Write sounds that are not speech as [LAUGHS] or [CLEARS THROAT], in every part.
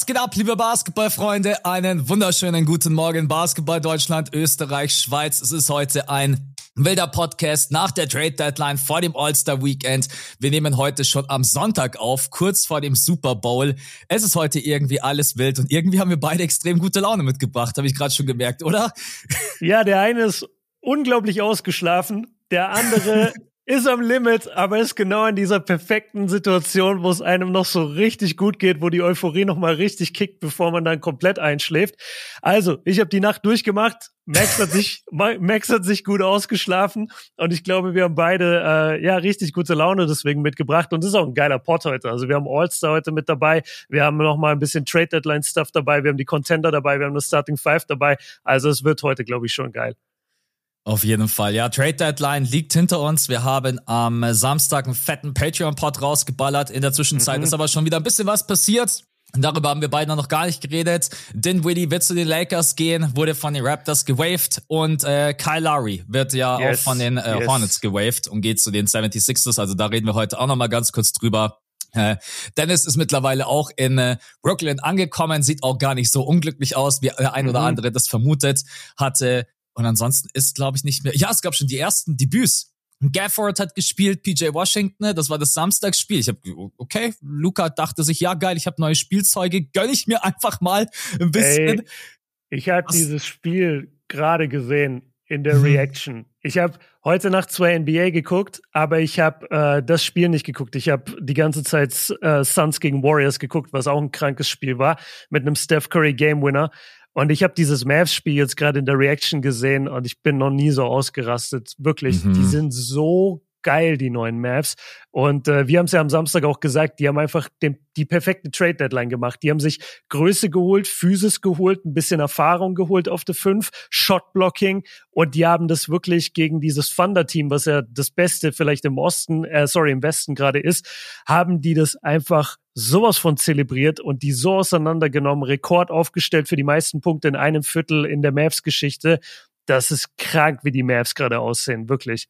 Was geht ab, liebe Basketballfreunde? Einen wunderschönen guten Morgen, Basketball Deutschland, Österreich, Schweiz. Es ist heute ein wilder Podcast nach der Trade Deadline vor dem All-Star Weekend. Wir nehmen heute schon am Sonntag auf, kurz vor dem Super Bowl. Es ist heute irgendwie alles wild und irgendwie haben wir beide extrem gute Laune mitgebracht, habe ich gerade schon gemerkt, oder? Ja, der eine ist unglaublich ausgeschlafen, der andere [LAUGHS] ist am Limit, aber ist genau in dieser perfekten Situation, wo es einem noch so richtig gut geht, wo die Euphorie noch mal richtig kickt, bevor man dann komplett einschläft. Also, ich habe die Nacht durchgemacht. Max hat sich [LAUGHS] Max hat sich gut ausgeschlafen und ich glaube, wir haben beide äh, ja richtig gute Laune deswegen mitgebracht und das ist auch ein geiler Pot heute. Also wir haben All-Star heute mit dabei, wir haben noch mal ein bisschen Trade Deadline Stuff dabei, wir haben die Contender dabei, wir haben das Starting Five dabei. Also es wird heute glaube ich schon geil. Auf jeden Fall. Ja, Trade Deadline liegt hinter uns. Wir haben am Samstag einen fetten Patreon-Pod rausgeballert. In der Zwischenzeit mhm. ist aber schon wieder ein bisschen was passiert. Darüber haben wir beide noch gar nicht geredet. Dinwiddie wird zu den Lakers gehen, wurde von den Raptors gewaved und äh, Kyle Lowry wird ja yes. auch von den äh, yes. Hornets gewaved und geht zu den 76ers. Also da reden wir heute auch noch mal ganz kurz drüber. Äh, Dennis ist mittlerweile auch in äh, Brooklyn angekommen, sieht auch gar nicht so unglücklich aus, wie der ein oder mhm. andere das vermutet hatte. Und ansonsten ist, glaube ich, nicht mehr. Ja, es gab schon die ersten Debüts. Gafford hat gespielt, PJ Washington, ne, das war das Samstagsspiel. Ich habe okay, Luca dachte sich, ja geil, ich habe neue Spielzeuge, gönn ich mir einfach mal ein bisschen. Ey, ich habe dieses Spiel gerade gesehen in der mhm. Reaction. Ich habe heute Nacht zwei NBA geguckt, aber ich habe äh, das Spiel nicht geguckt. Ich habe die ganze Zeit äh, Suns gegen Warriors geguckt, was auch ein krankes Spiel war, mit einem Steph Curry Game Winner. Und ich habe dieses Mavs-Spiel jetzt gerade in der Reaction gesehen und ich bin noch nie so ausgerastet. Wirklich, mhm. die sind so geil, die neuen Mavs. Und äh, wir haben es ja am Samstag auch gesagt, die haben einfach den, die perfekte Trade-Deadline gemacht. Die haben sich Größe geholt, Physis geholt, ein bisschen Erfahrung geholt auf der 5, Shot-Blocking und die haben das wirklich gegen dieses Thunder-Team, was ja das Beste vielleicht im Osten, äh, sorry, im Westen gerade ist, haben die das einfach sowas von zelebriert und die so auseinandergenommen, Rekord aufgestellt für die meisten Punkte in einem Viertel in der Mavs-Geschichte. Das ist krank, wie die Mavs gerade aussehen, wirklich.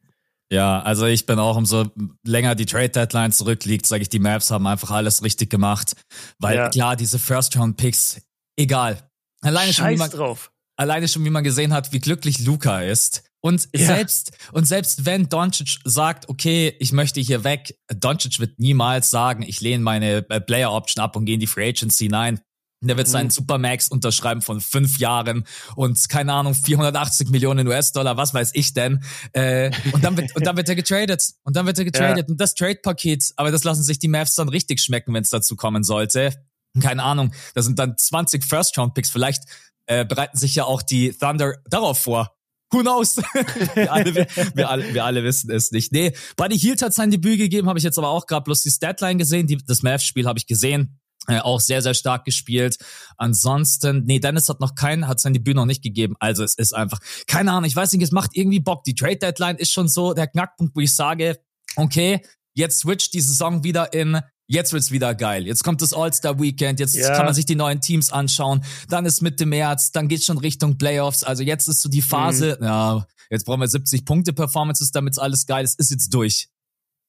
Ja, also ich bin auch, umso länger die Trade Deadline zurückliegt, sage ich, die Maps haben einfach alles richtig gemacht. Weil ja. klar, diese First-Round-Picks, egal. Alleine schon, wie man, drauf. alleine schon, wie man gesehen hat, wie glücklich Luca ist. Und ja. selbst, und selbst wenn Doncic sagt, okay, ich möchte hier weg, Doncic wird niemals sagen, ich lehne meine äh, Player Option ab und gehe in die Free Agency. Nein, der wird seinen mhm. Supermax unterschreiben von fünf Jahren und keine Ahnung, 480 Millionen US-Dollar, was weiß ich denn. Äh, und, dann wird, und dann wird er getradet. Und dann wird er getradet. Ja. Und das Trade-Paket, aber das lassen sich die Mavs dann richtig schmecken, wenn es dazu kommen sollte. Keine Ahnung, da sind dann 20 First-Round-Picks. Vielleicht äh, bereiten sich ja auch die Thunder darauf vor. Who knows? [LAUGHS] wir, alle, wir, alle, wir alle wissen es nicht. Nee, Buddy Hield hat sein Debüt gegeben, habe ich jetzt aber auch gerade bloß die Statline gesehen. Die, das Mavs-Spiel habe ich gesehen auch sehr, sehr stark gespielt. Ansonsten, nee, Dennis hat noch keinen, hat sein Debüt noch nicht gegeben. Also es ist einfach, keine Ahnung, ich weiß nicht, es macht irgendwie Bock. Die Trade Deadline ist schon so der Knackpunkt, wo ich sage, okay, jetzt switcht die Saison wieder in, jetzt wird's wieder geil. Jetzt kommt das All-Star Weekend, jetzt ja. kann man sich die neuen Teams anschauen. Dann ist Mitte März, dann geht's schon Richtung Playoffs. Also jetzt ist so die Phase, mhm. ja, jetzt brauchen wir 70 Punkte Performances, damit's alles geil ist, ist jetzt durch.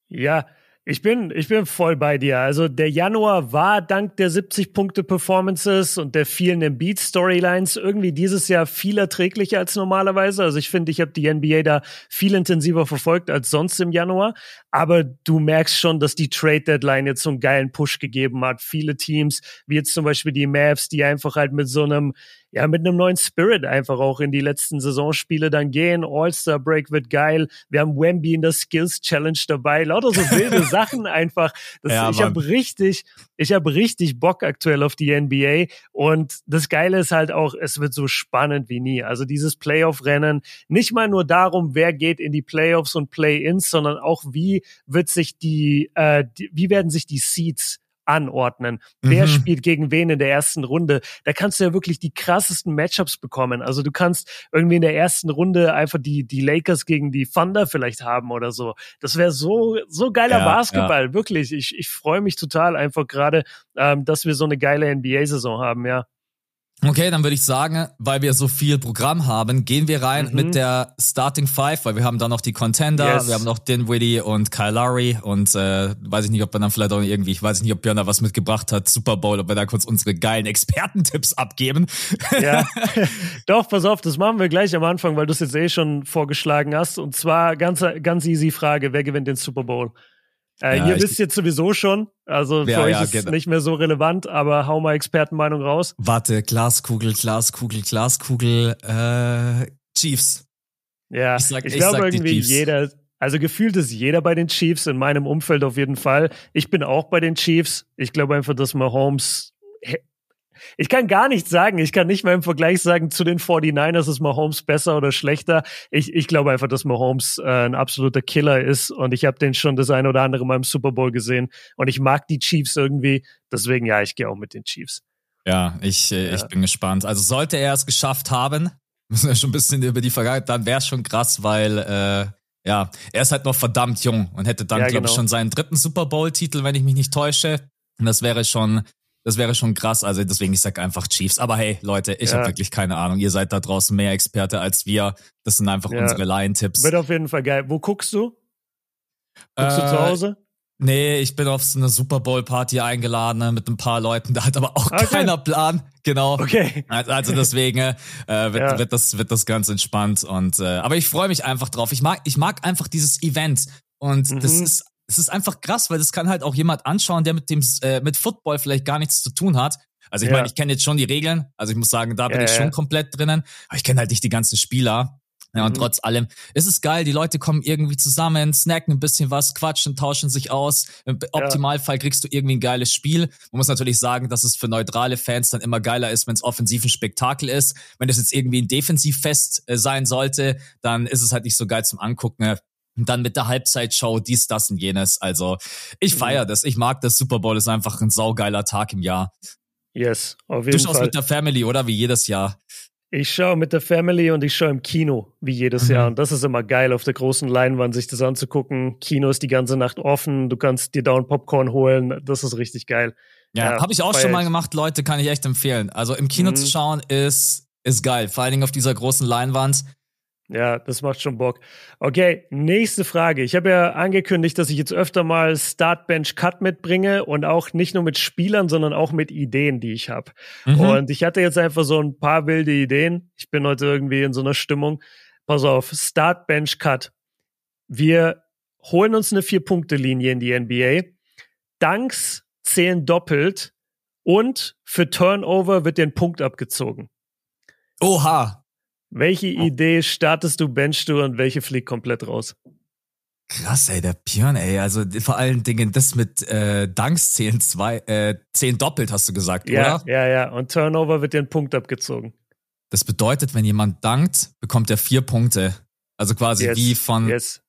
Ja, ich bin, ich bin voll bei dir. Also der Januar war dank der 70 Punkte Performances und der vielen Beat Storylines irgendwie dieses Jahr viel erträglicher als normalerweise. Also ich finde, ich habe die NBA da viel intensiver verfolgt als sonst im Januar. Aber du merkst schon, dass die Trade Deadline jetzt so einen geilen Push gegeben hat. Viele Teams, wie jetzt zum Beispiel die Mavs, die einfach halt mit so einem ja, mit einem neuen Spirit einfach auch in die letzten Saisonspiele dann gehen. All-Star Break wird geil. Wir haben Wemby in der Skills Challenge dabei. Lauter so wilde [LAUGHS] Sachen einfach. Das, ja, ich habe richtig, ich habe richtig Bock aktuell auf die NBA. Und das Geile ist halt auch, es wird so spannend wie nie. Also dieses Playoff-Rennen, nicht mal nur darum, wer geht in die Playoffs und Play-ins, sondern auch wie wird sich die, äh, die wie werden sich die Seeds anordnen. Mhm. Wer spielt gegen wen in der ersten Runde? Da kannst du ja wirklich die krassesten Matchups bekommen. Also du kannst irgendwie in der ersten Runde einfach die, die Lakers gegen die Thunder vielleicht haben oder so. Das wäre so, so geiler ja, Basketball. Ja. Wirklich. Ich, ich freue mich total einfach gerade, ähm, dass wir so eine geile NBA-Saison haben, ja. Okay, dann würde ich sagen, weil wir so viel Programm haben, gehen wir rein mhm. mit der Starting Five, weil wir haben da noch die Contender, yes. wir haben noch Dinwiddie und Kyle Lowry und äh, weiß ich nicht, ob wir dann vielleicht auch irgendwie, ich weiß nicht, ob Björn da was mitgebracht hat, Super Bowl, ob wir da kurz unsere geilen Expertentipps abgeben. Ja, [LAUGHS] doch, pass auf, das machen wir gleich am Anfang, weil du es jetzt eh schon vorgeschlagen hast. Und zwar ganz, ganz easy Frage, wer gewinnt den Super Bowl? Äh, ja, ihr wisst jetzt sowieso schon, also für ja, euch ja, ist genau. nicht mehr so relevant, aber hau mal Expertenmeinung raus. Warte, Glaskugel, Glaskugel, Glaskugel, äh, Chiefs. Ja, ich, sag, ich, ich glaube irgendwie jeder, also gefühlt ist jeder bei den Chiefs, in meinem Umfeld auf jeden Fall. Ich bin auch bei den Chiefs. Ich glaube einfach, dass Mahomes ich kann gar nichts sagen. Ich kann nicht mal im Vergleich sagen, zu den 49ers ist Mahomes besser oder schlechter. Ich, ich glaube einfach, dass Mahomes äh, ein absoluter Killer ist und ich habe den schon das eine oder andere mal im Super Bowl gesehen und ich mag die Chiefs irgendwie. Deswegen, ja, ich gehe auch mit den Chiefs. Ja, ich, äh, ja. ich bin gespannt. Also sollte er es geschafft haben, [LAUGHS] müssen wir schon ein bisschen über die Vergangenheit, dann wäre es schon krass, weil äh, ja, er ist halt noch verdammt jung und hätte dann, ja, glaube genau. ich, schon seinen dritten Super Bowl-Titel, wenn ich mich nicht täusche. Und das wäre schon das wäre schon krass. Also deswegen, ich sag einfach Chiefs. Aber hey, Leute, ich ja. habe wirklich keine Ahnung. Ihr seid da draußen mehr Experte als wir. Das sind einfach ja. unsere Laien-Tipps. Wird auf jeden Fall geil. Wo guckst du? Guckst äh, du zu Hause? Nee, ich bin auf so eine Super Bowl-Party eingeladen ne, mit ein paar Leuten. Da hat aber auch okay. keiner Plan. Genau. Okay. Also deswegen äh, wird, ja. wird, das, wird das ganz entspannt. Und äh, aber ich freue mich einfach drauf. Ich mag, ich mag einfach dieses Event. Und mhm. das ist es ist einfach krass, weil das kann halt auch jemand anschauen, der mit dem äh, mit Football vielleicht gar nichts zu tun hat. Also ich ja. meine, ich kenne jetzt schon die Regeln, also ich muss sagen, da bin ja, ich schon ja. komplett drinnen, aber ich kenne halt nicht die ganzen Spieler. Ja, und mhm. trotz allem ist es geil, die Leute kommen irgendwie zusammen, snacken ein bisschen was, quatschen, tauschen sich aus. Im Optimalfall kriegst du irgendwie ein geiles Spiel. Man muss natürlich sagen, dass es für neutrale Fans dann immer geiler ist, wenn es offensiv ein Spektakel ist. Wenn das jetzt irgendwie ein Defensivfest äh, sein sollte, dann ist es halt nicht so geil zum Angucken. Und dann mit der Halbzeitshow, dies, das und jenes. Also ich feiere mhm. das. Ich mag das. Super Bowl ist einfach ein saugeiler Tag im Jahr. Yes, auf jeden du schaust Fall. mit der Family, oder? Wie jedes Jahr. Ich schaue mit der Family und ich schaue im Kino, wie jedes mhm. Jahr. Und das ist immer geil, auf der großen Leinwand sich das anzugucken. Kino ist die ganze Nacht offen. Du kannst dir down Popcorn holen. Das ist richtig geil. Ja, ja habe ich auch schon mal gemacht, Leute, kann ich echt empfehlen. Also im Kino mhm. zu schauen ist, ist geil. Vor allen Dingen auf dieser großen Leinwand. Ja, das macht schon Bock. Okay, nächste Frage. Ich habe ja angekündigt, dass ich jetzt öfter mal Start Bench Cut mitbringe und auch nicht nur mit Spielern, sondern auch mit Ideen, die ich habe. Mhm. Und ich hatte jetzt einfach so ein paar wilde Ideen. Ich bin heute irgendwie in so einer Stimmung. Pass auf, Start Bench Cut. Wir holen uns eine Vier-Punkte-Linie in die NBA. Danks zählen doppelt und für Turnover wird den Punkt abgezogen. Oha, welche Idee startest du, benchst du und welche fliegt komplett raus? Krass, ey, der Björn, ey. Also vor allen Dingen das mit äh, Dunks zählen zwei, äh, zehn doppelt, hast du gesagt, ja, oder? Ja, ja. Und Turnover wird dir ein Punkt abgezogen. Das bedeutet, wenn jemand dankt, bekommt er vier Punkte. Also quasi yes, wie von. Yes.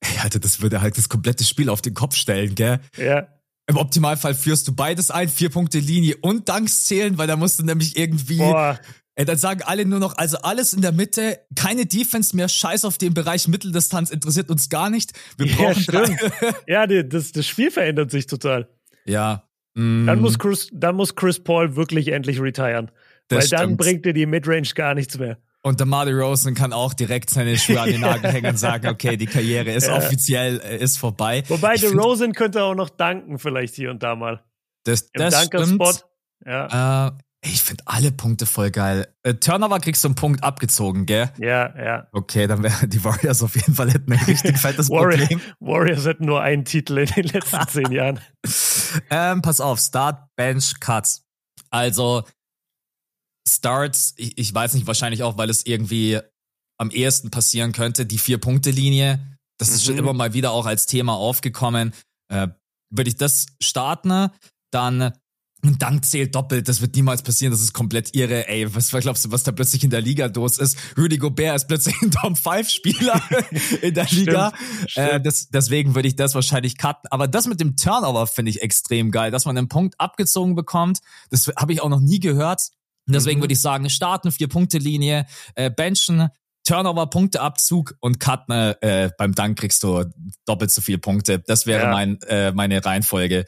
Ey, Alter, das würde halt das komplette Spiel auf den Kopf stellen, gell? Ja. Im Optimalfall führst du beides ein, vier Punkte Linie und Danks zählen, weil da musst du nämlich irgendwie Boah. Ey, dann sagen alle nur noch, also alles in der Mitte, keine Defense mehr, scheiß auf den Bereich Mitteldistanz, interessiert uns gar nicht. Wir brauchen ja, drei. [LAUGHS] ja, die, das, das Spiel verändert sich total. Ja. Mm. Dann, muss Chris, dann muss Chris Paul wirklich endlich retiren. Das weil stimmt. dann bringt dir die Midrange gar nichts mehr. Und der Marty Rosen kann auch direkt seine Schuhe an den Nagel [LAUGHS] hängen und sagen, okay, die Karriere ist ja. offiziell, äh, ist vorbei. Wobei der Rosen könnte auch noch danken, vielleicht hier und da mal. Das, Im das stimmt. Ja. Äh, ich finde alle Punkte voll geil. Äh, Turnover kriegst du einen Punkt abgezogen, gell? Ja, ja. Okay, dann wären die Warriors auf jeden Fall hätten ein richtig [LAUGHS] fettes Problem. Warriors hätten nur einen Titel in den letzten [LAUGHS] zehn Jahren. ähm, pass auf, Start, Bench, Cuts. Also Starts, ich, ich weiß nicht, wahrscheinlich auch, weil es irgendwie am ehesten passieren könnte, die Vier-Punkte-Linie. Das mhm. ist schon mhm. immer mal wieder auch als Thema aufgekommen. Äh, Würde ich das starten, dann und Dank zählt doppelt, das wird niemals passieren, das ist komplett irre. Ey, was glaubst du, was da plötzlich in der Liga los ist? Rudy Gobert ist plötzlich ein Top-5-Spieler [LAUGHS] in der Liga. Stimmt, äh, das, deswegen würde ich das wahrscheinlich cutten. Aber das mit dem Turnover finde ich extrem geil, dass man einen Punkt abgezogen bekommt. Das habe ich auch noch nie gehört. Deswegen mhm. würde ich sagen, starten, Vier-Punkte-Linie, äh, benchen, Turnover, Punkteabzug und cutten. Äh, beim Dank kriegst du doppelt so viele Punkte. Das wäre ja. mein, äh, meine Reihenfolge.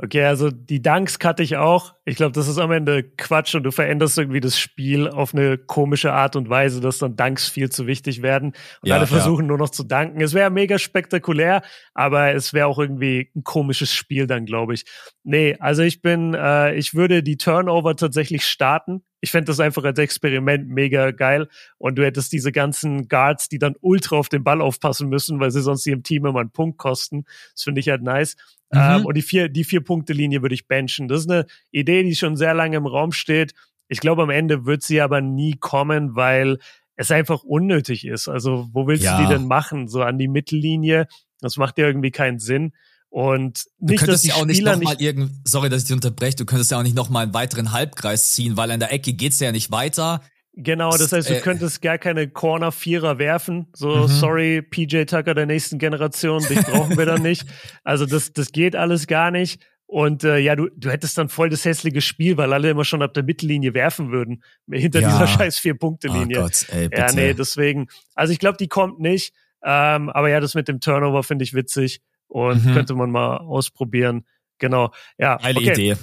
Okay, also die Dunks cutte ich auch. Ich glaube, das ist am Ende Quatsch und du veränderst irgendwie das Spiel auf eine komische Art und Weise, dass dann Dunks viel zu wichtig werden und ja, alle versuchen ja. nur noch zu danken. Es wäre mega spektakulär, aber es wäre auch irgendwie ein komisches Spiel dann, glaube ich. Nee, also ich bin, äh, ich würde die Turnover tatsächlich starten. Ich fände das einfach als Experiment mega geil. Und du hättest diese ganzen Guards, die dann ultra auf den Ball aufpassen müssen, weil sie sonst ihrem Team immer einen Punkt kosten. Das finde ich halt nice. Mhm. Ähm, und die vier, die vier Punkte Linie würde ich benchen. Das ist eine Idee, die schon sehr lange im Raum steht. Ich glaube, am Ende wird sie aber nie kommen, weil es einfach unnötig ist. Also, wo willst ja. du die denn machen? So an die Mittellinie? Das macht ja irgendwie keinen Sinn. Und nicht, dass die ja auch nicht noch mal irgend, sorry, dass ich dich unterbreche, du könntest ja auch nicht noch mal einen weiteren Halbkreis ziehen, weil an der Ecke geht's ja nicht weiter. Genau, das heißt, du äh, könntest gar keine Corner-Vierer werfen. So, mhm. sorry, PJ Tucker der nächsten Generation, dich brauchen wir dann nicht. Also das, das geht alles gar nicht. Und äh, ja, du, du hättest dann voll das hässliche Spiel, weil alle immer schon ab der Mittellinie werfen würden, hinter ja. dieser scheiß Vier-Punkte-Linie. Oh Gott, ey, bitte. Ja, nee, deswegen. Also ich glaube, die kommt nicht. Ähm, aber ja, das mit dem Turnover finde ich witzig und mhm. könnte man mal ausprobieren. Genau. Ja. Geile okay. Idee.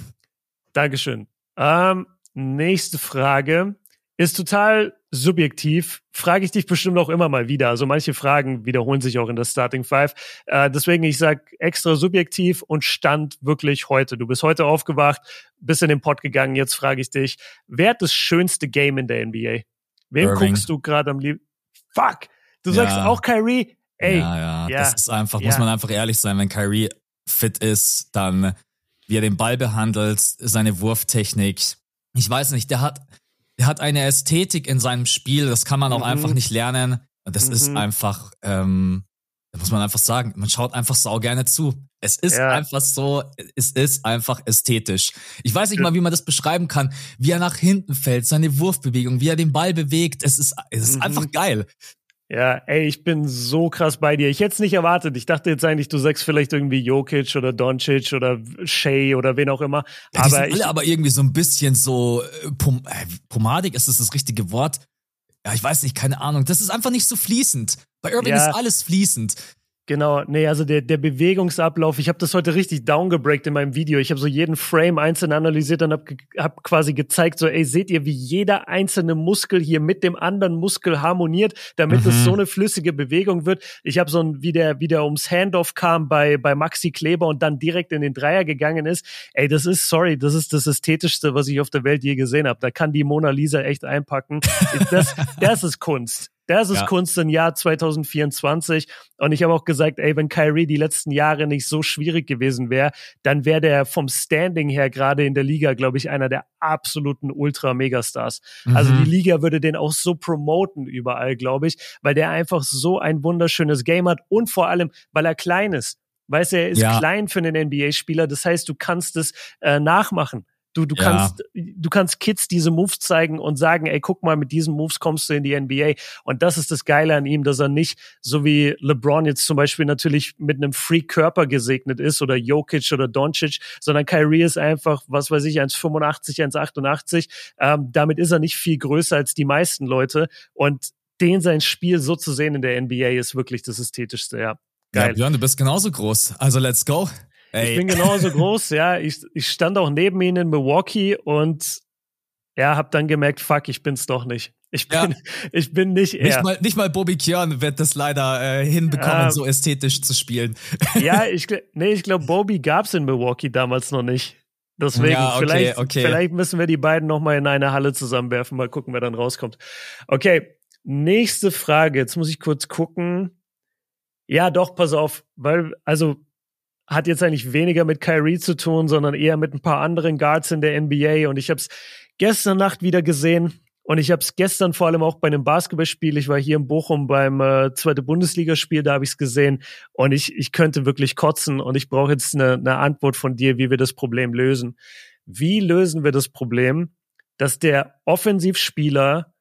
Dankeschön. Ähm, nächste Frage ist total subjektiv. Frage ich dich bestimmt auch immer mal wieder. Also manche Fragen wiederholen sich auch in der Starting Five. Äh, deswegen, ich sag extra subjektiv und stand wirklich heute. Du bist heute aufgewacht, bist in den Pod gegangen. Jetzt frage ich dich, wer hat das schönste Game in der NBA? Wem Irving. guckst du gerade am liebsten? Fuck! Du ja. sagst auch Kyrie? Ey. Ja, ja, ja. Das ist einfach, ja. muss man einfach ehrlich sein, wenn Kyrie fit ist, dann wie er den Ball behandelt, seine Wurftechnik. Ich weiß nicht, der hat, der hat eine Ästhetik in seinem Spiel, das kann man auch mhm. einfach nicht lernen. Und das mhm. ist einfach, ähm, da muss man einfach sagen, man schaut einfach sau gerne zu. Es ist ja. einfach so, es ist einfach ästhetisch. Ich weiß nicht mal, wie man das beschreiben kann, wie er nach hinten fällt, seine Wurfbewegung, wie er den Ball bewegt. Es ist, es ist mhm. einfach geil. Ja, ey, ich bin so krass bei dir. Ich hätte es nicht erwartet. Ich dachte jetzt eigentlich, du sagst vielleicht irgendwie Jokic oder Doncic oder Shea oder wen auch immer. Ja, aber die sind alle aber irgendwie so ein bisschen so äh, pom äh, pomadig ist das das richtige Wort? Ja, ich weiß nicht, keine Ahnung. Das ist einfach nicht so fließend. Bei Irving ja. ist alles fließend. Genau, nee, also der, der Bewegungsablauf, ich habe das heute richtig downgebreakt in meinem Video. Ich habe so jeden Frame einzeln analysiert und habe hab quasi gezeigt, so, ey, seht ihr, wie jeder einzelne Muskel hier mit dem anderen Muskel harmoniert, damit mhm. es so eine flüssige Bewegung wird. Ich habe so ein, wie der, wie der ums Handoff kam bei, bei Maxi Kleber und dann direkt in den Dreier gegangen ist. Ey, das ist, sorry, das ist das Ästhetischste, was ich auf der Welt je gesehen habe. Da kann die Mona Lisa echt einpacken. Das, das ist Kunst. Das ist ja. Kunst im Jahr 2024. Und ich habe auch gesagt, ey, wenn Kyrie die letzten Jahre nicht so schwierig gewesen wäre, dann wäre der vom Standing her gerade in der Liga, glaube ich, einer der absoluten Ultra-Megastars. Mhm. Also die Liga würde den auch so promoten überall, glaube ich, weil der einfach so ein wunderschönes Game hat und vor allem, weil er klein ist. Weißt du, er ist ja. klein für einen NBA-Spieler. Das heißt, du kannst es äh, nachmachen. Du, du ja. kannst, du kannst Kids diese Moves zeigen und sagen, ey, guck mal, mit diesen Moves kommst du in die NBA. Und das ist das Geile an ihm, dass er nicht, so wie LeBron jetzt zum Beispiel natürlich mit einem Free-Körper gesegnet ist oder Jokic oder Doncic, sondern Kyrie ist einfach, was weiß ich, 1,85, 1,88. Ähm, damit ist er nicht viel größer als die meisten Leute. Und den sein Spiel so zu sehen in der NBA ist wirklich das Ästhetischste, ja. Geil. Ja, Björn, du bist genauso groß. Also let's go. Ey. Ich bin genauso groß, ja. Ich, ich stand auch neben ihnen in Milwaukee und ja, hab dann gemerkt, fuck, ich bin's doch nicht. Ich bin, ja. ich bin nicht er. Nicht mal, nicht mal Bobby Kjörn wird das leider äh, hinbekommen, äh, so ästhetisch zu spielen. Ja, [LAUGHS] ich, nee, ich glaube, Bobby gab's in Milwaukee damals noch nicht. Deswegen, ja, okay, vielleicht, okay. vielleicht müssen wir die beiden nochmal in eine Halle zusammenwerfen, mal gucken, wer dann rauskommt. Okay, nächste Frage. Jetzt muss ich kurz gucken. Ja, doch, pass auf, weil, also hat jetzt eigentlich weniger mit Kyrie zu tun, sondern eher mit ein paar anderen Guards in der NBA. Und ich habe es gestern Nacht wieder gesehen. Und ich habe es gestern vor allem auch bei einem Basketballspiel. Ich war hier in Bochum beim äh, zweite Bundesligaspiel, da habe ich es gesehen. Und ich, ich könnte wirklich kotzen. Und ich brauche jetzt eine, eine Antwort von dir, wie wir das Problem lösen. Wie lösen wir das Problem, dass der Offensivspieler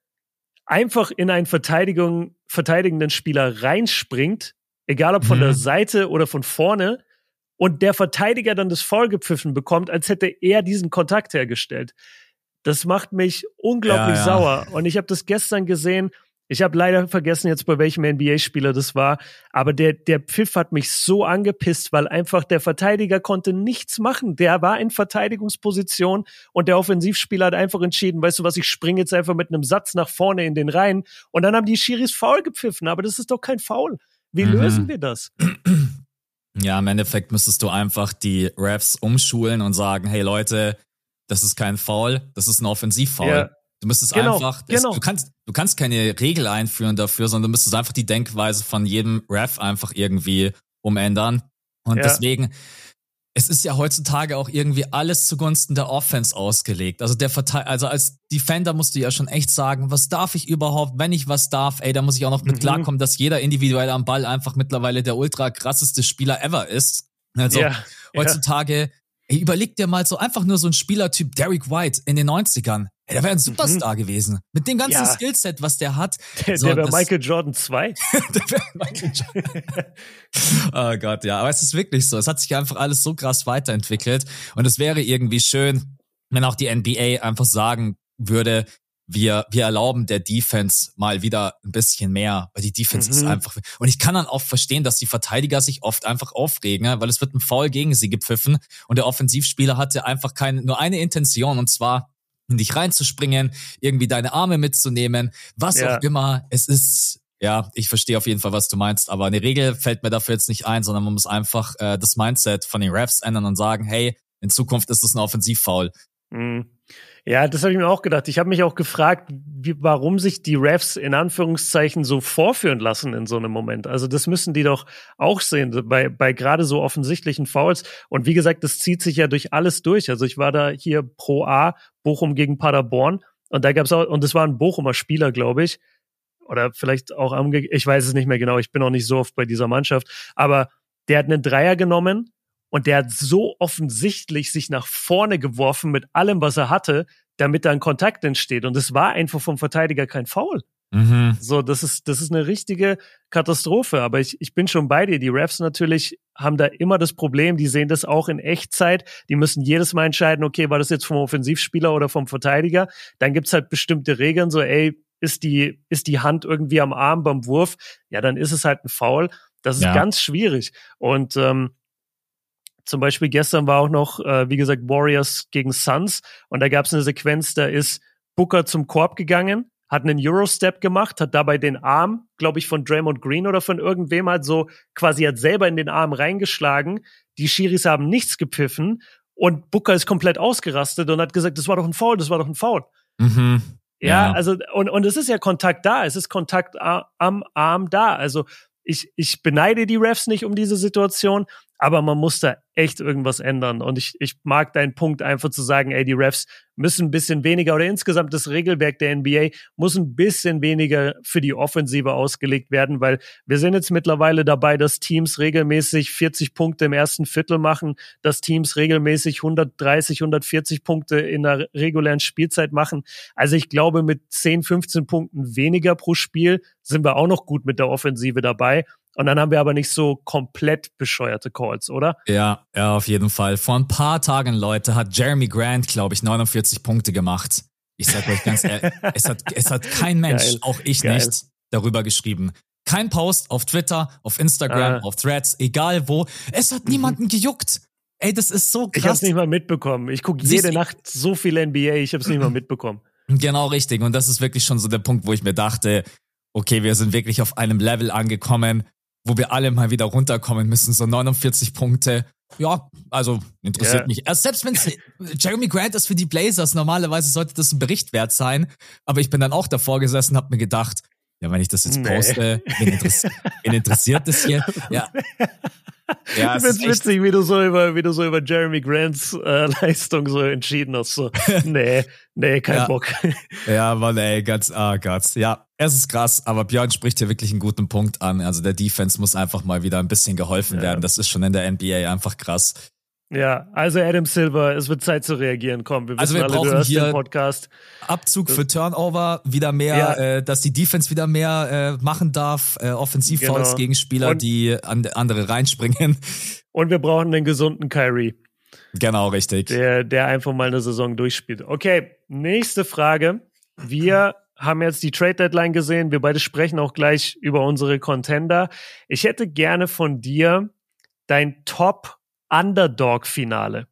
einfach in einen Verteidigung, verteidigenden Spieler reinspringt, egal ob von mhm. der Seite oder von vorne, und der Verteidiger dann das Foul gepfiffen bekommt, als hätte er diesen Kontakt hergestellt. Das macht mich unglaublich ja, ja. sauer. Und ich habe das gestern gesehen. Ich habe leider vergessen jetzt, bei welchem NBA-Spieler das war, aber der, der Pfiff hat mich so angepisst, weil einfach der Verteidiger konnte nichts machen. Der war in Verteidigungsposition und der Offensivspieler hat einfach entschieden, weißt du was, ich springe jetzt einfach mit einem Satz nach vorne in den Reihen und dann haben die Schiris faul gepfiffen, aber das ist doch kein Foul. Wie mhm. lösen wir das? Ja, im Endeffekt müsstest du einfach die Refs umschulen und sagen, hey Leute, das ist kein Foul, das ist ein Offensivfoul. Ja. Du müsstest genau, einfach, es, genau. du kannst, du kannst keine Regel einführen dafür, sondern du müsstest einfach die Denkweise von jedem Ref einfach irgendwie umändern. Und ja. deswegen, es ist ja heutzutage auch irgendwie alles zugunsten der Offense ausgelegt. Also der Verteil also als Defender musst du ja schon echt sagen, was darf ich überhaupt, wenn ich was darf, ey, da muss ich auch noch mit mhm. klarkommen, dass jeder individuell am Ball einfach mittlerweile der ultra krasseste Spieler ever ist. Also ja, heutzutage Ey, überleg dir mal so einfach nur so ein Spielertyp Derek White in den 90ern. Ey, der wäre ein Superstar mhm. gewesen. Mit dem ganzen ja. Skillset, was der hat. [LAUGHS] Der, so, der wäre Michael Jordan 2. [LAUGHS] der wäre Michael Jordan. [LAUGHS] oh Gott, ja. Aber es ist wirklich so. Es hat sich einfach alles so krass weiterentwickelt. Und es wäre irgendwie schön, wenn auch die NBA einfach sagen würde, wir, wir erlauben der Defense mal wieder ein bisschen mehr, weil die Defense mhm. ist einfach. Und ich kann dann auch verstehen, dass die Verteidiger sich oft einfach aufregen, weil es wird ein Foul gegen sie gepfiffen und der Offensivspieler hatte einfach keine, nur eine Intention und zwar in dich reinzuspringen, irgendwie deine Arme mitzunehmen, was ja. auch immer. Es ist, ja, ich verstehe auf jeden Fall, was du meinst, aber eine Regel fällt mir dafür jetzt nicht ein, sondern man muss einfach äh, das Mindset von den Refs ändern und sagen, hey, in Zukunft ist das ein Offensivfoul. Mhm. Ja, das habe ich mir auch gedacht. Ich habe mich auch gefragt, wie, warum sich die Refs in Anführungszeichen so vorführen lassen in so einem Moment. Also das müssen die doch auch sehen, bei, bei gerade so offensichtlichen Fouls. Und wie gesagt, das zieht sich ja durch alles durch. Also ich war da hier Pro A, Bochum gegen Paderborn. Und da gab's auch, und es war ein Bochumer Spieler, glaube ich. Oder vielleicht auch am, ich weiß es nicht mehr genau, ich bin auch nicht so oft bei dieser Mannschaft. Aber der hat einen Dreier genommen, und der hat so offensichtlich sich nach vorne geworfen mit allem, was er hatte, damit da ein Kontakt entsteht. Und es war einfach vom Verteidiger kein Foul. Mhm. So, das ist, das ist eine richtige Katastrophe. Aber ich, ich bin schon bei dir. Die Refs natürlich haben da immer das Problem. Die sehen das auch in Echtzeit. Die müssen jedes Mal entscheiden, okay, war das jetzt vom Offensivspieler oder vom Verteidiger? Dann gibt's halt bestimmte Regeln, so, ey, ist die, ist die Hand irgendwie am Arm beim Wurf? Ja, dann ist es halt ein Foul. Das ist ja. ganz schwierig. Und ähm, zum Beispiel gestern war auch noch, äh, wie gesagt, Warriors gegen Suns und da gab es eine Sequenz, da ist Booker zum Korb gegangen, hat einen Eurostep gemacht, hat dabei den Arm, glaube ich, von Draymond Green oder von irgendwem halt so quasi hat selber in den Arm reingeschlagen. Die Schiris haben nichts gepfiffen und Booker ist komplett ausgerastet und hat gesagt, das war doch ein Foul, das war doch ein Foul. Mhm. Ja, ja, also und und es ist ja Kontakt da, es ist Kontakt am Arm da. Also ich ich beneide die Refs nicht um diese Situation, aber man muss da echt irgendwas ändern. Und ich, ich mag deinen Punkt einfach zu sagen, ey, die Refs müssen ein bisschen weniger oder insgesamt das Regelwerk der NBA muss ein bisschen weniger für die Offensive ausgelegt werden, weil wir sind jetzt mittlerweile dabei, dass Teams regelmäßig 40 Punkte im ersten Viertel machen, dass Teams regelmäßig 130, 140 Punkte in der regulären Spielzeit machen. Also ich glaube, mit 10, 15 Punkten weniger pro Spiel sind wir auch noch gut mit der Offensive dabei. Und dann haben wir aber nicht so komplett bescheuerte Calls, oder? Ja, ja, auf jeden Fall. Vor ein paar Tagen, Leute, hat Jeremy Grant, glaube ich, 49 Punkte gemacht. Ich sag euch ganz ehrlich, [LAUGHS] es hat, es hat kein Mensch, Geil. auch ich Geil. nicht, darüber geschrieben. Kein Post auf Twitter, auf Instagram, ah. auf Threads, egal wo. Es hat mhm. niemanden gejuckt. Ey, das ist so krass. Ich hab's nicht mal mitbekommen. Ich gucke jede Nacht so viel NBA, ich hab's nicht mal [LAUGHS] mitbekommen. Genau richtig. Und das ist wirklich schon so der Punkt, wo ich mir dachte, okay, wir sind wirklich auf einem Level angekommen, wo wir alle mal wieder runterkommen müssen. So 49 Punkte. Ja, also interessiert yeah. mich. Erst selbst wenn Jeremy Grant ist für die Blazers, normalerweise sollte das ein Bericht wert sein. Aber ich bin dann auch davor gesessen, hab mir gedacht, ja, wenn ich das jetzt poste, nee. wen, interessiert, wen interessiert das hier? Ja. [LAUGHS] Ja, ich find's witzig, wie du so über, wie du so über Jeremy Grants äh, [LAUGHS] Leistung so entschieden hast. So, [LAUGHS] nee, nee, kein ja. Bock. Ja, Mann, ey, ganz, ah oh Gott. Ja, es ist krass, aber Björn spricht hier wirklich einen guten Punkt an. Also der Defense muss einfach mal wieder ein bisschen geholfen ja. werden. Das ist schon in der NBA einfach krass. Ja, also Adam Silver, es wird Zeit zu reagieren. Komm, wir also wir alle, brauchen hier Podcast. Abzug für Turnover, wieder mehr, ja. äh, dass die Defense wieder mehr äh, machen darf, äh, Offensivfouls genau. gegen Spieler, Und die an, andere reinspringen. Und wir brauchen einen gesunden Kyrie. Genau, richtig. Der, der einfach mal eine Saison durchspielt. Okay, nächste Frage. Wir haben jetzt die Trade Deadline gesehen. Wir beide sprechen auch gleich über unsere Contender. Ich hätte gerne von dir dein Top Underdog Finale.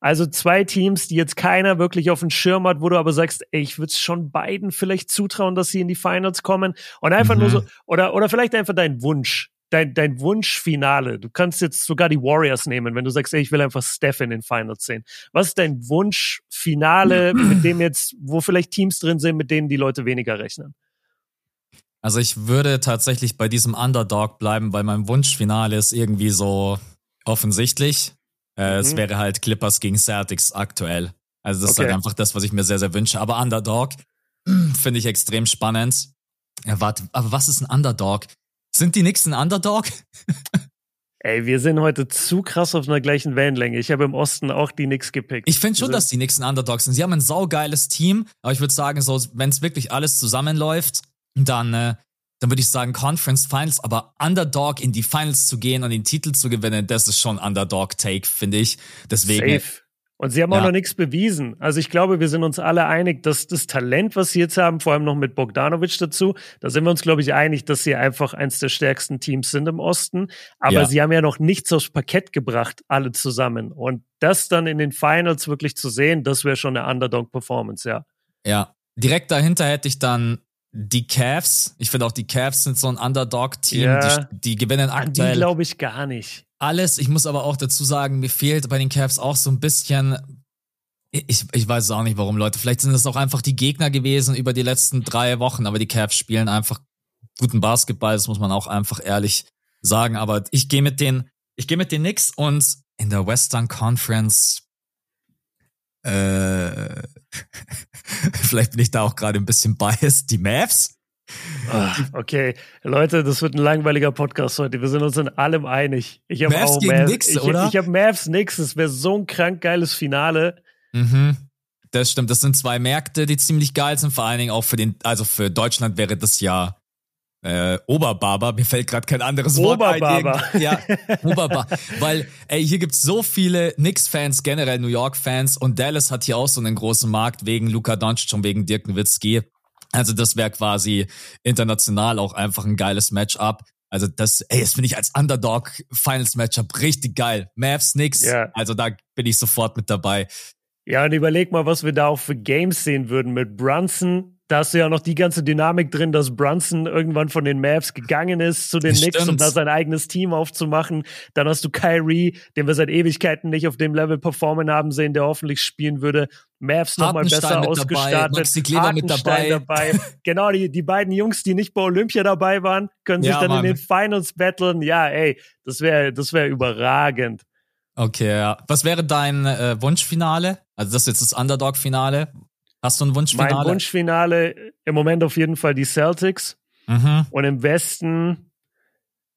Also zwei Teams, die jetzt keiner wirklich auf dem Schirm hat, wo du aber sagst, ey, ich würde es schon beiden vielleicht zutrauen, dass sie in die Finals kommen. Und einfach mhm. nur so, oder, oder vielleicht einfach dein Wunsch, dein, dein Wunschfinale. Du kannst jetzt sogar die Warriors nehmen, wenn du sagst, ey, ich will einfach Steph in den Finals sehen. Was ist dein Wunschfinale, [CLEARS THROAT] mit dem jetzt, wo vielleicht Teams drin sind, mit denen die Leute weniger rechnen? Also ich würde tatsächlich bei diesem Underdog bleiben, weil mein Wunschfinale ist irgendwie so offensichtlich. Äh, mhm. Es wäre halt Clippers gegen Celtics aktuell. Also das okay. ist halt einfach das, was ich mir sehr, sehr wünsche. Aber Underdog [CLEARS THROAT] finde ich extrem spannend. Ja, warte, aber was ist ein Underdog? Sind die Knicks ein Underdog? Ey, wir sind heute zu krass auf einer gleichen Wellenlänge. Ich habe im Osten auch die Knicks gepickt. Ich finde schon, dass die Knicks ein Underdog sind. Sie haben ein saugeiles Team, aber ich würde sagen, so, wenn es wirklich alles zusammenläuft, dann äh, dann würde ich sagen Conference Finals, aber Underdog in die Finals zu gehen und den Titel zu gewinnen, das ist schon Underdog-Take, finde ich. Deswegen. Safe. Und sie haben ja. auch noch nichts bewiesen. Also ich glaube, wir sind uns alle einig, dass das Talent, was sie jetzt haben, vor allem noch mit Bogdanovic dazu, da sind wir uns, glaube ich, einig, dass sie einfach eins der stärksten Teams sind im Osten. Aber ja. sie haben ja noch nichts aufs Parkett gebracht, alle zusammen. Und das dann in den Finals wirklich zu sehen, das wäre schon eine Underdog-Performance, ja. Ja, direkt dahinter hätte ich dann die Cavs, ich finde auch die Cavs sind so ein Underdog-Team, ja, die, die, gewinnen aktuell. Die glaube ich gar nicht. Alles, ich muss aber auch dazu sagen, mir fehlt bei den Cavs auch so ein bisschen, ich, ich weiß auch nicht warum, Leute. Vielleicht sind das auch einfach die Gegner gewesen über die letzten drei Wochen, aber die Cavs spielen einfach guten Basketball, das muss man auch einfach ehrlich sagen. Aber ich gehe mit den, ich gehe mit den Knicks und in der Western Conference äh, [LAUGHS] vielleicht bin ich da auch gerade ein bisschen biased. Die Mavs? Ach, okay, Leute, das wird ein langweiliger Podcast heute. Wir sind uns in allem einig. Ich habe auch gegen Mavs. Nix, ich, oder? Ich habe Mavs nix. Es wäre so ein krank geiles Finale. Mhm. Das stimmt. Das sind zwei Märkte, die ziemlich geil sind. Vor allen Dingen auch für den, also für Deutschland wäre das ja äh, Oberbarber, mir fällt gerade kein anderes Wort Oberbarber. ein. Ja, Oberbarber. Weil, ey, hier gibt's so viele Knicks-Fans, generell New York-Fans und Dallas hat hier auch so einen großen Markt wegen Luka Doncic und wegen Dirk Nowitzki. Also das wäre quasi international auch einfach ein geiles Matchup. Also das, ey, das finde ich als Underdog Finals Matchup richtig geil. Mavs, Knicks, ja. also da bin ich sofort mit dabei. Ja, und überleg mal, was wir da auch für Games sehen würden mit Brunson, da hast du ja noch die ganze Dynamik drin, dass Brunson irgendwann von den Mavs gegangen ist zu den Knicks, um da sein eigenes Team aufzumachen. Dann hast du Kyrie, den wir seit Ewigkeiten nicht auf dem Level performen haben sehen, der hoffentlich spielen würde. Mavs nochmal besser ausgestattet. Dabei, mit dabei. dabei. [LAUGHS] genau, die, die beiden Jungs, die nicht bei Olympia dabei waren, können sich ja, dann Mann. in den Finals battlen. Ja, ey, das wäre das wäre überragend. Okay, ja. Was wäre dein äh, Wunschfinale? Also das ist jetzt das Underdog-Finale. Hast du ein Wunschfinale? Mein Wunschfinale im Moment auf jeden Fall die Celtics. Mhm. Und im Westen,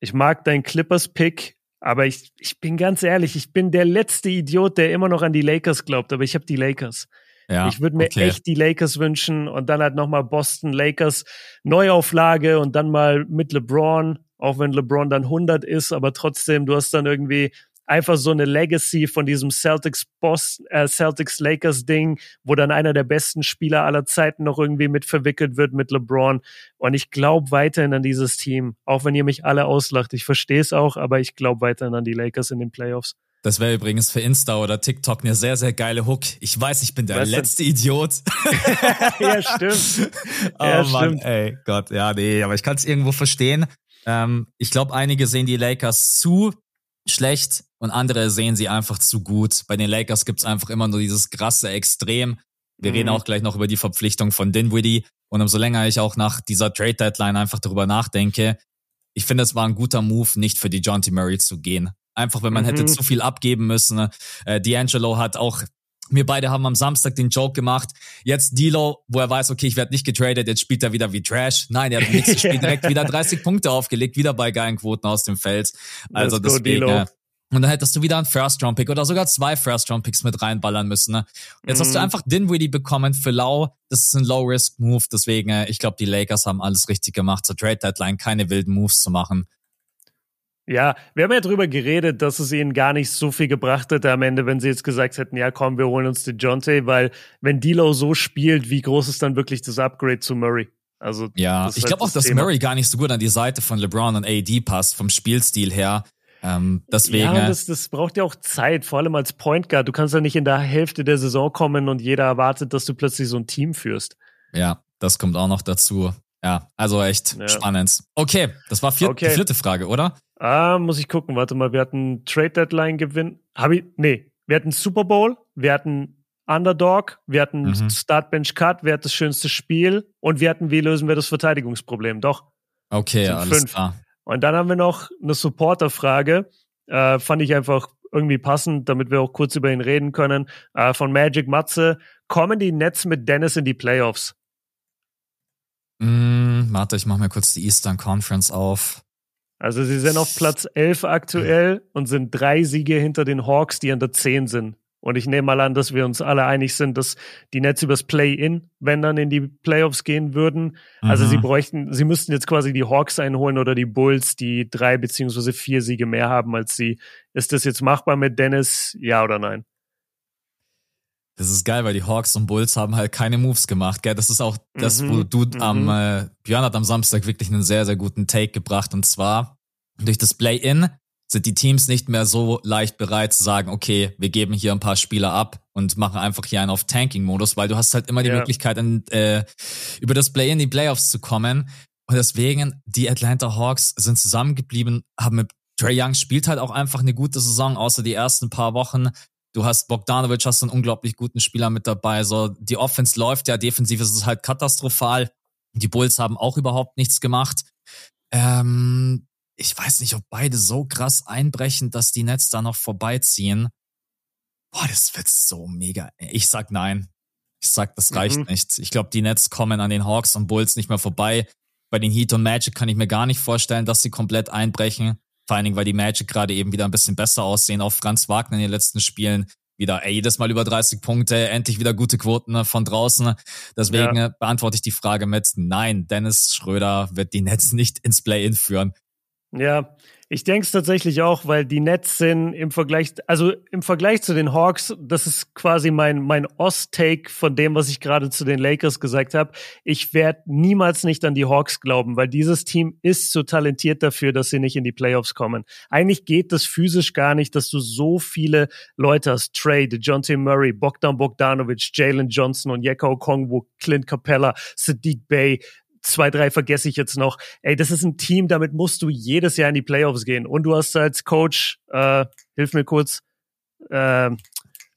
ich mag deinen Clippers-Pick, aber ich, ich bin ganz ehrlich, ich bin der letzte Idiot, der immer noch an die Lakers glaubt, aber ich habe die Lakers. Ja, ich würde mir okay. echt die Lakers wünschen und dann halt nochmal Boston Lakers Neuauflage und dann mal mit LeBron, auch wenn LeBron dann 100 ist, aber trotzdem, du hast dann irgendwie einfach so eine Legacy von diesem Celtics Boss, äh, Celtics Lakers Ding, wo dann einer der besten Spieler aller Zeiten noch irgendwie mit verwickelt wird mit LeBron. Und ich glaube weiterhin an dieses Team, auch wenn ihr mich alle auslacht. Ich verstehe es auch, aber ich glaube weiterhin an die Lakers in den Playoffs. Das wäre übrigens für Insta oder TikTok eine sehr, sehr geile Hook. Ich weiß, ich bin der weißt letzte du? Idiot. [LAUGHS] ja, stimmt. [LAUGHS] oh ja, Mann, stimmt. ey, Gott, ja, nee, aber ich kann es irgendwo verstehen. Ähm, ich glaube, einige sehen die Lakers zu schlecht und andere sehen sie einfach zu gut. Bei den Lakers gibt's einfach immer nur dieses krasse Extrem. Wir mhm. reden auch gleich noch über die Verpflichtung von Dinwiddie. Und umso länger ich auch nach dieser Trade Deadline einfach darüber nachdenke, ich finde, es war ein guter Move, nicht für die John T. Murray zu gehen. Einfach, wenn man mhm. hätte zu viel abgeben müssen. Äh, D'Angelo hat auch wir beide haben am Samstag den Joke gemacht. Jetzt Dilo, wo er weiß, okay, ich werde nicht getradet, jetzt spielt er wieder wie Trash. Nein, er hat nächstes [LAUGHS] Spiel direkt wieder 30 Punkte aufgelegt, wieder bei geilen Quoten aus dem Feld. Also Let's deswegen, go, und dann hättest du wieder einen First-Round-Pick oder sogar zwei First-Round-Picks mit reinballern müssen. Ne? Jetzt mhm. hast du mhm. einfach Dinwiddie bekommen für Lau. Das ist ein Low-Risk-Move. Deswegen, äh, ich glaube, die Lakers haben alles richtig gemacht zur Trade-Deadline, keine wilden Moves zu machen. Ja, wir haben ja drüber geredet, dass es ihnen gar nicht so viel gebracht hätte am Ende, wenn sie jetzt gesagt hätten, ja komm, wir holen uns den Jonte, weil wenn D'Lo so spielt, wie groß ist dann wirklich das Upgrade zu Murray? Also ja, ich glaube auch, dass Thema. Murray gar nicht so gut an die Seite von LeBron und AD passt vom Spielstil her. Ähm, deswegen. Ja, das, das braucht ja auch Zeit, vor allem als Point Guard. Du kannst ja nicht in der Hälfte der Saison kommen und jeder erwartet, dass du plötzlich so ein Team führst. Ja, das kommt auch noch dazu. Ja, also echt ja. spannend. Okay, das war vier, okay. die vierte Frage, oder? Ah, muss ich gucken. Warte mal, wir hatten Trade Deadline Gewinn. Hab ich? Nee, wir hatten Super Bowl, wir hatten Underdog, wir hatten mhm. Start Bench Cut, wer hat das schönste Spiel und wir hatten, wie lösen wir das Verteidigungsproblem? Doch. Okay, alles fünf. klar. Und dann haben wir noch eine Supporter-Frage. Äh, fand ich einfach irgendwie passend, damit wir auch kurz über ihn reden können. Äh, von Magic Matze. Kommen die Nets mit Dennis in die Playoffs? Mm, warte, ich mach mir kurz die Eastern Conference auf. Also sie sind auf Platz 11 aktuell und sind drei Siege hinter den Hawks, die an der 10 sind. Und ich nehme mal an, dass wir uns alle einig sind, dass die Nets übers Play-In, wenn dann in die Playoffs gehen würden. Also sie mhm. bräuchten, sie müssten jetzt quasi die Hawks einholen oder die Bulls, die drei beziehungsweise vier Siege mehr haben als sie. Ist das jetzt machbar mit Dennis? Ja oder nein? Das ist geil, weil die Hawks und Bulls haben halt keine Moves gemacht, gell? Das ist auch das, mhm, wo du mhm. am, äh, Björn hat am Samstag wirklich einen sehr, sehr guten Take gebracht und zwar durch das Play-In sind die Teams nicht mehr so leicht bereit zu sagen, okay, wir geben hier ein paar Spieler ab und machen einfach hier einen auf Tanking-Modus, weil du hast halt immer die ja. Möglichkeit, in, äh, über das Play-In die Playoffs zu kommen. Und deswegen, die Atlanta Hawks sind zusammengeblieben, haben mit Trey Young spielt halt auch einfach eine gute Saison, außer die ersten paar Wochen. Du hast Bogdanovic, hast einen unglaublich guten Spieler mit dabei. So, die Offense läuft ja, defensiv ist es halt katastrophal. Die Bulls haben auch überhaupt nichts gemacht. Ähm, ich weiß nicht, ob beide so krass einbrechen, dass die Nets da noch vorbeiziehen. Boah, das wird so mega. Ich sag nein. Ich sag, das reicht mhm. nicht. Ich glaube, die Nets kommen an den Hawks und Bulls nicht mehr vorbei. Bei den Heat und Magic kann ich mir gar nicht vorstellen, dass sie komplett einbrechen. Vor allen Dingen, weil die Magic gerade eben wieder ein bisschen besser aussehen. Auch Franz Wagner in den letzten Spielen wieder, ey, jedes Mal über 30 Punkte, endlich wieder gute Quoten ne, von draußen. Deswegen ja. beantworte ich die Frage mit Nein, Dennis Schröder wird die Nets nicht ins Play-In führen. Ja, ich denke es tatsächlich auch, weil die Nets sind im Vergleich, also im Vergleich zu den Hawks, das ist quasi mein, mein Ost-Take von dem, was ich gerade zu den Lakers gesagt habe. Ich werde niemals nicht an die Hawks glauben, weil dieses Team ist zu talentiert dafür, dass sie nicht in die Playoffs kommen. Eigentlich geht das physisch gar nicht, dass du so viele Leute hast. Trey, John T. Murray, Bogdan Bogdanovic, Jalen Johnson und Yeko Kongwu, Clint Capella, Sadiq Bay, zwei, drei vergesse ich jetzt noch. Ey, das ist ein Team, damit musst du jedes Jahr in die Playoffs gehen. Und du hast als Coach, äh, hilf mir kurz, äh,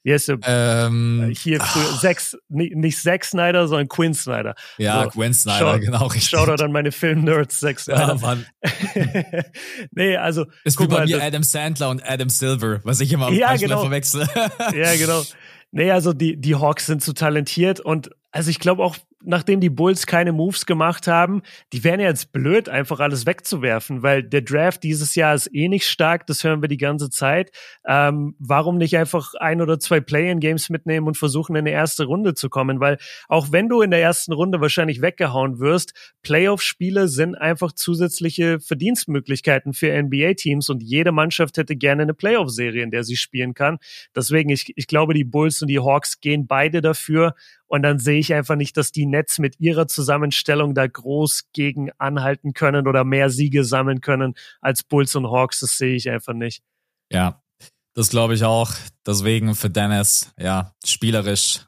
wie heißt der? Ähm, Hier früher, sechs, nicht Zack Snyder, sondern Quinn Snyder. Ja, so, Quinn Snyder, schau, genau. Richtig. Schau da dann meine Film-Nerds, Zack [LAUGHS] Snyder. Ja, Mann. [LAUGHS] nee, also. Ist wie bei mal, mir Adam Sandler und Adam Silver, was ich immer ja, genau. verwechsel. ja, genau. Nee, also die, die Hawks sind zu talentiert und also ich glaube auch, nachdem die Bulls keine Moves gemacht haben, die wären ja jetzt blöd, einfach alles wegzuwerfen, weil der Draft dieses Jahr ist eh nicht stark, das hören wir die ganze Zeit. Ähm, warum nicht einfach ein oder zwei Play-in-Games mitnehmen und versuchen, in die erste Runde zu kommen? Weil auch wenn du in der ersten Runde wahrscheinlich weggehauen wirst, Playoff-Spiele sind einfach zusätzliche Verdienstmöglichkeiten für NBA-Teams und jede Mannschaft hätte gerne eine Playoff-Serie, in der sie spielen kann. Deswegen, ich, ich glaube, die Bulls und die Hawks gehen beide dafür und dann sehe ich einfach nicht, dass die Nets mit ihrer Zusammenstellung da groß gegen anhalten können oder mehr Siege sammeln können als Bulls und Hawks. Das sehe ich einfach nicht. Ja, das glaube ich auch. Deswegen für Dennis, ja, spielerisch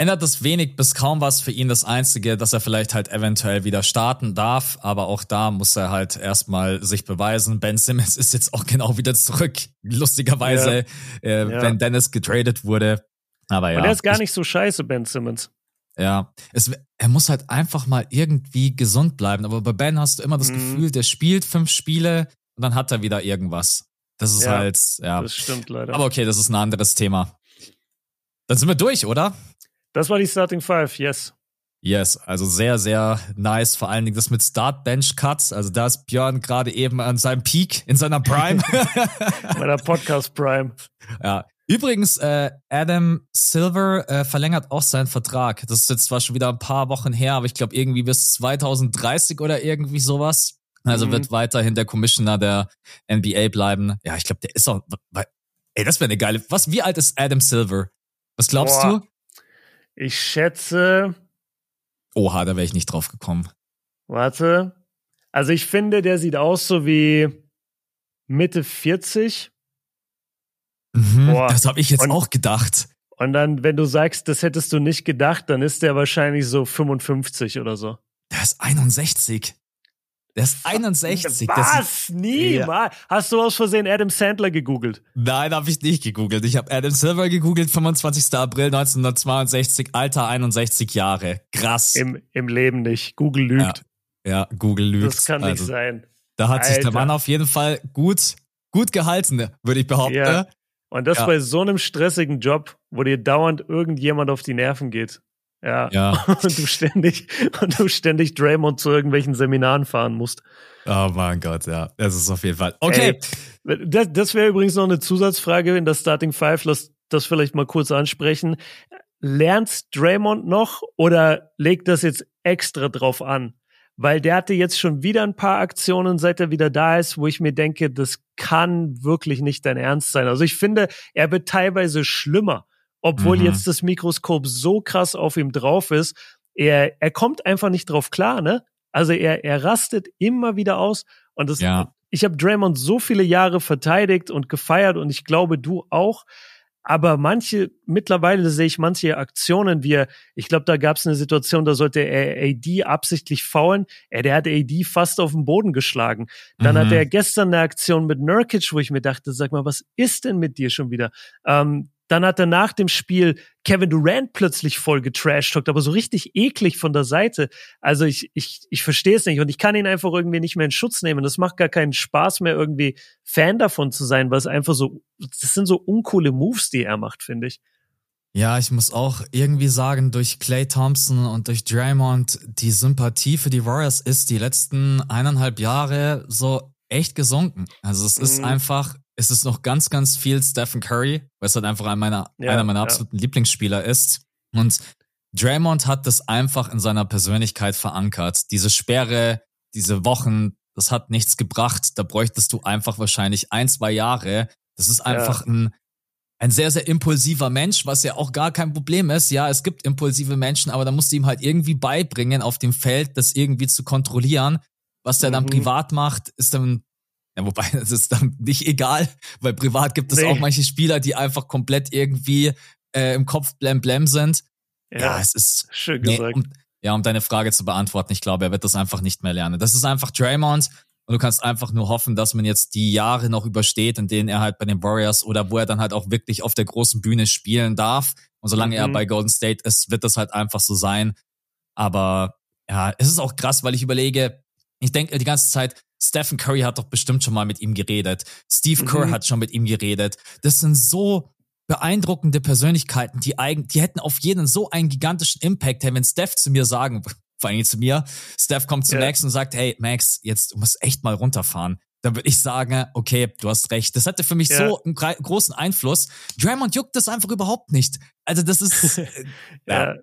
ändert das wenig bis kaum was für ihn. Das Einzige, dass er vielleicht halt eventuell wieder starten darf, aber auch da muss er halt erstmal sich beweisen. Ben Simmons [LAUGHS] ist jetzt auch genau wieder zurück. Lustigerweise, ja. Äh, ja. wenn Dennis getradet wurde, aber ja. Und er ist gar nicht so scheiße, Ben Simmons. Ja, es, er muss halt einfach mal irgendwie gesund bleiben. Aber bei Ben hast du immer das mhm. Gefühl, der spielt fünf Spiele und dann hat er wieder irgendwas. Das ist ja, halt, ja. Das stimmt leider. Aber okay, das ist ein anderes Thema. Dann sind wir durch, oder? Das war die Starting Five, yes. Yes, also sehr, sehr nice. Vor allen Dingen das mit Start-Bench-Cuts. Also da ist Björn gerade eben an seinem Peak, in seiner Prime. [LAUGHS] Meiner Podcast-Prime. Ja, Übrigens, äh, Adam Silver äh, verlängert auch seinen Vertrag. Das ist jetzt zwar schon wieder ein paar Wochen her, aber ich glaube irgendwie bis 2030 oder irgendwie sowas. Also mhm. wird weiterhin der Commissioner der NBA bleiben. Ja, ich glaube, der ist auch. Ey, das wäre eine geile. Was? Wie alt ist Adam Silver? Was glaubst Boah. du? Ich schätze. Oha, da wäre ich nicht drauf gekommen. Warte. Also ich finde, der sieht aus so wie Mitte 40. Mhm. Das habe ich jetzt und, auch gedacht. Und dann, wenn du sagst, das hättest du nicht gedacht, dann ist der wahrscheinlich so 55 oder so. Der ist 61. Der ist 61. Was? Niemals. Ja. Hast du aus Versehen Adam Sandler gegoogelt? Nein, habe ich nicht gegoogelt. Ich habe Adam Silver gegoogelt, 25. April 1962, Alter 61 Jahre. Krass. Im, im Leben nicht. Google lügt. Ja, ja Google lügt. Das kann nicht also, sein. Da hat Alter. sich der Mann auf jeden Fall gut, gut gehalten, würde ich behaupten. Ja. Und das ja. bei so einem stressigen Job, wo dir dauernd irgendjemand auf die Nerven geht. Ja. ja. [LAUGHS] Und du ständig, und du ständig Draymond zu irgendwelchen Seminaren fahren musst. Oh mein Gott, ja. Das ist auf jeden Fall. Okay. Ey, das, das wäre übrigens noch eine Zusatzfrage in der Starting Five. Lass das vielleicht mal kurz ansprechen. Lernt Draymond noch oder legt das jetzt extra drauf an? Weil der hatte jetzt schon wieder ein paar Aktionen, seit er wieder da ist, wo ich mir denke, das kann wirklich nicht dein Ernst sein. Also ich finde, er wird teilweise schlimmer obwohl mhm. jetzt das Mikroskop so krass auf ihm drauf ist. Er, er kommt einfach nicht drauf klar, ne? Also er, er rastet immer wieder aus und das, ja. ich habe Draymond so viele Jahre verteidigt und gefeiert und ich glaube du auch. Aber manche, mittlerweile sehe ich manche Aktionen, wie er, ich glaube, da gab es eine Situation, da sollte er AD absichtlich faulen. Er, der hat AD fast auf den Boden geschlagen. Dann mhm. hatte er gestern eine Aktion mit Nurkic, wo ich mir dachte, sag mal, was ist denn mit dir schon wieder? Ähm, dann hat er nach dem Spiel Kevin Durant plötzlich voll getrashtalkt, aber so richtig eklig von der Seite. Also ich, ich, ich verstehe es nicht und ich kann ihn einfach irgendwie nicht mehr in Schutz nehmen. Das macht gar keinen Spaß mehr, irgendwie Fan davon zu sein, weil es einfach so, das sind so uncoole Moves, die er macht, finde ich. Ja, ich muss auch irgendwie sagen, durch Clay Thompson und durch Draymond, die Sympathie für die Warriors ist die letzten eineinhalb Jahre so echt gesunken. Also es ist mhm. Es ist noch ganz, ganz viel Stephen Curry, weil es halt einfach einer meiner, ja, einer meiner absoluten ja. Lieblingsspieler ist. Und Draymond hat das einfach in seiner Persönlichkeit verankert. Diese Sperre, diese Wochen, das hat nichts gebracht. Da bräuchtest du einfach wahrscheinlich ein, zwei Jahre. Das ist einfach ja. ein, ein sehr, sehr impulsiver Mensch, was ja auch gar kein Problem ist. Ja, es gibt impulsive Menschen, aber da musst du ihm halt irgendwie beibringen, auf dem Feld das irgendwie zu kontrollieren. Was der mhm. dann privat macht, ist dann ja, wobei, [LAUGHS] das ist dann nicht egal, weil privat gibt es nee. auch manche Spieler, die einfach komplett irgendwie äh, im Kopf blem blem sind. Ja, ja es ist schön gesagt. Nee, um, ja, um deine Frage zu beantworten, ich glaube, er wird das einfach nicht mehr lernen. Das ist einfach Draymond und du kannst einfach nur hoffen, dass man jetzt die Jahre noch übersteht, in denen er halt bei den Warriors oder wo er dann halt auch wirklich auf der großen Bühne spielen darf. Und solange mhm. er bei Golden State ist, wird das halt einfach so sein. Aber ja, es ist auch krass, weil ich überlege, ich denke die ganze Zeit, Stephen Curry hat doch bestimmt schon mal mit ihm geredet. Steve Kerr mhm. hat schon mit ihm geredet. Das sind so beeindruckende Persönlichkeiten, die eigentlich, die hätten auf jeden so einen gigantischen Impact. Hey, wenn Steph zu mir sagen, vor allem zu mir, Steph kommt zu ja. Max und sagt, hey, Max, jetzt du musst echt mal runterfahren. Dann würde ich sagen, okay, du hast recht. Das hatte für mich ja. so einen großen Einfluss. Draymond juckt das einfach überhaupt nicht. Also das ist, [LAUGHS] äh, ja. ja.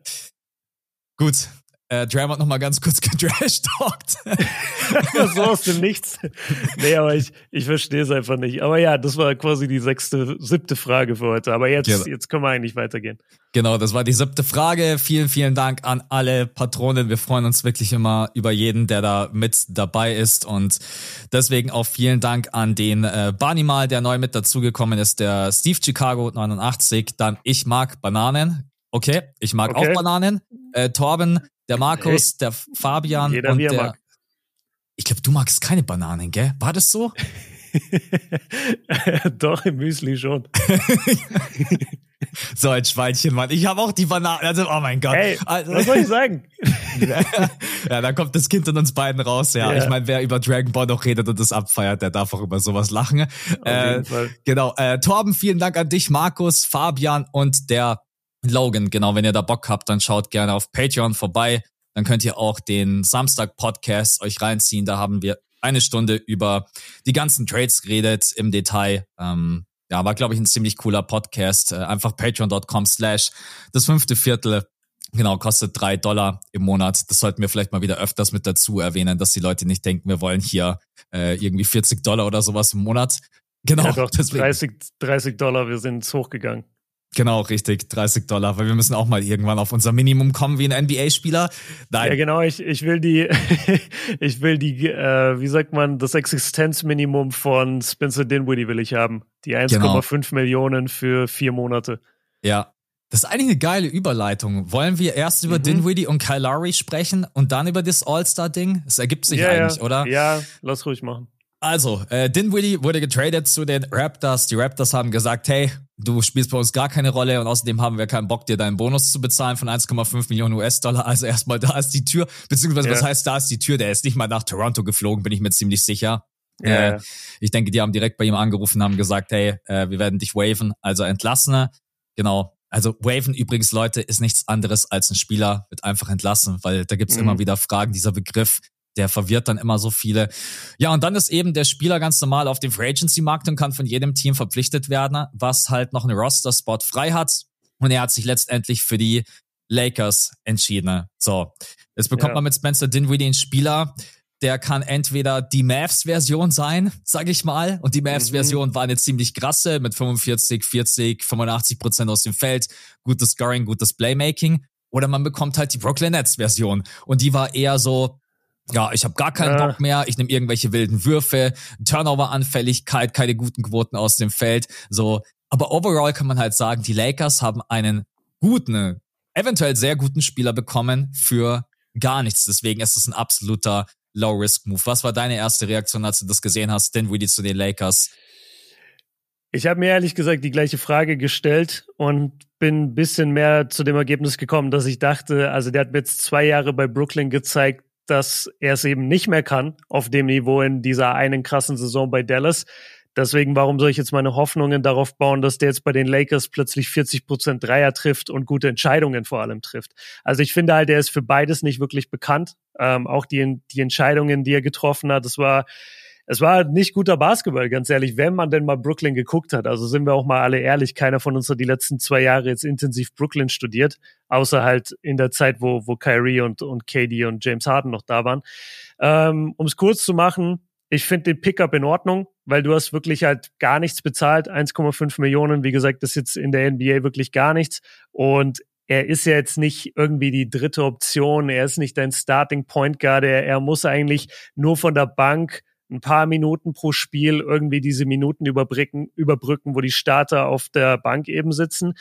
Gut, äh, Draymond noch mal ganz kurz [LAUGHS] getrashtalkt. [LAUGHS] so aus dem Nichts. Nee, aber ich, ich verstehe es einfach nicht. Aber ja, das war quasi die sechste, siebte Frage für heute. Aber jetzt, genau. jetzt können wir eigentlich weitergehen. Genau, das war die siebte Frage. Vielen, vielen Dank an alle Patronen. Wir freuen uns wirklich immer über jeden, der da mit dabei ist. Und deswegen auch vielen Dank an den äh, Banimal, der neu mit dazugekommen ist, der Steve Chicago 89. Dann ich mag Bananen. Okay, ich mag okay. auch Bananen. Äh, Torben, der Markus, hey. der Fabian Jeder, und der. Mag. Ich glaube, du magst keine Bananen, gell? War das so? [LAUGHS] Doch, im Müsli schon. [LAUGHS] so ein Schweinchen, Mann. Ich habe auch die Bananen. Also, oh mein Gott. Hey, also, was soll ich sagen? [LAUGHS] ja, da kommt das Kind in uns beiden raus. Ja, ja. ich meine, wer über Dragon Ball noch redet und das abfeiert, der darf auch über sowas lachen. Äh, genau. Äh, Torben, vielen Dank an dich, Markus, Fabian und der Logan, genau, wenn ihr da Bock habt, dann schaut gerne auf Patreon vorbei. Dann könnt ihr auch den Samstag-Podcast euch reinziehen. Da haben wir eine Stunde über die ganzen Trades geredet im Detail. Ähm, ja, war, glaube ich, ein ziemlich cooler Podcast. Äh, einfach patreon.com slash das fünfte Viertel. Genau, kostet drei Dollar im Monat. Das sollten wir vielleicht mal wieder öfters mit dazu erwähnen, dass die Leute nicht denken, wir wollen hier äh, irgendwie 40 Dollar oder sowas im Monat. Genau. Ja, doch, 30, 30 Dollar, wir sind hochgegangen. Genau, richtig, 30 Dollar, weil wir müssen auch mal irgendwann auf unser Minimum kommen wie ein NBA-Spieler. Nein. Ja, genau, ich, ich will die, [LAUGHS] ich will die, äh, wie sagt man, das Existenzminimum von Spencer Dinwiddie will ich haben. Die 1,5 genau. Millionen für vier Monate. Ja, das ist eigentlich eine geile Überleitung. Wollen wir erst über mhm. Dinwiddie und Kyle Lowry sprechen und dann über das All-Star-Ding? Es ergibt sich ja, eigentlich, ja. oder? Ja, lass ruhig machen. Also, äh, Dinwiddie wurde getradet zu den Raptors. Die Raptors haben gesagt, hey, du spielst bei uns gar keine Rolle und außerdem haben wir keinen Bock, dir deinen Bonus zu bezahlen von 1,5 Millionen US-Dollar. Also erstmal, da ist die Tür, beziehungsweise ja. was heißt, da ist die Tür? Der ist nicht mal nach Toronto geflogen, bin ich mir ziemlich sicher. Ja. Äh, ich denke, die haben direkt bei ihm angerufen, haben gesagt, hey, äh, wir werden dich waven, also entlassen. Genau, also Waven übrigens, Leute, ist nichts anderes als ein Spieler wird einfach entlassen, weil da gibt's mhm. immer wieder Fragen. Dieser Begriff, der verwirrt dann immer so viele. Ja, und dann ist eben der Spieler ganz normal auf dem Free Agency Markt und kann von jedem Team verpflichtet werden, was halt noch einen Roster-Spot frei hat. Und er hat sich letztendlich für die Lakers entschieden. So, jetzt bekommt ja. man mit Spencer Dinwiddie einen Spieler, der kann entweder die Mavs-Version sein, sag ich mal. Und die Mavs-Version mhm. war eine ziemlich krasse mit 45, 40, 85 Prozent aus dem Feld, gutes Scoring, gutes Playmaking. Oder man bekommt halt die Brooklyn Nets-Version. Und die war eher so, ja, ich habe gar keinen ja. Bock mehr, ich nehme irgendwelche wilden Würfe, Turnover-Anfälligkeit, keine guten Quoten aus dem Feld. So, aber overall kann man halt sagen, die Lakers haben einen guten, eventuell sehr guten Spieler bekommen für gar nichts. Deswegen ist es ein absoluter Low-Risk-Move. Was war deine erste Reaktion, als du das gesehen hast, Dinwiddie zu den Lakers? Ich habe mir ehrlich gesagt die gleiche Frage gestellt und bin ein bisschen mehr zu dem Ergebnis gekommen, dass ich dachte, also der hat mir jetzt zwei Jahre bei Brooklyn gezeigt, dass er es eben nicht mehr kann auf dem Niveau in dieser einen krassen Saison bei Dallas. Deswegen, warum soll ich jetzt meine Hoffnungen darauf bauen, dass der jetzt bei den Lakers plötzlich 40 Prozent Dreier trifft und gute Entscheidungen vor allem trifft? Also ich finde halt, er ist für beides nicht wirklich bekannt. Ähm, auch die, die Entscheidungen, die er getroffen hat, das war, es war nicht guter Basketball, ganz ehrlich, wenn man denn mal Brooklyn geguckt hat. Also sind wir auch mal alle ehrlich, keiner von uns hat die letzten zwei Jahre jetzt intensiv Brooklyn studiert, außer halt in der Zeit, wo, wo Kyrie und, und KD und James Harden noch da waren. Ähm, um es kurz zu machen, ich finde den Pickup in Ordnung, weil du hast wirklich halt gar nichts bezahlt. 1,5 Millionen, wie gesagt, das ist jetzt in der NBA wirklich gar nichts. Und er ist ja jetzt nicht irgendwie die dritte Option. Er ist nicht dein Starting Point Guard. Er, er muss eigentlich nur von der Bank ein paar Minuten pro Spiel irgendwie diese Minuten überbrücken, überbrücken, wo die Starter auf der Bank eben sitzen.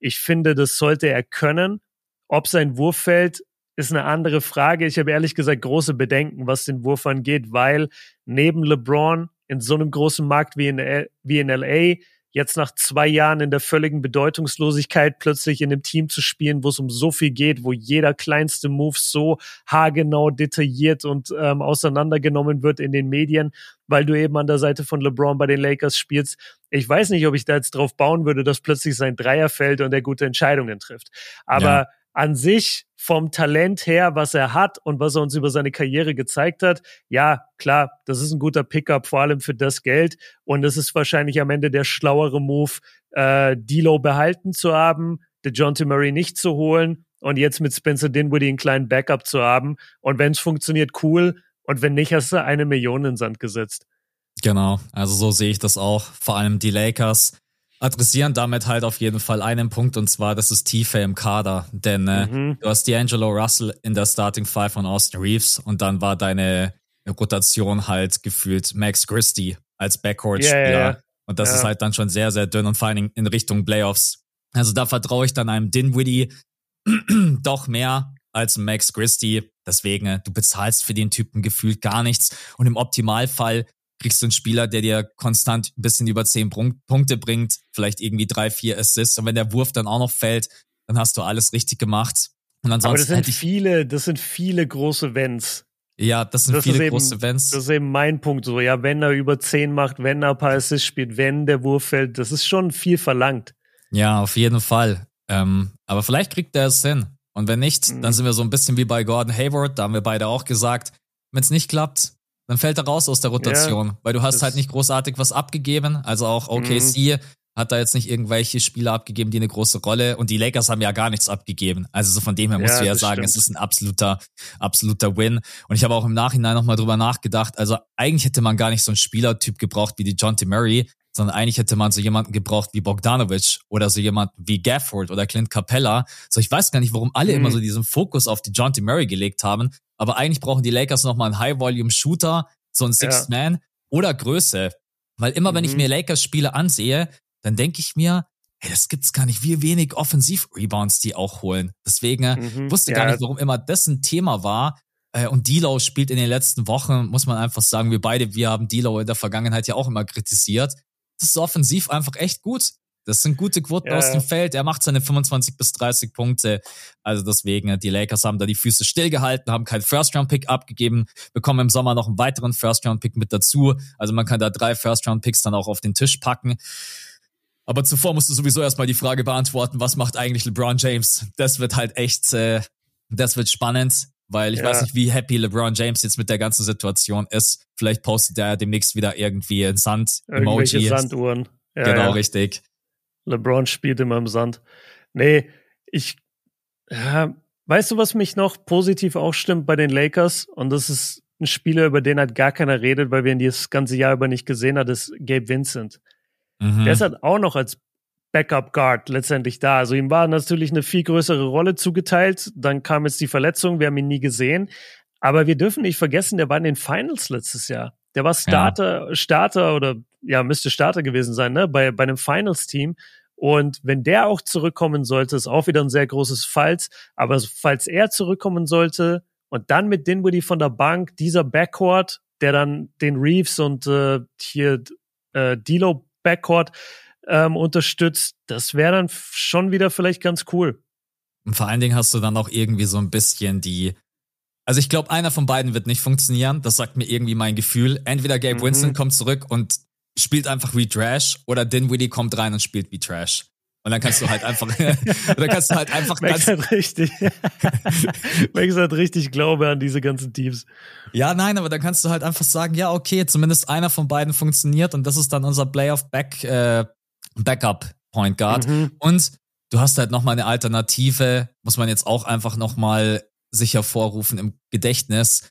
Ich finde, das sollte er können. Ob sein Wurffeld ist eine andere Frage. Ich habe ehrlich gesagt große Bedenken, was den Wurf angeht, weil neben LeBron in so einem großen Markt wie in, wie in LA jetzt nach zwei Jahren in der völligen Bedeutungslosigkeit plötzlich in einem Team zu spielen, wo es um so viel geht, wo jeder kleinste Move so haargenau detailliert und ähm, auseinandergenommen wird in den Medien, weil du eben an der Seite von LeBron bei den Lakers spielst. Ich weiß nicht, ob ich da jetzt drauf bauen würde, dass plötzlich sein Dreier fällt und er gute Entscheidungen trifft. Aber ja. An sich vom Talent her, was er hat und was er uns über seine Karriere gezeigt hat, ja, klar, das ist ein guter Pickup, vor allem für das Geld. Und es ist wahrscheinlich am Ende der schlauere Move, äh, D'Lo behalten zu haben, DeJounte Murray nicht zu holen und jetzt mit Spencer Dinwiddie einen kleinen Backup zu haben. Und wenn es funktioniert, cool. Und wenn nicht, hast du eine Million in den Sand gesetzt. Genau, also so sehe ich das auch. Vor allem die Lakers adressieren damit halt auf jeden Fall einen Punkt und zwar, das ist Tiefe im Kader. Denn äh, mhm. du hast D'Angelo Russell in der Starting Five von Austin Reeves und dann war deine Rotation halt gefühlt Max Christie als Backcourt-Spieler. Yeah, yeah, yeah. Und das ist halt dann schon sehr, sehr dünn und vor allen Dingen in Richtung Playoffs. Also da vertraue ich dann einem Dinwiddie [CLEARS THROAT] doch mehr als Max Christie. Deswegen, äh, du bezahlst für den Typen gefühlt gar nichts. Und im Optimalfall kriegst du einen Spieler, der dir konstant ein bisschen über zehn Punkte bringt, vielleicht irgendwie drei, vier Assists. Und wenn der Wurf dann auch noch fällt, dann hast du alles richtig gemacht. Und ansonsten Aber das sind viele, das sind viele große Wenns. Ja, das sind das viele eben, große Wenns. Das ist eben mein Punkt. So, ja, wenn er über zehn macht, wenn er ein paar Assists spielt, wenn der Wurf fällt, das ist schon viel verlangt. Ja, auf jeden Fall. Ähm, aber vielleicht kriegt er es hin. Und wenn nicht, mhm. dann sind wir so ein bisschen wie bei Gordon Hayward. Da haben wir beide auch gesagt, wenn es nicht klappt, dann fällt er raus aus der Rotation, ja, weil du hast halt nicht großartig was abgegeben. Also auch OKC mhm. hat da jetzt nicht irgendwelche Spieler abgegeben, die eine große Rolle und die Lakers haben ja gar nichts abgegeben. Also so von dem her musst ja, du ja sagen, stimmt. es ist ein absoluter, absoluter Win. Und ich habe auch im Nachhinein nochmal drüber nachgedacht. Also eigentlich hätte man gar nicht so einen Spielertyp gebraucht wie die John T. Murray, sondern eigentlich hätte man so jemanden gebraucht wie Bogdanovic oder so jemand wie Gafford oder Clint Capella. So, ich weiß gar nicht, warum alle mhm. immer so diesen Fokus auf die John T. Murray gelegt haben, aber eigentlich brauchen die Lakers nochmal einen High-Volume-Shooter, so ein Sixth ja. Man oder Größe. Weil immer, mhm. wenn ich mhm. mir Lakers-Spiele ansehe, dann denke ich mir, hey, das gibt's gar nicht, wie wenig Offensiv-Rebounds die auch holen. Deswegen mhm. wusste ja. gar nicht, warum immer das ein Thema war. Äh, und Dilo spielt in den letzten Wochen, muss man einfach sagen, wir beide, wir haben Dilo in der Vergangenheit ja auch immer kritisiert. Das ist offensiv einfach echt gut. Das sind gute Quoten ja, aus dem Feld. Er macht seine 25 bis 30 Punkte. Also deswegen, die Lakers haben da die Füße stillgehalten, haben keinen First-Round-Pick abgegeben, bekommen im Sommer noch einen weiteren First-Round-Pick mit dazu. Also man kann da drei First-Round-Picks dann auch auf den Tisch packen. Aber zuvor musst du sowieso erstmal die Frage beantworten, was macht eigentlich LeBron James? Das wird halt echt, äh, das wird spannend, weil ich ja. weiß nicht, wie happy LeBron James jetzt mit der ganzen Situation ist. Vielleicht postet er demnächst wieder irgendwie ein Sand-Emoji. Sanduhren. Ja, genau, ja. richtig. LeBron spielt immer im Sand. Nee, ich, ja, weißt du, was mich noch positiv auch stimmt bei den Lakers? Und das ist ein Spieler, über den halt gar keiner redet, weil wir ihn das ganze Jahr über nicht gesehen hat, ist Gabe Vincent. Mhm. Der ist halt auch noch als Backup Guard letztendlich da. Also ihm war natürlich eine viel größere Rolle zugeteilt. Dann kam jetzt die Verletzung, wir haben ihn nie gesehen. Aber wir dürfen nicht vergessen, der war in den Finals letztes Jahr. Der war Starter, ja. Starter oder ja, müsste Starter gewesen sein, ne? Bei, bei einem Finals-Team. Und wenn der auch zurückkommen sollte, ist auch wieder ein sehr großes Falls. Aber falls er zurückkommen sollte und dann mit Dinwiddie von der Bank, dieser Backcourt, der dann den Reeves und äh, hier äh, Dilo Backcourt ähm, unterstützt, das wäre dann schon wieder vielleicht ganz cool. Und vor allen Dingen hast du dann auch irgendwie so ein bisschen die. Also ich glaube, einer von beiden wird nicht funktionieren. Das sagt mir irgendwie mein Gefühl. Entweder Gabe mhm. Winston kommt zurück und spielt einfach wie Trash oder Dinwiddie kommt rein und spielt wie Trash. Und dann kannst du halt einfach, [LAUGHS] [LAUGHS] dann kannst du halt einfach Max ganz. Hat richtig, [LAUGHS] Max hat richtig Glaube an diese ganzen Teams. Ja, nein, aber dann kannst du halt einfach sagen, ja, okay, zumindest einer von beiden funktioniert und das ist dann unser Playoff Back, äh, Backup Point Guard. Mhm. Und du hast halt nochmal eine Alternative, muss man jetzt auch einfach nochmal sich hervorrufen im Gedächtnis.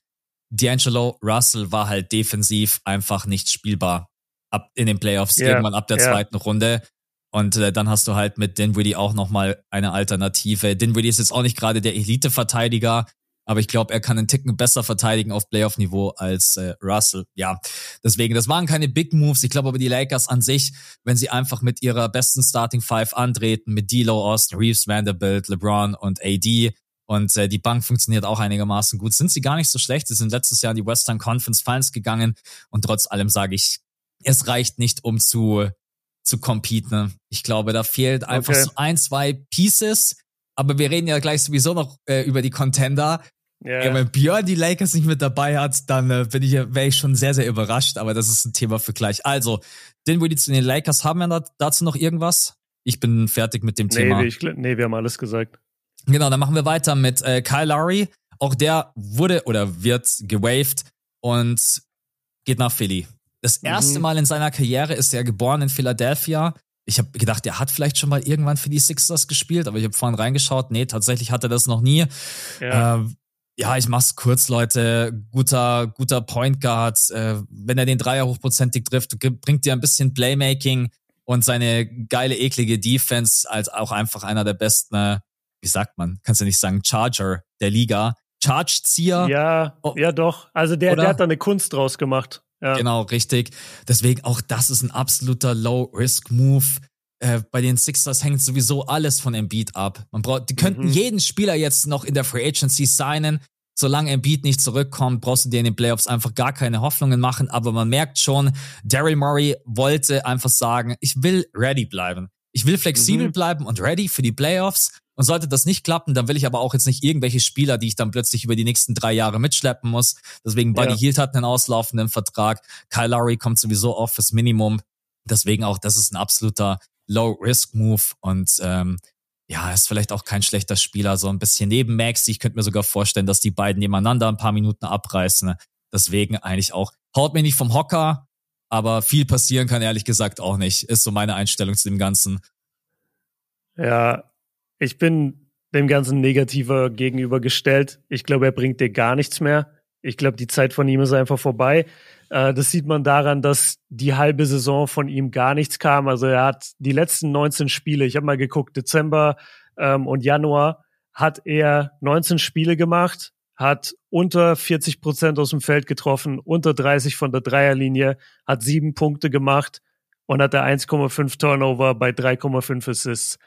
D'Angelo Russell war halt defensiv einfach nicht spielbar. Ab in den Playoffs, yeah. irgendwann ab der yeah. zweiten Runde. Und äh, dann hast du halt mit Dinwiddie auch nochmal eine Alternative. Dinwiddie ist jetzt auch nicht gerade der Elite-Verteidiger, aber ich glaube, er kann einen Ticken besser verteidigen auf Playoff-Niveau als äh, Russell. Ja, deswegen, das waren keine Big Moves. Ich glaube aber die Lakers an sich, wenn sie einfach mit ihrer besten Starting Five antreten, mit D'Lo, Austin Reeves, Vanderbilt, LeBron und AD und äh, die Bank funktioniert auch einigermaßen gut, sind sie gar nicht so schlecht. Sie sind letztes Jahr in die Western Conference Finals gegangen und trotz allem sage ich, es reicht nicht, um zu zu competen. Ich glaube, da fehlt einfach okay. so ein, zwei Pieces. Aber wir reden ja gleich sowieso noch äh, über die Contender. Yeah. Ja, wenn Björn die Lakers nicht mit dabei hat, dann äh, bin ich, wäre ich schon sehr, sehr überrascht. Aber das ist ein Thema für gleich. Also, den wir zu den Lakers haben wir dazu noch irgendwas? Ich bin fertig mit dem nee, Thema. Ich, nee, wir haben alles gesagt. Genau, dann machen wir weiter mit äh, Kyle Lowry. Auch der wurde oder wird gewaved und geht nach Philly. Das erste mhm. Mal in seiner Karriere ist er geboren in Philadelphia. Ich habe gedacht, er hat vielleicht schon mal irgendwann für die Sixers gespielt, aber ich habe vorhin reingeschaut. Nee, tatsächlich hat er das noch nie. Ja, äh, ja ich mach's kurz, Leute. Guter, guter Point Guard. Äh, wenn er den Dreier hochprozentig trifft, bringt dir ein bisschen Playmaking und seine geile, eklige Defense als auch einfach einer der besten, äh, wie sagt man, kannst du nicht sagen, Charger der Liga. Charge-Zieher. Ja, oh, ja doch. Also der, der hat da eine Kunst draus gemacht. Ja. Genau, richtig. Deswegen auch das ist ein absoluter Low-Risk-Move. Äh, bei den Sixers hängt sowieso alles von Embiid ab. Man braucht, die könnten mhm. jeden Spieler jetzt noch in der Free Agency signen. Solange Embiid nicht zurückkommt, brauchst du dir in den Playoffs einfach gar keine Hoffnungen machen. Aber man merkt schon, Daryl Murray wollte einfach sagen, ich will ready bleiben. Ich will flexibel mhm. bleiben und ready für die Playoffs. Und sollte das nicht klappen, dann will ich aber auch jetzt nicht irgendwelche Spieler, die ich dann plötzlich über die nächsten drei Jahre mitschleppen muss. Deswegen Buddy ja. Hield hat einen auslaufenden Vertrag. Kyle Lowry kommt sowieso auf fürs Minimum. Deswegen auch, das ist ein absoluter Low-Risk-Move und ähm, ja, ist vielleicht auch kein schlechter Spieler, so ein bisschen neben Max. Ich könnte mir sogar vorstellen, dass die beiden nebeneinander ein paar Minuten abreißen. Deswegen eigentlich auch, haut mir nicht vom Hocker, aber viel passieren kann ehrlich gesagt auch nicht. Ist so meine Einstellung zu dem Ganzen. Ja, ich bin dem Ganzen negativer gegenübergestellt. Ich glaube, er bringt dir gar nichts mehr. Ich glaube, die Zeit von ihm ist einfach vorbei. Äh, das sieht man daran, dass die halbe Saison von ihm gar nichts kam. Also er hat die letzten 19 Spiele, ich habe mal geguckt, Dezember ähm, und Januar, hat er 19 Spiele gemacht, hat unter 40 Prozent aus dem Feld getroffen, unter 30 von der Dreierlinie, hat sieben Punkte gemacht und hatte 1,5 Turnover bei 3,5 Assists.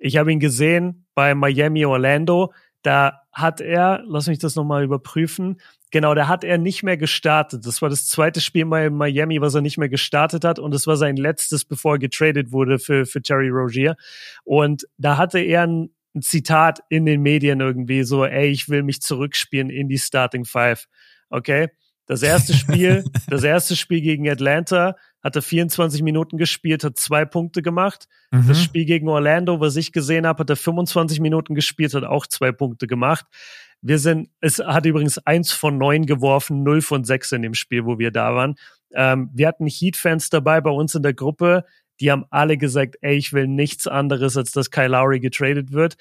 Ich habe ihn gesehen bei Miami Orlando. Da hat er, lass mich das nochmal überprüfen, genau, da hat er nicht mehr gestartet. Das war das zweite Spiel bei Miami, was er nicht mehr gestartet hat und es war sein letztes, bevor er getradet wurde für, für Terry Rogier. Und da hatte er ein, ein Zitat in den Medien irgendwie so, ey, ich will mich zurückspielen in die Starting Five. Okay? Das erste Spiel, [LAUGHS] das erste Spiel gegen Atlanta hat er 24 Minuten gespielt, hat zwei Punkte gemacht. Mhm. Das Spiel gegen Orlando, was ich gesehen habe, hat er 25 Minuten gespielt, hat auch zwei Punkte gemacht. Wir sind, es hat übrigens eins von neun geworfen, null von sechs in dem Spiel, wo wir da waren. Ähm, wir hatten Heat-Fans dabei bei uns in der Gruppe, die haben alle gesagt, ey, ich will nichts anderes, als dass Kyle Lowry getradet wird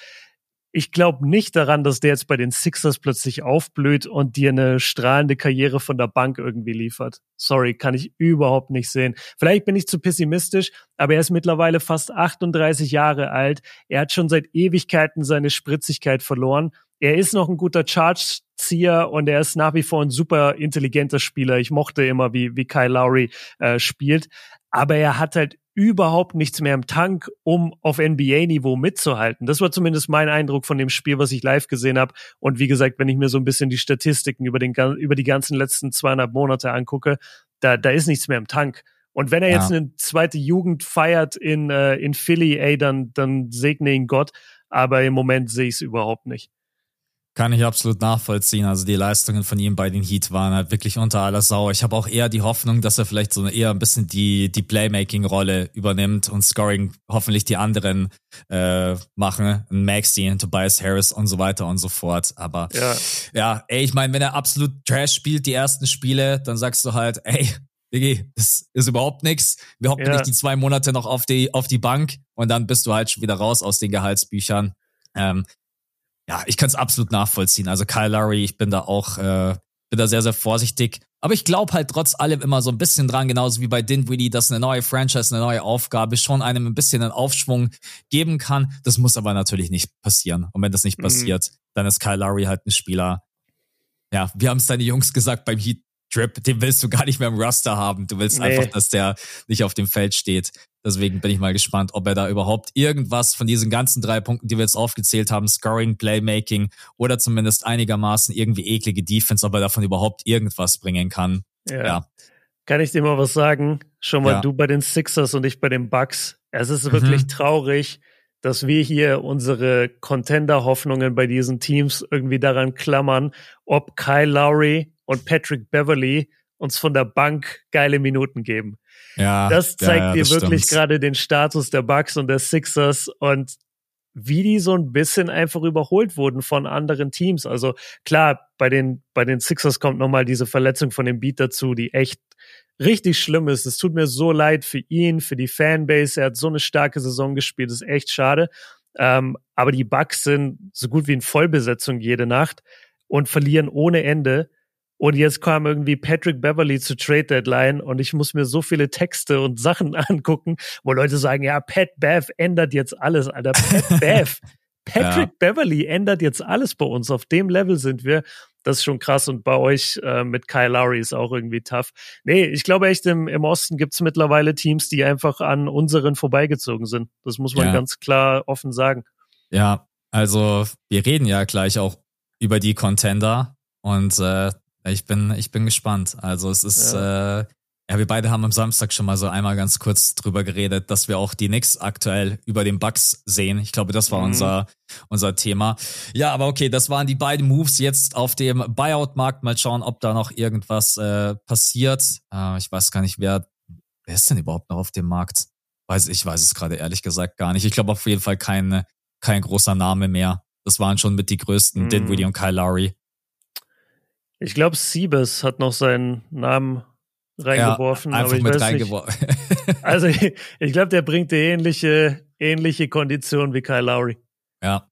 ich glaube nicht daran, dass der jetzt bei den Sixers plötzlich aufblüht und dir eine strahlende Karriere von der Bank irgendwie liefert. Sorry, kann ich überhaupt nicht sehen. Vielleicht bin ich zu pessimistisch, aber er ist mittlerweile fast 38 Jahre alt. Er hat schon seit Ewigkeiten seine Spritzigkeit verloren. Er ist noch ein guter Charge-Zieher und er ist nach wie vor ein super intelligenter Spieler. Ich mochte immer, wie, wie Kyle Lowry äh, spielt. Aber er hat halt überhaupt nichts mehr im Tank, um auf NBA-Niveau mitzuhalten. Das war zumindest mein Eindruck von dem Spiel, was ich live gesehen habe. Und wie gesagt, wenn ich mir so ein bisschen die Statistiken über, den, über die ganzen letzten zweieinhalb Monate angucke, da, da ist nichts mehr im Tank. Und wenn er jetzt eine zweite Jugend feiert in, äh, in Philly, ey, dann, dann segne ihn Gott. Aber im Moment sehe ich es überhaupt nicht. Kann ich absolut nachvollziehen. Also die Leistungen von ihm bei den Heat waren halt wirklich unter aller Sau. Ich habe auch eher die Hoffnung, dass er vielleicht so eher ein bisschen die, die Playmaking-Rolle übernimmt und Scoring hoffentlich die anderen äh, machen. Maxi, Tobias Harris und so weiter und so fort. Aber ja, ja ey, ich meine, wenn er absolut Trash spielt, die ersten Spiele, dann sagst du halt, ey, Digi, das ist überhaupt nichts. Wir hocken ja. nicht die zwei Monate noch auf die, auf die Bank und dann bist du halt schon wieder raus aus den Gehaltsbüchern. Ähm, ja, ich kann es absolut nachvollziehen. Also Kyle Lowry, ich bin da auch, äh, bin da sehr, sehr vorsichtig. Aber ich glaube halt trotz allem immer so ein bisschen dran, genauso wie bei Dinwiddie, dass eine neue Franchise, eine neue Aufgabe schon einem ein bisschen einen Aufschwung geben kann. Das muss aber natürlich nicht passieren. Und wenn das nicht mhm. passiert, dann ist Kyle Lowry halt ein Spieler. Ja, wir haben es deine Jungs gesagt beim Heat Trip, den willst du gar nicht mehr im Roster haben. Du willst nee. einfach, dass der nicht auf dem Feld steht. Deswegen bin ich mal gespannt, ob er da überhaupt irgendwas von diesen ganzen drei Punkten, die wir jetzt aufgezählt haben, Scoring, Playmaking oder zumindest einigermaßen irgendwie eklige Defense, ob er davon überhaupt irgendwas bringen kann. Ja. ja. Kann ich dir mal was sagen? Schon mal ja. du bei den Sixers und ich bei den Bucks. Es ist wirklich mhm. traurig, dass wir hier unsere Contender-Hoffnungen bei diesen Teams irgendwie daran klammern, ob Kyle Lowry und Patrick Beverly uns von der Bank geile Minuten geben. Ja, das zeigt ja, ja, dir wirklich gerade den Status der Bucks und der Sixers und wie die so ein bisschen einfach überholt wurden von anderen Teams. Also klar, bei den, bei den Sixers kommt nochmal diese Verletzung von dem Beat dazu, die echt richtig schlimm ist. Es tut mir so leid für ihn, für die Fanbase. Er hat so eine starke Saison gespielt, das ist echt schade. Ähm, aber die Bucks sind so gut wie in Vollbesetzung jede Nacht und verlieren ohne Ende. Und jetzt kam irgendwie Patrick Beverly zu Trade Deadline und ich muss mir so viele Texte und Sachen [LAUGHS] angucken, wo Leute sagen, ja, Pat Bev ändert jetzt alles, Alter. Pat [LAUGHS] Bev. Patrick ja. Beverly ändert jetzt alles bei uns. Auf dem Level sind wir. Das ist schon krass. Und bei euch äh, mit Kyle Lowry ist auch irgendwie tough. Nee, ich glaube echt, im, im Osten gibt's mittlerweile Teams, die einfach an unseren vorbeigezogen sind. Das muss man ja. ganz klar offen sagen. Ja, also wir reden ja gleich auch über die Contender. Und äh, ich bin, ich bin gespannt. Also es ist, ja. Äh, ja, wir beide haben am Samstag schon mal so einmal ganz kurz drüber geredet, dass wir auch die Knicks aktuell über den Bucks sehen. Ich glaube, das war mhm. unser, unser Thema. Ja, aber okay, das waren die beiden Moves jetzt auf dem Buyout-Markt. Mal schauen, ob da noch irgendwas äh, passiert. Äh, ich weiß gar nicht, wer, wer ist denn überhaupt noch auf dem Markt? Weiß, ich weiß es gerade ehrlich gesagt gar nicht. Ich glaube auf jeden Fall kein, kein großer Name mehr. Das waren schon mit die größten, mhm. Dinwiddie und Kyle Lowry. Ich glaube, Siebes hat noch seinen Namen reingeworfen. Ja, einfach aber ich mit reingeworfen. [LAUGHS] also ich, ich glaube, der bringt dir ähnliche, ähnliche Konditionen wie Kyle Lowry. Ja.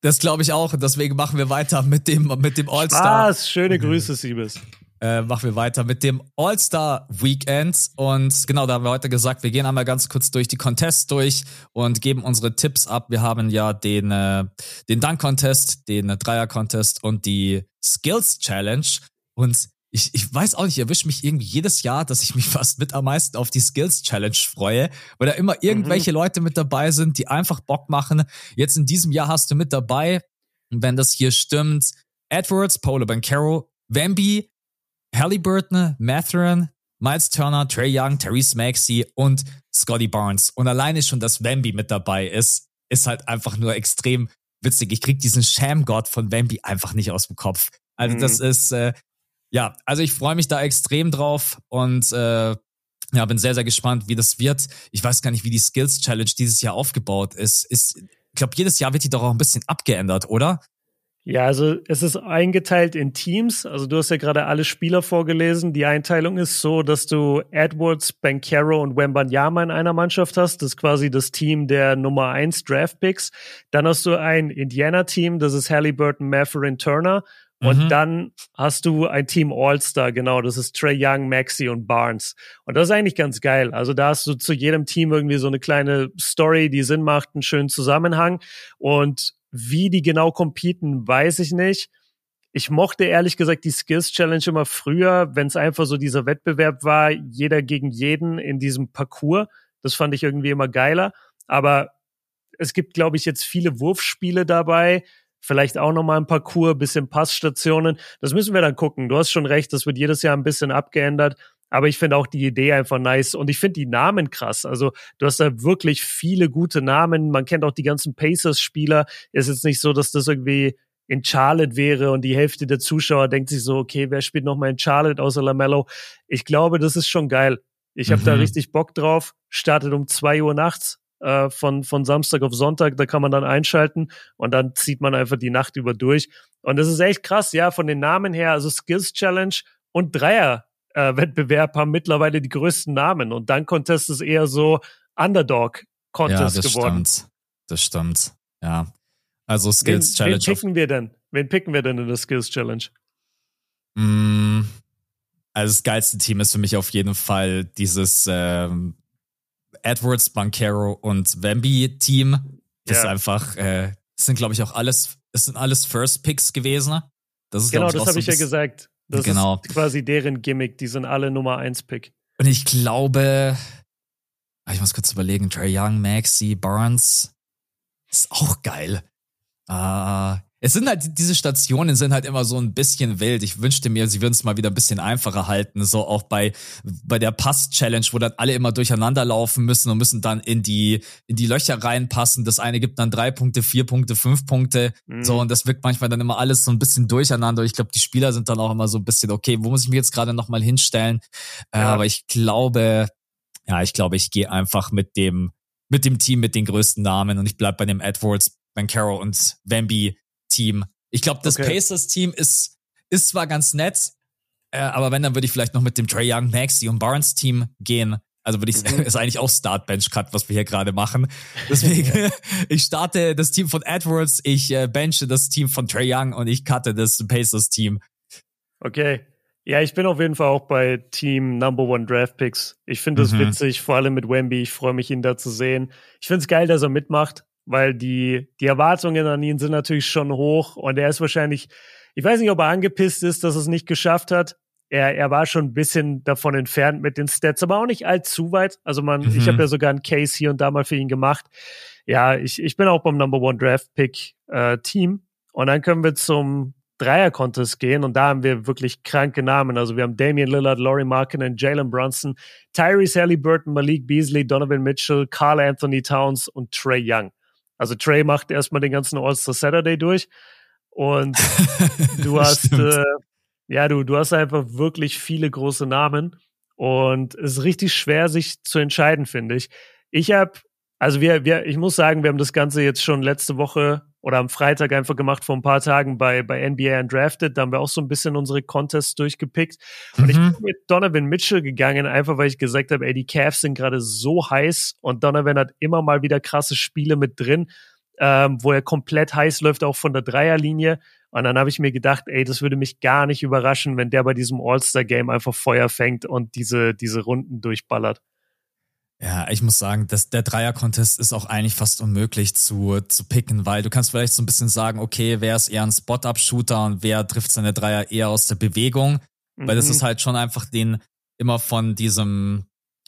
Das glaube ich auch. Und deswegen machen wir weiter mit dem, mit dem All-Star. Spaß, schöne Grüße, Siebes äh, machen wir weiter mit dem All-Star Weekend. Und genau, da haben wir heute gesagt, wir gehen einmal ganz kurz durch die Contests durch und geben unsere Tipps ab. Wir haben ja den, äh, den Dunk-Contest, den Dreier-Contest und die Skills Challenge. Und ich, ich weiß auch nicht, ich erwische mich irgendwie jedes Jahr, dass ich mich [LAUGHS] fast mit am meisten auf die Skills Challenge freue, weil da immer irgendwelche mhm. Leute mit dabei sind, die einfach Bock machen. Jetzt in diesem Jahr hast du mit dabei, wenn das hier stimmt, Edwards, Paulo Bancaro, Wemby, Halliburton, Mathurin, Miles Turner, Trey Young, Therese Maxey und Scotty Barnes. Und alleine schon, dass Wemby mit dabei ist, ist halt einfach nur extrem witzig. Ich krieg diesen Sham-God von Wemby einfach nicht aus dem Kopf. Also mhm. das ist, äh, ja, also ich freue mich da extrem drauf und äh, ja, bin sehr, sehr gespannt, wie das wird. Ich weiß gar nicht, wie die Skills Challenge dieses Jahr aufgebaut ist. ist ich glaube, jedes Jahr wird die doch auch ein bisschen abgeändert, oder? Ja, also es ist eingeteilt in Teams. Also du hast ja gerade alle Spieler vorgelesen. Die Einteilung ist so, dass du Edwards, Bankero und Wembanyama in einer Mannschaft hast. Das ist quasi das Team der Nummer 1 Draftpicks. Dann hast du ein Indiana-Team, das ist Halliburton, Matherin, Turner. Und mhm. dann hast du ein Team All-Star, genau, das ist Trey Young, Maxi und Barnes. Und das ist eigentlich ganz geil. Also da hast du zu jedem Team irgendwie so eine kleine Story, die Sinn macht, einen schönen Zusammenhang. Und wie die genau competen, weiß ich nicht. Ich mochte ehrlich gesagt die Skills Challenge immer früher, wenn es einfach so dieser Wettbewerb war, jeder gegen jeden in diesem Parcours. Das fand ich irgendwie immer geiler. Aber es gibt, glaube ich, jetzt viele Wurfspiele dabei. Vielleicht auch nochmal ein Parcours, bisschen Passstationen. Das müssen wir dann gucken. Du hast schon recht, das wird jedes Jahr ein bisschen abgeändert. Aber ich finde auch die Idee einfach nice und ich finde die Namen krass. Also du hast da wirklich viele gute Namen. Man kennt auch die ganzen Pacers-Spieler. Es ist jetzt nicht so, dass das irgendwie in Charlotte wäre und die Hälfte der Zuschauer denkt sich so, okay, wer spielt nochmal in Charlotte außer Lamello? Ich glaube, das ist schon geil. Ich habe mhm. da richtig Bock drauf. Startet um zwei Uhr nachts äh, von, von Samstag auf Sonntag. Da kann man dann einschalten und dann zieht man einfach die Nacht über durch. Und das ist echt krass, ja, von den Namen her. Also Skills Challenge und Dreier äh, Wettbewerb haben mittlerweile die größten Namen und dann Contest ist eher so Underdog Contest ja, das geworden. Stimmt. Das stimmt. Ja. Also Skills wen, Challenge. Wen picken wir denn? Wen picken wir denn in der Skills Challenge? Mm, also das geilste Team ist für mich auf jeden Fall dieses ähm, Edwards, Bankero und Wemby Team. Das ja. ist einfach, äh, das sind glaube ich auch alles, es sind alles First Picks gewesen. Das ist, genau, das habe so ich ja gesagt. Das genau. ist quasi deren Gimmick. Die sind alle Nummer 1 Pick. Und ich glaube, ah, ich muss kurz überlegen, Trey Young, Maxi, Barnes, ist auch geil. Uh, es sind halt, diese Stationen sind halt immer so ein bisschen wild. Ich wünschte mir, sie würden es mal wieder ein bisschen einfacher halten. So auch bei, bei der Pass-Challenge, wo dann alle immer durcheinander laufen müssen und müssen dann in die, in die Löcher reinpassen. Das eine gibt dann drei Punkte, vier Punkte, fünf Punkte. Mhm. So, und das wirkt manchmal dann immer alles so ein bisschen durcheinander. Ich glaube, die Spieler sind dann auch immer so ein bisschen, okay, wo muss ich mich jetzt gerade nochmal hinstellen? Äh, ja. Aber ich glaube, ja, ich glaube, ich gehe einfach mit dem, mit dem Team mit den größten Namen und ich bleib bei dem Edwards, Bankero und Wemby Team. Ich glaube, das okay. Pacers-Team ist, ist zwar ganz nett, äh, aber wenn, dann würde ich vielleicht noch mit dem Trey Young, Maxi und Barnes-Team gehen. Also würde ich mhm. ist eigentlich auch Start-Bench-Cut, was wir hier gerade machen. [LAUGHS] Deswegen, [LAUGHS] ich starte das Team von Edwards, ich äh, benche das Team von Trey Young und ich cutte das Pacers-Team. Okay. Ja, ich bin auf jeden Fall auch bei Team Number One Draft Picks. Ich finde das mhm. witzig, vor allem mit Wemby. Ich freue mich, ihn da zu sehen. Ich finde es geil, dass er mitmacht weil die, die Erwartungen an ihn sind natürlich schon hoch und er ist wahrscheinlich, ich weiß nicht, ob er angepisst ist, dass er es nicht geschafft hat. Er, er war schon ein bisschen davon entfernt mit den Stats, aber auch nicht allzu weit. Also man, mhm. ich habe ja sogar einen Case hier und da mal für ihn gemacht. Ja, ich, ich bin auch beim Number One Draft Pick äh, Team. Und dann können wir zum Dreier-Contest gehen und da haben wir wirklich kranke Namen. Also wir haben Damian Lillard, Laurie Markkinen, Jalen Brunson, Tyrese Halliburton, Malik Beasley, Donovan Mitchell, Carl Anthony Towns und Trey Young. Also Trey macht erstmal den ganzen All-Star Saturday durch und [LAUGHS] du hast, äh, ja, du, du hast einfach wirklich viele große Namen und es ist richtig schwer, sich zu entscheiden, finde ich. Ich habe Also wir, wir, ich muss sagen, wir haben das Ganze jetzt schon letzte Woche oder am Freitag einfach gemacht vor ein paar Tagen bei, bei NBA Undrafted. Da haben wir auch so ein bisschen unsere Contests durchgepickt. Und mhm. ich bin mit Donovan Mitchell gegangen, einfach weil ich gesagt habe, ey, die Cavs sind gerade so heiß und Donovan hat immer mal wieder krasse Spiele mit drin, ähm, wo er komplett heiß läuft, auch von der Dreierlinie. Und dann habe ich mir gedacht, ey, das würde mich gar nicht überraschen, wenn der bei diesem All-Star-Game einfach Feuer fängt und diese, diese Runden durchballert. Ja, ich muss sagen, dass der Dreier-Contest ist auch eigentlich fast unmöglich zu, zu picken, weil du kannst vielleicht so ein bisschen sagen, okay, wer ist eher ein Spot-Up-Shooter und wer trifft seine Dreier eher aus der Bewegung, mhm. weil das mhm. ist halt schon einfach den immer von diesem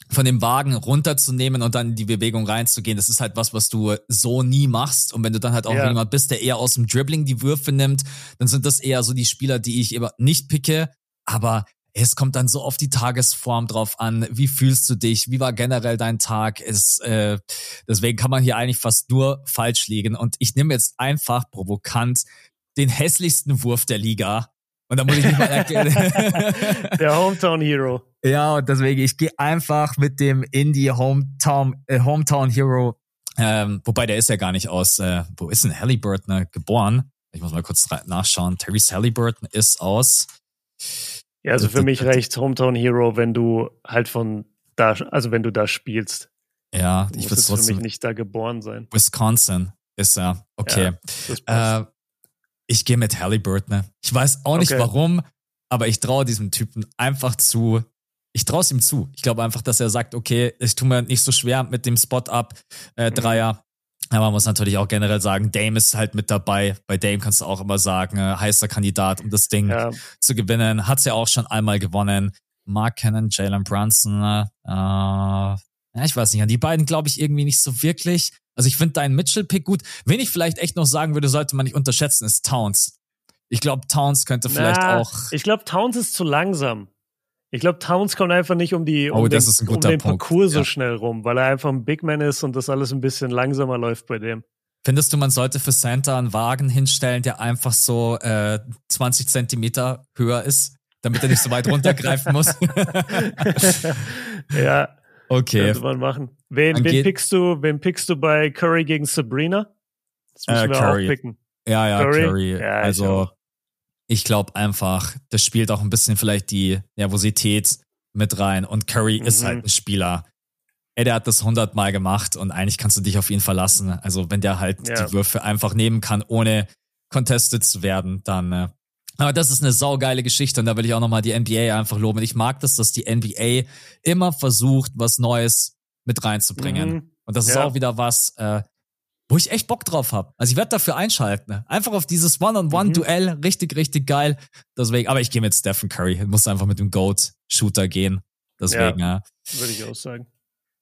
von dem Wagen runterzunehmen und dann in die Bewegung reinzugehen, das ist halt was, was du so nie machst. Und wenn du dann halt auch ja. jemand bist, der eher aus dem Dribbling die Würfe nimmt, dann sind das eher so die Spieler, die ich immer nicht picke. Aber es kommt dann so auf die Tagesform drauf an. Wie fühlst du dich? Wie war generell dein Tag? Es, äh, deswegen kann man hier eigentlich fast nur falsch liegen. Und ich nehme jetzt einfach provokant den hässlichsten Wurf der Liga. Und da muss ich nicht mal erklären. [LAUGHS] [LAUGHS] der Hometown Hero. Ja, und deswegen, ich gehe einfach mit dem Indie Hometown, äh, Hometown Hero. Ähm, wobei der ist ja gar nicht aus, äh, wo ist denn Halliburton geboren? Ich muss mal kurz nachschauen. Terry Halliburton ist aus ja, also für mich reicht Hometown Hero, wenn du halt von da, also wenn du da spielst. Ja, ich würde trotzdem. für mich nicht da geboren sein. Wisconsin ist er. Okay. Ja, äh, ich gehe mit Halliburton. Ich weiß auch nicht okay. warum, aber ich traue diesem Typen einfach zu. Ich traue es ihm zu. Ich glaube einfach, dass er sagt, okay, ich tue mir nicht so schwer mit dem Spot-Up äh, mhm. Aber man muss natürlich auch generell sagen, Dame ist halt mit dabei. Bei Dame kannst du auch immer sagen, äh, heißer Kandidat, um das Ding ja. zu gewinnen. Hat's ja auch schon einmal gewonnen. Mark Cannon, Jalen Brunson, äh, ja, ich weiß nicht, an die beiden glaube ich irgendwie nicht so wirklich. Also ich finde deinen Mitchell-Pick gut. Wen ich vielleicht echt noch sagen würde, sollte man nicht unterschätzen, ist Towns. Ich glaube, Towns könnte vielleicht Na, auch. Ich glaube, Towns ist zu langsam. Ich glaube, Towns kommt einfach nicht um, die, um oh, den, um den Parcours ja. so schnell rum, weil er einfach ein Big Man ist und das alles ein bisschen langsamer läuft bei dem. Findest du, man sollte für Santa einen Wagen hinstellen, der einfach so äh, 20 Zentimeter höher ist, damit er nicht so weit [LAUGHS] runtergreifen muss? ja. Okay. Könnte man machen. Wen, wen pickst du, wen pickst du bei Curry gegen Sabrina? Das müssen äh, wir Curry. auch picken. Ja, ja, Curry. Curry. Ja, also ich glaube einfach, das spielt auch ein bisschen vielleicht die Nervosität mit rein. Und Curry mhm. ist halt ein Spieler. Ey, der hat das hundertmal gemacht und eigentlich kannst du dich auf ihn verlassen. Also wenn der halt ja. die Würfe einfach nehmen kann, ohne contested zu werden, dann. Äh, aber das ist eine saugeile Geschichte und da will ich auch nochmal die NBA einfach loben. Ich mag das, dass die NBA immer versucht, was Neues mit reinzubringen. Mhm. Und das ist ja. auch wieder was, äh, wo ich echt Bock drauf habe. Also ich werde dafür einschalten. Einfach auf dieses One-on-One-Duell. Mhm. Richtig, richtig geil. Deswegen, aber ich gehe mit Stephen Curry. Ich muss einfach mit dem Goat-Shooter gehen. Deswegen, ja. Würde ich auch sagen.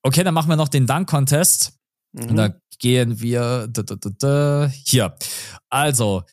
Okay, dann machen wir noch den Dunk-Contest. Mhm. Da gehen wir da, da, da, da, hier. Also,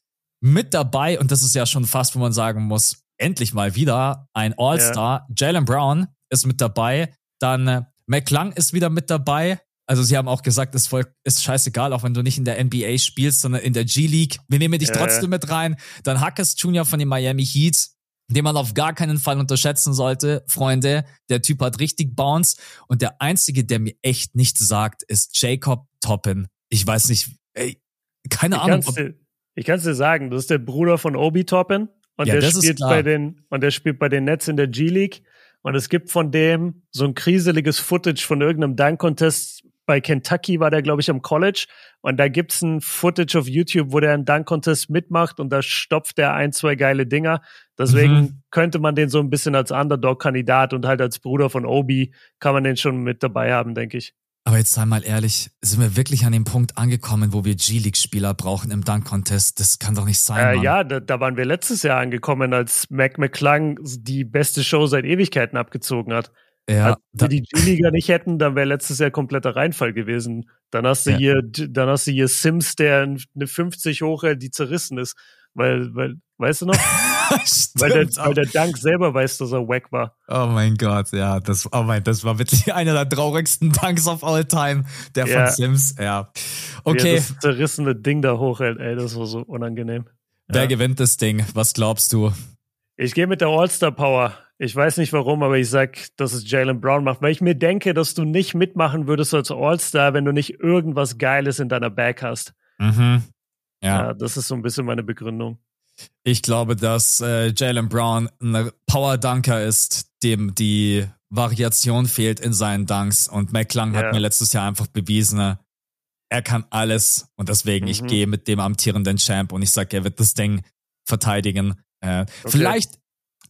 mit dabei, und das ist ja schon fast, wo man sagen muss, endlich mal wieder ein All-Star. Ja. Jalen Brown ist mit dabei. Dann äh, McClung ist wieder mit dabei. Also sie haben auch gesagt, es voll, ist scheißegal, auch wenn du nicht in der NBA spielst, sondern in der G-League. Wir nehmen dich trotzdem mit rein. Dann Hackers Jr. von den Miami Heat, den man auf gar keinen Fall unterschätzen sollte. Freunde, der Typ hat richtig Bounce. Und der Einzige, der mir echt nichts sagt, ist Jacob Toppin. Ich weiß nicht, ey, keine ich Ahnung. Kann's dir, ich kann es dir sagen, das ist der Bruder von Obi Toppin. Und ja, der spielt bei den, und der spielt bei den Nets in der G-League. Und es gibt von dem so ein kriseliges Footage von irgendeinem Dunk-Contest bei Kentucky war der, glaube ich, am College. Und da gibt's ein Footage auf YouTube, wo der einen Dunk-Contest mitmacht und da stopft er ein, zwei geile Dinger. Deswegen mhm. könnte man den so ein bisschen als Underdog-Kandidat und halt als Bruder von Obi kann man den schon mit dabei haben, denke ich. Aber jetzt sei mal ehrlich, sind wir wirklich an dem Punkt angekommen, wo wir G-League-Spieler brauchen im Dunk-Contest? Das kann doch nicht sein. Äh, ja, da, da, waren wir letztes Jahr angekommen, als Mac McClung die beste Show seit Ewigkeiten abgezogen hat. Ja, Wenn wir die G-Liga nicht hätten, dann wäre letztes Jahr kompletter Reinfall gewesen. Dann hast du ja. hier, dann hast du hier Sims, der eine 50 hochhält, die zerrissen ist. Weil, weil, weißt du noch? [LAUGHS] weil, der, weil der Dank selber weiß, dass er wack war. Oh mein Gott, ja, das, oh mein, das war wirklich [LAUGHS] einer der traurigsten Danks of all time, der ja. von Sims, ja. Okay. Ja, das zerrissene Ding da hochhält, ey, das war so unangenehm. Wer ja. gewinnt das Ding? Was glaubst du? Ich gehe mit der All-Star Power. Ich weiß nicht warum, aber ich sag, dass es Jalen Brown macht, weil ich mir denke, dass du nicht mitmachen würdest als All-Star, wenn du nicht irgendwas Geiles in deiner Bag hast. Mhm. Ja. ja. das ist so ein bisschen meine Begründung. Ich glaube, dass äh, Jalen Brown ein Power-Dunker ist, dem die Variation fehlt in seinen Dunks. Und McClung ja. hat mir letztes Jahr einfach bewiesen, er kann alles. Und deswegen, mhm. ich gehe mit dem amtierenden Champ und ich sage, er wird das Ding verteidigen. Äh, okay. Vielleicht,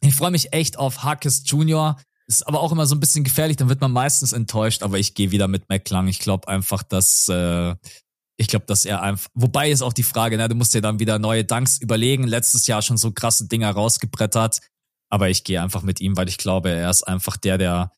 ich freue mich echt auf Harkis Jr., ist aber auch immer so ein bisschen gefährlich, dann wird man meistens enttäuscht, aber ich gehe wieder mit McClung. Ich glaube einfach, dass äh, ich glaube, dass er einfach, wobei ist auch die Frage, ne, du musst dir dann wieder neue Dunks überlegen. Letztes Jahr schon so krasse Dinger rausgebrettert. Aber ich gehe einfach mit ihm, weil ich glaube, er ist einfach der, der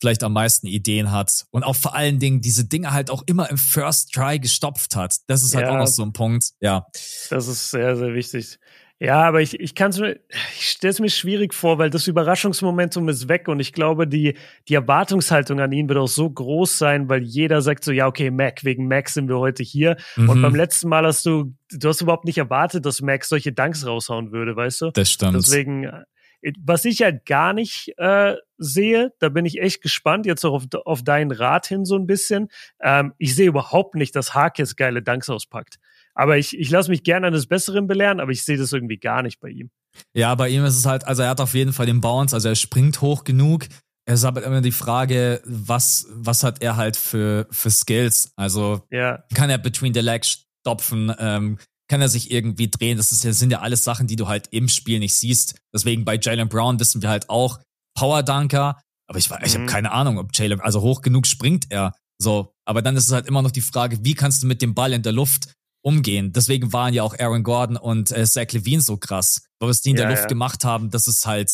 vielleicht am meisten Ideen hat und auch vor allen Dingen diese Dinge halt auch immer im First Try gestopft hat. Das ist halt ja, auch noch so ein Punkt. Ja. Das ist sehr, sehr wichtig. Ja, aber ich, ich kann es mir, ich stelle es mir schwierig vor, weil das Überraschungsmomentum ist weg und ich glaube, die, die Erwartungshaltung an ihn wird auch so groß sein, weil jeder sagt so, ja, okay, Mac, wegen Mac sind wir heute hier. Mhm. Und beim letzten Mal hast du, du hast überhaupt nicht erwartet, dass Mac solche Danks raushauen würde, weißt du? Das stimmt. Deswegen, äh, was ich halt gar nicht äh, sehe, da bin ich echt gespannt, jetzt auch auf, auf deinen Rat hin so ein bisschen. Ähm, ich sehe überhaupt nicht, dass Harkes geile Danks auspackt. Aber ich, ich lasse mich gerne eines Besseren belehren, aber ich sehe das irgendwie gar nicht bei ihm. Ja, bei ihm ist es halt, also er hat auf jeden Fall den Bounce, also er springt hoch genug. Es ist aber immer die Frage, was, was hat er halt für, für Skills? Also ja. kann er between the legs stopfen, ähm, kann er sich irgendwie drehen? Das, ist, das sind ja alles Sachen, die du halt im Spiel nicht siehst. Deswegen bei Jalen Brown wissen wir halt auch Power Dunker, aber ich, ich mhm. habe keine Ahnung, ob Jalen, also hoch genug springt er. So, aber dann ist es halt immer noch die Frage, wie kannst du mit dem Ball in der Luft umgehen. Deswegen waren ja auch Aaron Gordon und äh, Zach Levine so krass, weil es die in ja, der Luft ja. gemacht haben. Das ist halt,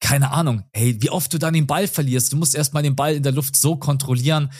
keine Ahnung, hey, wie oft du dann den Ball verlierst. Du musst erstmal den Ball in der Luft so kontrollieren.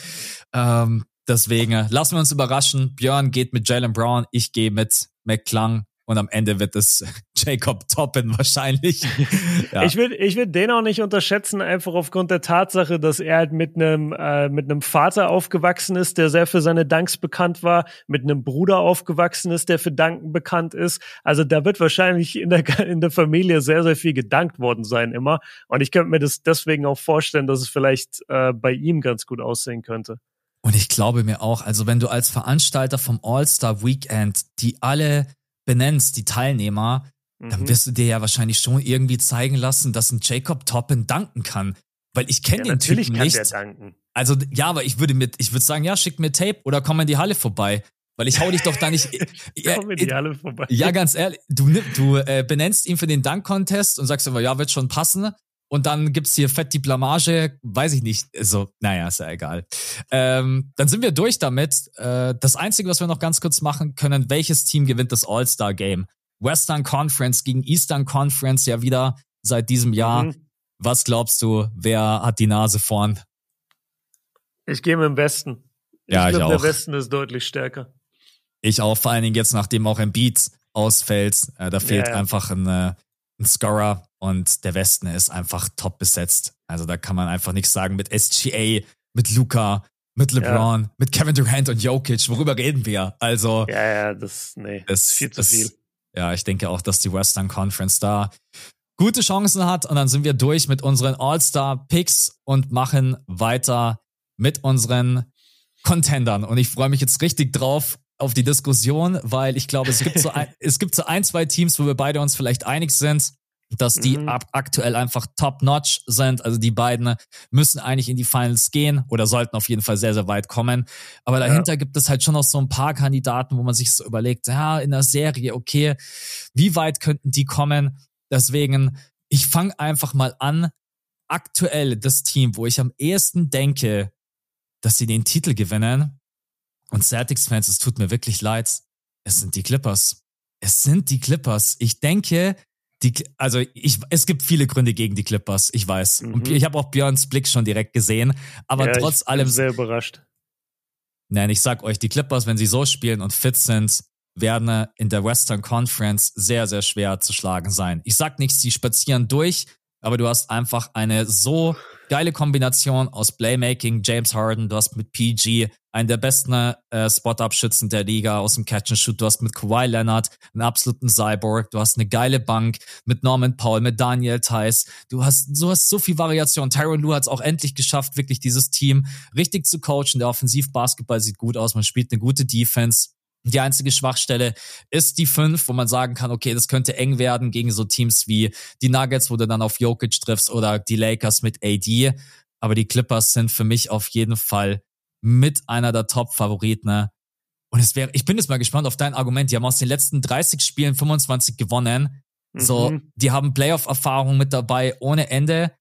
Ähm, deswegen äh, lassen wir uns überraschen. Björn geht mit Jalen Brown, ich gehe mit McClung und am Ende wird es [LAUGHS] Jacob Toppen wahrscheinlich. [LAUGHS] ja. Ich will, ich will den auch nicht unterschätzen, einfach aufgrund der Tatsache, dass er halt mit einem äh, mit einem Vater aufgewachsen ist, der sehr für seine Danks bekannt war, mit einem Bruder aufgewachsen ist, der für Danken bekannt ist. Also da wird wahrscheinlich in der [LAUGHS] in der Familie sehr sehr viel gedankt worden sein immer. Und ich könnte mir das deswegen auch vorstellen, dass es vielleicht äh, bei ihm ganz gut aussehen könnte. Und ich glaube mir auch, also wenn du als Veranstalter vom All-Star Weekend die alle benennst, die Teilnehmer, mhm. dann wirst du dir ja wahrscheinlich schon irgendwie zeigen lassen, dass ein Jacob Toppen danken kann. Weil ich kenne ja, den Typen kann nicht. Der danken. Also ja, aber ich würde mit, ich würde sagen, ja, schick mir Tape oder komm in die Halle vorbei. Weil ich hau dich doch da nicht. [LAUGHS] ja, komm in die Halle vorbei. Ja, ganz ehrlich, du, du äh, benennst ihn für den Dank-Contest und sagst aber, ja, wird schon passen. Und dann gibt's hier fett die Blamage, weiß ich nicht. Also, naja, ist ja egal. Ähm, dann sind wir durch damit. Äh, das Einzige, was wir noch ganz kurz machen können, welches Team gewinnt das All-Star-Game? Western Conference gegen Eastern Conference ja wieder seit diesem Jahr. Mhm. Was glaubst du, wer hat die Nase vorn? Ich gehe mit dem Westen. Ich ja, glaub, ich auch. Der Westen ist deutlich stärker. Ich auch, vor allen Dingen jetzt, nachdem auch ein Beat ausfällt. Äh, da fehlt ja. einfach ein, äh, ein Scorer und der Westen ist einfach top besetzt. Also da kann man einfach nichts sagen mit SGA, mit Luca, mit LeBron, ja. mit Kevin Durant und Jokic. Worüber reden wir? Also. Ja, ja, das, nee, das, viel zu das, viel. Ja, ich denke auch, dass die Western Conference da gute Chancen hat. Und dann sind wir durch mit unseren All-Star-Picks und machen weiter mit unseren Contendern. Und ich freue mich jetzt richtig drauf auf die Diskussion, weil ich glaube, es gibt so ein, [LAUGHS] es gibt so ein, zwei Teams, wo wir beide uns vielleicht einig sind dass die mhm. aktuell einfach top-notch sind. Also die beiden müssen eigentlich in die Finals gehen oder sollten auf jeden Fall sehr, sehr weit kommen. Aber dahinter ja. gibt es halt schon noch so ein paar Kandidaten, wo man sich so überlegt, ja, in der Serie, okay, wie weit könnten die kommen? Deswegen, ich fange einfach mal an. Aktuell das Team, wo ich am ehesten denke, dass sie den Titel gewinnen. Und Celtics-Fans, es tut mir wirklich leid. Es sind die Clippers. Es sind die Clippers. Ich denke, die, also ich, es gibt viele Gründe gegen die Clippers, ich weiß. Mhm. Und ich habe auch Björns Blick schon direkt gesehen. Aber ja, trotz ich allem. sehr überrascht. Nein, ich sag euch, die Clippers, wenn sie so spielen und fit sind, werden in der Western Conference sehr, sehr schwer zu schlagen sein. Ich sag nicht, sie spazieren durch, aber du hast einfach eine so geile Kombination aus Playmaking, James Harden, du hast mit PG einen der besten äh, Spot-Up-Schützen der Liga aus dem Catch-and-Shoot, du hast mit Kawhi Leonard einen absoluten Cyborg, du hast eine geile Bank mit Norman Paul, mit Daniel Theiss, du hast, du hast so viel Variation. Tyron Lue hat es auch endlich geschafft, wirklich dieses Team richtig zu coachen. Der Offensivbasketball sieht gut aus, man spielt eine gute Defense. Die einzige Schwachstelle ist die 5, wo man sagen kann, okay, das könnte eng werden gegen so Teams wie die Nuggets, wo du dann auf Jokic triffst oder die Lakers mit AD. Aber die Clippers sind für mich auf jeden Fall mit einer der Top-Favoriten. Ne? Und es wäre, ich bin jetzt mal gespannt auf dein Argument. Die haben aus den letzten 30 Spielen 25 gewonnen. So, mhm. die haben Playoff-Erfahrung mit dabei ohne Ende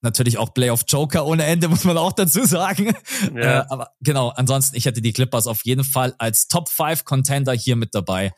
natürlich auch Playoff Joker ohne Ende, [LAUGHS] muss man auch dazu sagen. Ja. Äh, aber genau, ansonsten, ich hätte die Clippers auf jeden Fall als Top 5 Contender hier mit dabei.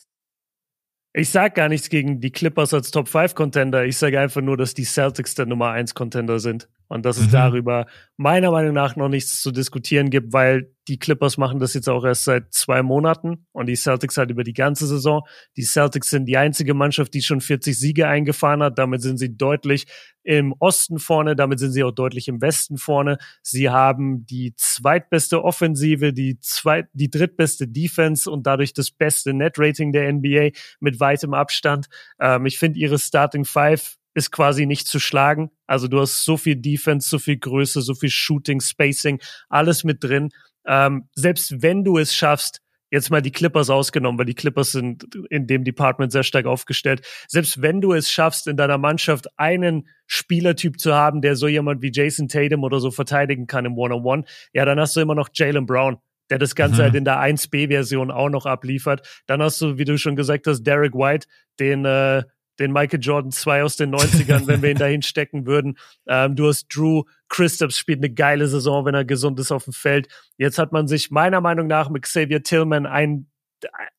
Ich sag gar nichts gegen die Clippers als Top 5 Contender. Ich sage einfach nur, dass die Celtics der Nummer 1 Contender sind und dass es mhm. darüber meiner Meinung nach noch nichts zu diskutieren gibt, weil die Clippers machen das jetzt auch erst seit zwei Monaten und die Celtics halt über die ganze Saison. Die Celtics sind die einzige Mannschaft, die schon 40 Siege eingefahren hat. Damit sind sie deutlich im Osten vorne, damit sind sie auch deutlich im Westen vorne. Sie haben die zweitbeste Offensive, die zweit, die drittbeste Defense und dadurch das beste Net-Rating der NBA mit weitem Abstand. Ähm, ich finde ihre Starting Five ist quasi nicht zu schlagen. Also du hast so viel Defense, so viel Größe, so viel Shooting, Spacing, alles mit drin. Ähm, selbst wenn du es schaffst, jetzt mal die Clippers ausgenommen, weil die Clippers sind in dem Department sehr stark aufgestellt. Selbst wenn du es schaffst, in deiner Mannschaft einen Spielertyp zu haben, der so jemand wie Jason Tatum oder so verteidigen kann im One-on-One, ja, dann hast du immer noch Jalen Brown der das Ganze mhm. halt in der 1B-Version auch noch abliefert. Dann hast du, wie du schon gesagt hast, Derek White, den äh, den Michael Jordan 2 aus den 90ern, wenn wir ihn dahin stecken würden. Ähm, du hast Drew Christophs spielt eine geile Saison, wenn er gesund ist auf dem Feld. Jetzt hat man sich meiner Meinung nach mit Xavier Tillman einen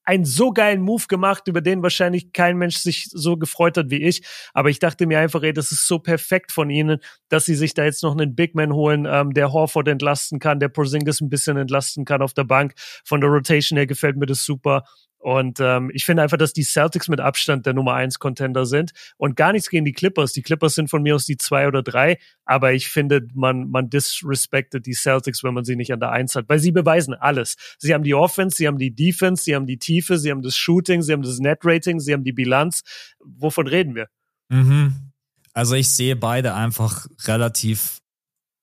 einen so geilen Move gemacht, über den wahrscheinlich kein Mensch sich so gefreut hat wie ich. Aber ich dachte mir einfach, ey, das ist so perfekt von ihnen, dass sie sich da jetzt noch einen Big Man holen, ähm, der Horford entlasten kann, der Porzingis ein bisschen entlasten kann auf der Bank. Von der Rotation her gefällt mir das super. Und ähm, ich finde einfach, dass die Celtics mit Abstand der Nummer eins Contender sind und gar nichts gegen die Clippers. Die Clippers sind von mir aus die zwei oder drei, aber ich finde, man, man disrespectet die Celtics, wenn man sie nicht an der eins hat, weil sie beweisen alles. Sie haben die Offense, sie haben die Defense, sie haben die Tiefe, sie haben das Shooting, sie haben das Net-Rating, sie haben die Bilanz. Wovon reden wir? Mhm. Also ich sehe beide einfach relativ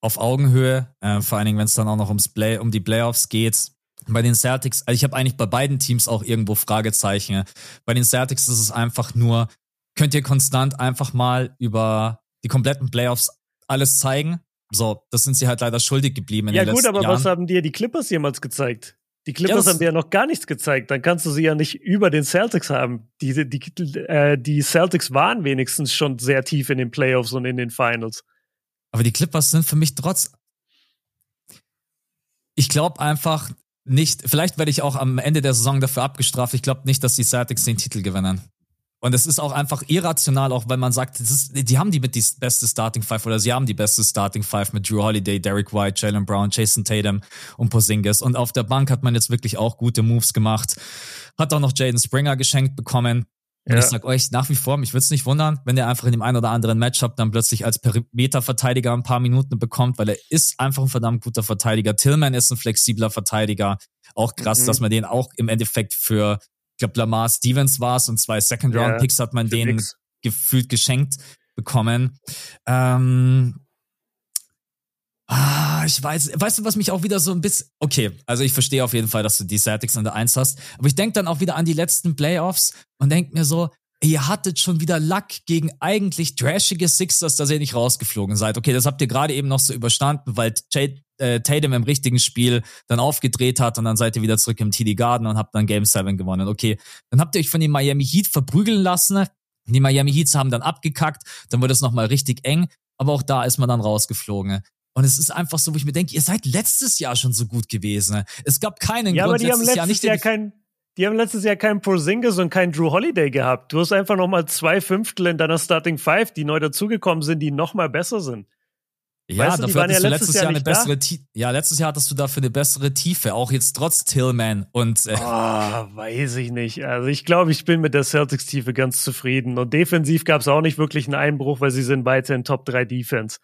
auf Augenhöhe, äh, vor allen Dingen, wenn es dann auch noch ums Play, um die Playoffs geht bei den Celtics, also ich habe eigentlich bei beiden Teams auch irgendwo Fragezeichen. Bei den Celtics ist es einfach nur, könnt ihr konstant einfach mal über die kompletten Playoffs alles zeigen? So, das sind sie halt leider schuldig geblieben. In ja, den gut, aber Jahren. was haben dir die Clippers jemals gezeigt? Die Clippers ja, haben dir ja noch gar nichts gezeigt. Dann kannst du sie ja nicht über den Celtics haben. Die, die, äh, die Celtics waren wenigstens schon sehr tief in den Playoffs und in den Finals. Aber die Clippers sind für mich trotz. Ich glaube einfach, nicht, vielleicht werde ich auch am Ende der Saison dafür abgestraft. Ich glaube nicht, dass die Celtics den Titel gewinnen. Und es ist auch einfach irrational, auch wenn man sagt, ist, die haben die mit die beste Starting Five oder sie haben die beste Starting Five mit Drew Holiday, Derek White, Jalen Brown, Jason Tatum und Porzingis. Und auf der Bank hat man jetzt wirklich auch gute Moves gemacht. Hat auch noch Jaden Springer geschenkt bekommen. Und ja. ich sag euch nach wie vor, mich würde es nicht wundern, wenn der einfach in dem einen oder anderen Matchup dann plötzlich als Perimeterverteidiger ein paar Minuten bekommt, weil er ist einfach ein verdammt guter Verteidiger. Tillman ist ein flexibler Verteidiger. Auch krass, mhm. dass man den auch im Endeffekt für, ich glaube, Lamar Stevens war es und zwei Second-Round-Picks ja, hat man den nix. gefühlt geschenkt bekommen. Ähm, Ah, ich weiß, weißt du, was mich auch wieder so ein bisschen, okay, also ich verstehe auf jeden Fall, dass du die Celtics an der Eins hast, aber ich denke dann auch wieder an die letzten Playoffs und denke mir so, ihr hattet schon wieder Luck gegen eigentlich trashige Sixers, dass ihr nicht rausgeflogen seid. Okay, das habt ihr gerade eben noch so überstanden, weil Jade, äh, Tatum im richtigen Spiel dann aufgedreht hat und dann seid ihr wieder zurück im TD Garden und habt dann Game 7 gewonnen. Okay, dann habt ihr euch von den Miami Heat verprügeln lassen. Die Miami Heats haben dann abgekackt, dann wurde es nochmal richtig eng, aber auch da ist man dann rausgeflogen. Und es ist einfach so, wo ich mir denke, ihr seid letztes Jahr schon so gut gewesen. Es gab keinen ja, Grund, aber die haben letztes Jahr nicht Jahr kein, die haben letztes Jahr keinen Porzingis und keinen Drew Holiday gehabt. Du hast einfach noch mal zwei Fünftel in deiner Starting Five, die neu dazugekommen sind, die noch mal besser sind. Ja, weißt du, dafür hattest ja du letztes Jahr, Jahr eine bessere Tiefe. Ja, letztes Jahr hattest du dafür eine bessere Tiefe, auch jetzt trotz Tillman und äh oh, weiß ich nicht. Also ich glaube, ich bin mit der Celtics Tiefe ganz zufrieden und defensiv gab es auch nicht wirklich einen Einbruch, weil sie sind weiterhin Top 3 Defense.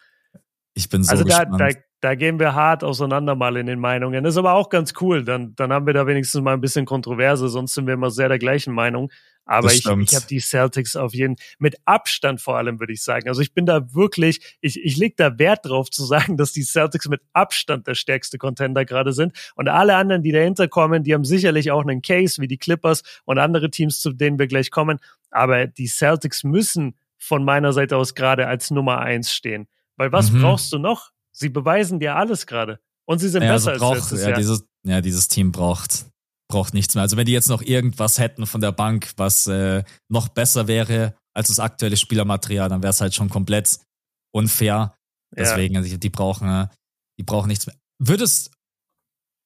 Ich bin so also gespannt. Da, da, da gehen wir hart auseinander mal in den Meinungen. Das ist aber auch ganz cool. Dann, dann haben wir da wenigstens mal ein bisschen Kontroverse, sonst sind wir immer sehr der gleichen Meinung. Aber ich, ich habe die Celtics auf jeden mit Abstand vor allem, würde ich sagen. Also ich bin da wirklich, ich, ich leg da Wert drauf zu sagen, dass die Celtics mit Abstand der stärkste Contender gerade sind. Und alle anderen, die dahinter kommen, die haben sicherlich auch einen Case wie die Clippers und andere Teams, zu denen wir gleich kommen. Aber die Celtics müssen von meiner Seite aus gerade als Nummer eins stehen. Weil was mhm. brauchst du noch? Sie beweisen dir alles gerade. Und sie sind ja, besser also braucht, als letztes ja, Jahr. Dieses, ja, dieses Team braucht braucht nichts mehr. Also wenn die jetzt noch irgendwas hätten von der Bank, was äh, noch besser wäre als das aktuelle Spielermaterial, dann wäre es halt schon komplett unfair. Deswegen, ja. also die brauchen, die brauchen nichts mehr. Würdest,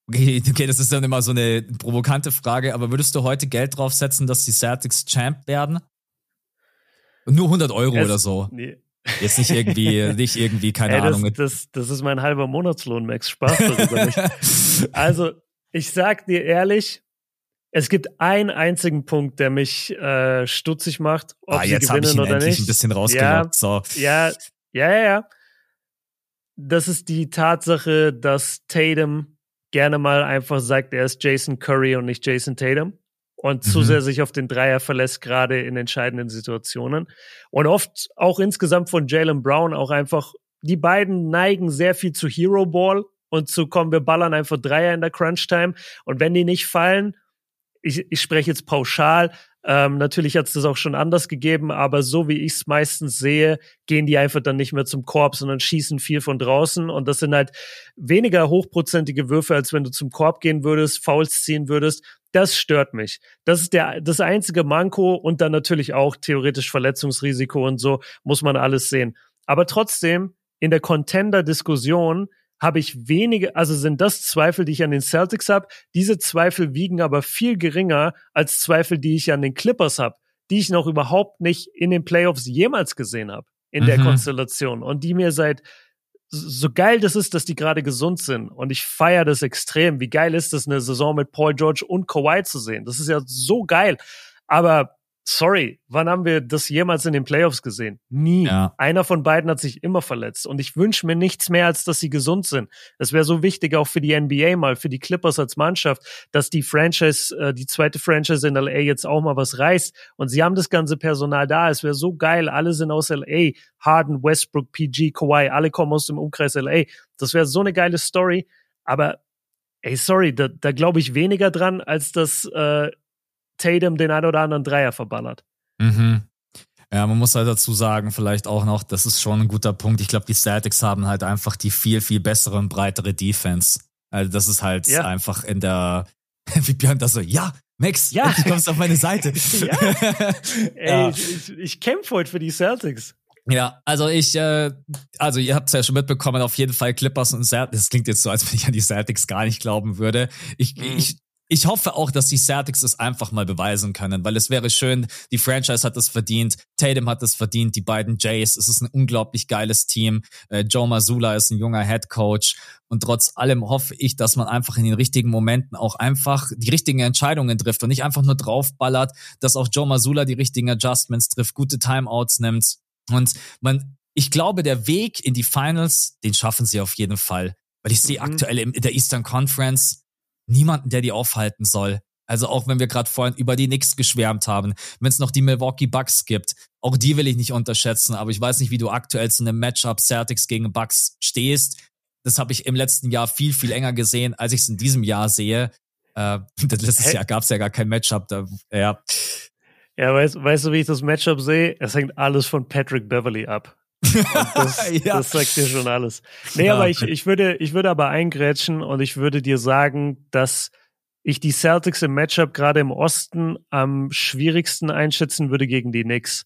okay, okay, das ist dann immer so eine provokante Frage, aber würdest du heute Geld draufsetzen, dass die Celtics Champ werden? Nur 100 Euro es, oder so. Nee. Jetzt nicht irgendwie, [LAUGHS] nicht irgendwie, keine Ey, das, Ahnung. Das, das ist mein halber Monatslohn, Max. Spaß darüber nicht. [LAUGHS] Also, ich sag dir ehrlich, es gibt einen einzigen Punkt, der mich äh, stutzig macht, ob ah, sie gewinnen ich ihn oder endlich nicht. ein bisschen rausgelockt. Ja, so. ja, ja, ja, ja. Das ist die Tatsache, dass Tatum gerne mal einfach sagt, er ist Jason Curry und nicht Jason Tatum und mhm. zu sehr sich auf den Dreier verlässt, gerade in entscheidenden Situationen. Und oft auch insgesamt von Jalen Brown auch einfach, die beiden neigen sehr viel zu Hero Ball und zu kommen, wir ballern einfach Dreier in der Crunch Time. Und wenn die nicht fallen, ich, ich spreche jetzt pauschal, ähm, natürlich hat es das auch schon anders gegeben, aber so wie ich es meistens sehe, gehen die einfach dann nicht mehr zum Korb, sondern schießen viel von draußen. Und das sind halt weniger hochprozentige Würfe, als wenn du zum Korb gehen würdest, Fouls ziehen würdest. Das stört mich. Das ist der, das einzige Manko und dann natürlich auch theoretisch Verletzungsrisiko und so muss man alles sehen. Aber trotzdem, in der Contender-Diskussion habe ich wenige, also sind das Zweifel, die ich an den Celtics habe. Diese Zweifel wiegen aber viel geringer als Zweifel, die ich an den Clippers habe, die ich noch überhaupt nicht in den Playoffs jemals gesehen habe in mhm. der Konstellation und die mir seit so geil das ist, dass die gerade gesund sind und ich feiere das extrem. Wie geil ist das, eine Saison mit Paul George und Kawhi zu sehen? Das ist ja so geil. Aber sorry, wann haben wir das jemals in den Playoffs gesehen? Nie. Ja. Einer von beiden hat sich immer verletzt. Und ich wünsche mir nichts mehr, als dass sie gesund sind. Es wäre so wichtig auch für die NBA mal, für die Clippers als Mannschaft, dass die Franchise, äh, die zweite Franchise in LA jetzt auch mal was reißt. Und sie haben das ganze Personal da. Es wäre so geil. Alle sind aus LA. Harden, Westbrook, PG, Kawhi, alle kommen aus dem Umkreis LA. Das wäre so eine geile Story. Aber ey, sorry, da, da glaube ich weniger dran, als dass äh, Tatum den ein oder anderen Dreier verballert. Mhm. Ja, man muss halt dazu sagen, vielleicht auch noch, das ist schon ein guter Punkt. Ich glaube, die Celtics haben halt einfach die viel, viel bessere und breitere Defense. Also das ist halt ja. einfach in der, [LAUGHS] wie Björn das so, ja, Max, ja. du kommst auf meine Seite. [LAUGHS] [LAUGHS] ja. Ey, ja. ich, ich kämpfe heute für die Celtics. Ja, also ich, äh, also ihr habt es ja schon mitbekommen, auf jeden Fall Clippers und Celtics. Das klingt jetzt so, als wenn ich an die Celtics gar nicht glauben würde. Ich, mhm. ich ich hoffe auch, dass die Celtics es einfach mal beweisen können, weil es wäre schön, die Franchise hat es verdient, Tatum hat es verdient, die beiden Jays, es ist ein unglaublich geiles Team, äh, Joe Mazzulla ist ein junger Head Coach. Und trotz allem hoffe ich, dass man einfach in den richtigen Momenten auch einfach die richtigen Entscheidungen trifft und nicht einfach nur draufballert, dass auch Joe Mazzulla die richtigen Adjustments trifft, gute Timeouts nimmt. Und man, ich glaube, der Weg in die Finals, den schaffen sie auf jeden Fall, weil ich sehe mhm. aktuell in der Eastern Conference niemanden, der die aufhalten soll. Also auch wenn wir gerade vorhin über die Knicks geschwärmt haben, wenn es noch die Milwaukee Bucks gibt, auch die will ich nicht unterschätzen, aber ich weiß nicht, wie du aktuell zu einem Matchup Celtics gegen Bucks stehst. Das habe ich im letzten Jahr viel, viel enger gesehen, als ich es in diesem Jahr sehe. Äh, [LAUGHS] letztes hey. Jahr gab es ja gar kein Matchup. Da, ja. Ja, weißt, weißt du, wie ich das Matchup sehe? Es hängt alles von Patrick Beverly ab. Das, [LAUGHS] ja. das, sagt dir schon alles. Nee, ja. aber ich, ich, würde, ich würde aber eingrätschen und ich würde dir sagen, dass ich die Celtics im Matchup gerade im Osten am schwierigsten einschätzen würde gegen die Knicks.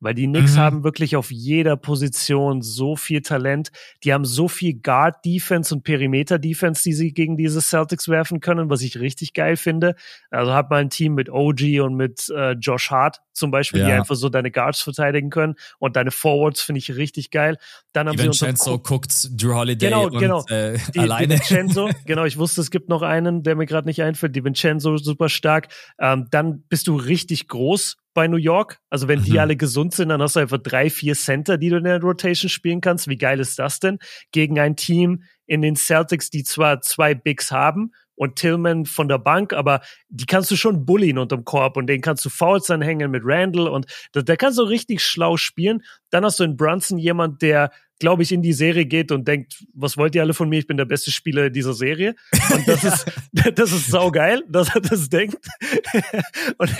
Weil die Knicks mhm. haben wirklich auf jeder Position so viel Talent. Die haben so viel Guard-Defense und Perimeter-Defense, die sie gegen diese Celtics werfen können, was ich richtig geil finde. Also hat man ein Team mit OG und mit äh, Josh Hart zum Beispiel, ja. die einfach so deine Guards verteidigen können. Und deine Forwards finde ich richtig geil. Dann haben die sie Vincenzo guckt Drew Holiday genau, und genau. Äh, die, alleine. Die Vincenzo, [LAUGHS] genau, ich wusste, es gibt noch einen, der mir gerade nicht einfällt. Die Vincenzo super stark. Ähm, dann bist du richtig groß bei New York. Also wenn die mhm. alle gesund sind, dann hast du einfach drei, vier Center, die du in der Rotation spielen kannst. Wie geil ist das denn? Gegen ein Team in den Celtics, die zwar zwei Bigs haben und Tillman von der Bank, aber die kannst du schon bullien unterm Korb und den kannst du Fouls anhängen mit Randall und da, da kannst du richtig schlau spielen. Dann hast du in Brunson jemand, der glaube ich, in die Serie geht und denkt, was wollt ihr alle von mir? Ich bin der beste Spieler dieser Serie. Und das [LAUGHS] ist, [LAUGHS] das ist saugeil, dass er das denkt. [LAUGHS] und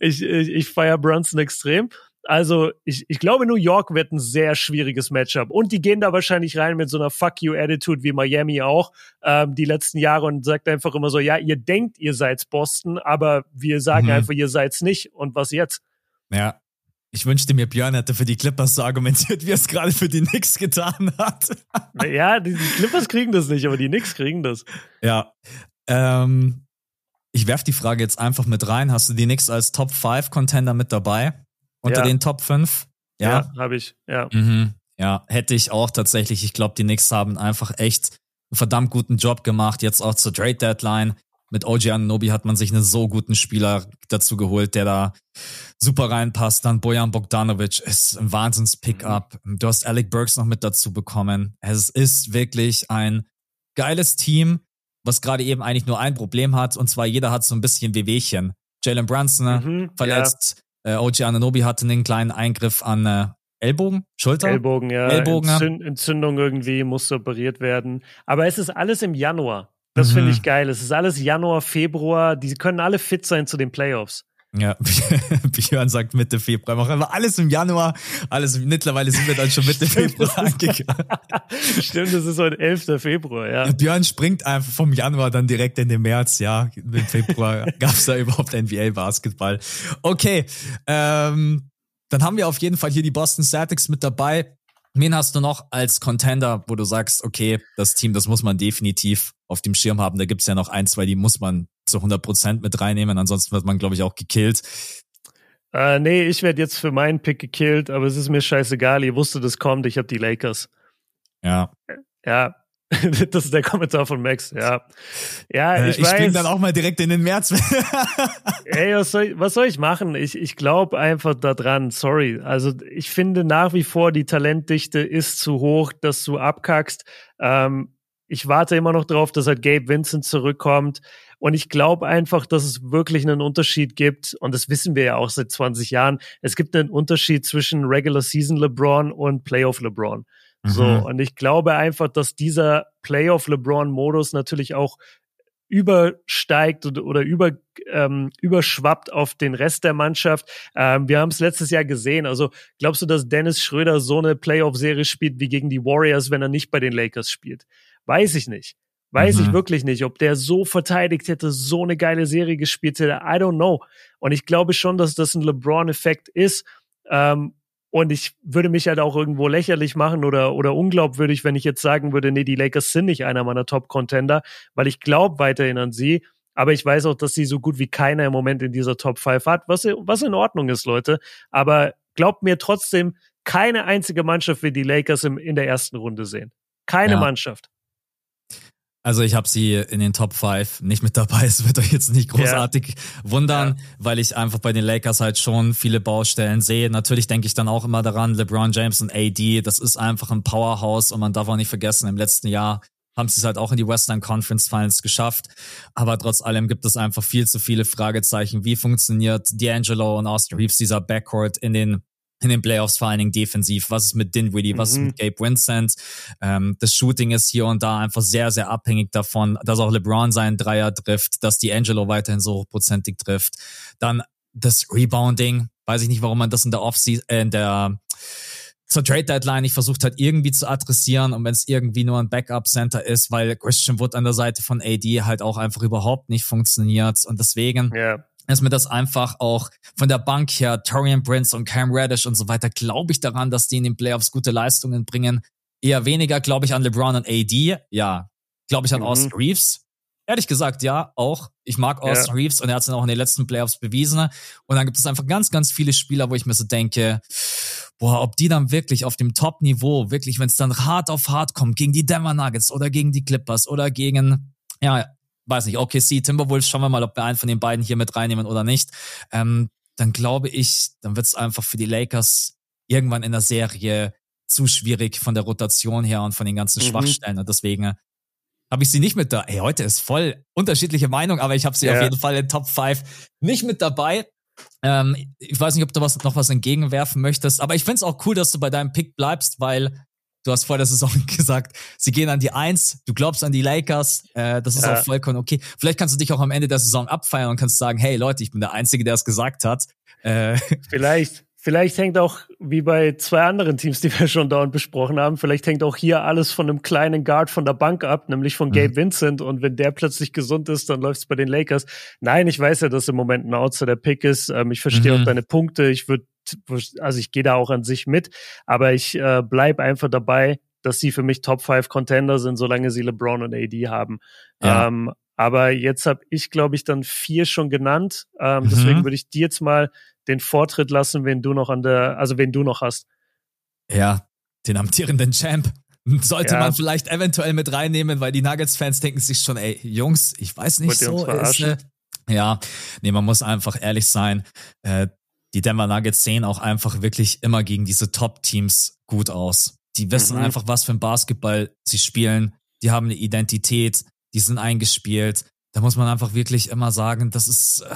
ich, ich, ich feiere Brunson extrem. Also, ich, ich glaube, New York wird ein sehr schwieriges Matchup. Und die gehen da wahrscheinlich rein mit so einer Fuck you-Attitude wie Miami auch ähm, die letzten Jahre und sagt einfach immer so, ja, ihr denkt, ihr seid Boston, aber wir sagen mhm. einfach, ihr seid's nicht. Und was jetzt? Ja, ich wünschte mir, Björn hätte für die Clippers so argumentiert, wie er es gerade für die Knicks getan hat. [LAUGHS] ja, die, Clippers kriegen das nicht, aber die Knicks kriegen das. Ja. Ähm, ich werf die Frage jetzt einfach mit rein. Hast du die Knicks als Top 5 Contender mit dabei? Unter ja. den Top 5? Ja, ja habe ich, ja. Mhm. Ja, hätte ich auch tatsächlich. Ich glaube, die Knicks haben einfach echt einen verdammt guten Job gemacht, jetzt auch zur Trade Deadline mit OG Ananobi hat man sich einen so guten Spieler dazu geholt, der da super reinpasst. Dann Bojan Bogdanovic ist ein Wahnsinns-Pickup. Du hast Alec Burks noch mit dazu bekommen. Es ist wirklich ein geiles Team, was gerade eben eigentlich nur ein Problem hat, und zwar jeder hat so ein bisschen Wehwehchen. Jalen Brunson ne, mhm, verletzt. Äh, OG Ananobi hatte einen kleinen Eingriff an äh, Ellbogen, Schulter? Ellbogen, ja. Ellbogen, Entzünd Entzündung irgendwie muss operiert werden. Aber es ist alles im Januar. Das mhm. finde ich geil. Es ist alles Januar, Februar. Die können alle fit sein zu den Playoffs. Ja, [LAUGHS] Björn sagt Mitte Februar. Machen wir alles im Januar. Alles, mittlerweile sind wir dann schon Mitte [LAUGHS] Februar angegangen. [LAUGHS] Stimmt, das ist heute 11. Februar, ja. Björn springt einfach vom Januar dann direkt in den März, ja. Im Februar gab es da überhaupt NBA-Basketball. Okay, ähm, dann haben wir auf jeden Fall hier die Boston Celtics mit dabei. Wen hast du noch als Contender, wo du sagst, okay, das Team, das muss man definitiv auf dem Schirm haben. Da gibt's ja noch ein, zwei, die muss man zu 100 Prozent mit reinnehmen. Ansonsten wird man, glaube ich, auch gekillt. Äh, nee, ich werde jetzt für meinen Pick gekillt, aber es ist mir scheißegal. Ihr wusstet, es kommt. Ich habe die Lakers. Ja. Ja, [LAUGHS] das ist der Kommentar von Max, ja. Ja, ich, äh, ich weiß. Ich dann auch mal direkt in den März. [LAUGHS] Ey, was soll, ich, was soll ich machen? Ich, ich glaube einfach daran, sorry. Also ich finde nach wie vor, die Talentdichte ist zu hoch, dass du abkackst. Ähm, ich warte immer noch drauf, dass halt Gabe Vincent zurückkommt. Und ich glaube einfach, dass es wirklich einen Unterschied gibt. Und das wissen wir ja auch seit 20 Jahren. Es gibt einen Unterschied zwischen Regular Season LeBron und Playoff LeBron. So, mhm. und ich glaube einfach, dass dieser Playoff LeBron-Modus natürlich auch übersteigt oder, oder über, ähm, überschwappt auf den Rest der Mannschaft. Ähm, wir haben es letztes Jahr gesehen. Also glaubst du, dass Dennis Schröder so eine Playoff-Serie spielt wie gegen die Warriors, wenn er nicht bei den Lakers spielt? Weiß ich nicht. Weiß mhm. ich wirklich nicht, ob der so verteidigt hätte, so eine geile Serie gespielt hätte. I don't know. Und ich glaube schon, dass das ein LeBron-Effekt ist. Ähm, und ich würde mich halt auch irgendwo lächerlich machen oder, oder unglaubwürdig, wenn ich jetzt sagen würde, nee, die Lakers sind nicht einer meiner Top-Contender, weil ich glaube weiterhin an sie. Aber ich weiß auch, dass sie so gut wie keiner im Moment in dieser Top 5 hat, was, was in Ordnung ist, Leute. Aber glaubt mir trotzdem, keine einzige Mannschaft wird die Lakers im, in der ersten Runde sehen. Keine ja. Mannschaft. Also ich habe sie in den Top 5 nicht mit dabei. [LAUGHS] Es wird euch jetzt nicht großartig ja. wundern, ja. weil ich einfach bei den Lakers halt schon viele Baustellen sehe. Natürlich denke ich dann auch immer daran, LeBron James und AD, das ist einfach ein Powerhouse und man darf auch nicht vergessen, im letzten Jahr haben sie es halt auch in die Western Conference Finals geschafft. Aber trotz allem gibt es einfach viel zu viele Fragezeichen. Wie funktioniert D'Angelo und Austin Reeves, dieser Backcourt in den in den Playoffs vor allen Dingen defensiv. Was ist mit Dinwiddie? Was mhm. ist mit Gabe Vincent? Ähm, das Shooting ist hier und da einfach sehr, sehr abhängig davon, dass auch LeBron seinen Dreier trifft, dass D'Angelo weiterhin so hochprozentig trifft. Dann das Rebounding. Weiß ich nicht, warum man das in der Offseason, äh, in der zur Trade Deadline nicht versucht hat, irgendwie zu adressieren und wenn es irgendwie nur ein Backup Center ist, weil Christian Wood an der Seite von AD halt auch einfach überhaupt nicht funktioniert und deswegen yeah ist mir das einfach auch von der Bank her, Torian Prince und Cam Reddish und so weiter, glaube ich daran, dass die in den Playoffs gute Leistungen bringen. Eher weniger glaube ich an LeBron und AD. Ja, glaube ich an mhm. Austin Reeves. Ehrlich gesagt, ja, auch. Ich mag Austin ja. Reeves und er hat es dann auch in den letzten Playoffs bewiesen. Und dann gibt es einfach ganz, ganz viele Spieler, wo ich mir so denke, boah, ob die dann wirklich auf dem Top-Niveau, wirklich, wenn es dann hart auf hart kommt, gegen die Denver Nuggets oder gegen die Clippers oder gegen, ja, weiß nicht, OKC, Timberwolves, schauen wir mal, ob wir einen von den beiden hier mit reinnehmen oder nicht. Ähm, dann glaube ich, dann wird es einfach für die Lakers irgendwann in der Serie zu schwierig von der Rotation her und von den ganzen mhm. Schwachstellen. Und deswegen habe ich sie nicht mit da. Ey, heute ist voll unterschiedliche Meinung, aber ich habe sie ja. auf jeden Fall in Top 5 nicht mit dabei. Ähm, ich weiß nicht, ob du was, noch was entgegenwerfen möchtest, aber ich finde es auch cool, dass du bei deinem Pick bleibst, weil du hast vor der Saison [LAUGHS] gesagt, sie gehen an die Eins, du glaubst an die Lakers, äh, das ist ja. auch vollkommen okay. Vielleicht kannst du dich auch am Ende der Saison abfeiern und kannst sagen, hey Leute, ich bin der Einzige, der es gesagt hat. Äh, [LAUGHS] Vielleicht. Vielleicht hängt auch, wie bei zwei anderen Teams, die wir schon dauernd besprochen haben, vielleicht hängt auch hier alles von einem kleinen Guard von der Bank ab, nämlich von Gabe mhm. Vincent. Und wenn der plötzlich gesund ist, dann läuft es bei den Lakers. Nein, ich weiß ja, dass im Moment ein Outsider-Pick ist. Ähm, ich verstehe mhm. auch deine Punkte. Ich würde, also ich gehe da auch an sich mit. Aber ich äh, bleib einfach dabei, dass sie für mich Top 5 Contender sind, solange sie LeBron und AD haben. Ja. Ähm, aber jetzt habe ich, glaube ich, dann vier schon genannt. Ähm, mhm. Deswegen würde ich dir jetzt mal den Vortritt lassen, wenn du noch an der, also wen du noch hast. Ja, den amtierenden Champ. [LAUGHS] Sollte ja. man vielleicht eventuell mit reinnehmen, weil die Nuggets-Fans denken sich schon, ey, Jungs, ich weiß nicht so. Ist, äh, ja, nee, man muss einfach ehrlich sein. Äh, die Denver Nuggets sehen auch einfach wirklich immer gegen diese Top-Teams gut aus. Die wissen mhm. einfach, was für ein Basketball sie spielen. Die haben eine Identität, die sind eingespielt. Da muss man einfach wirklich immer sagen, das ist, äh,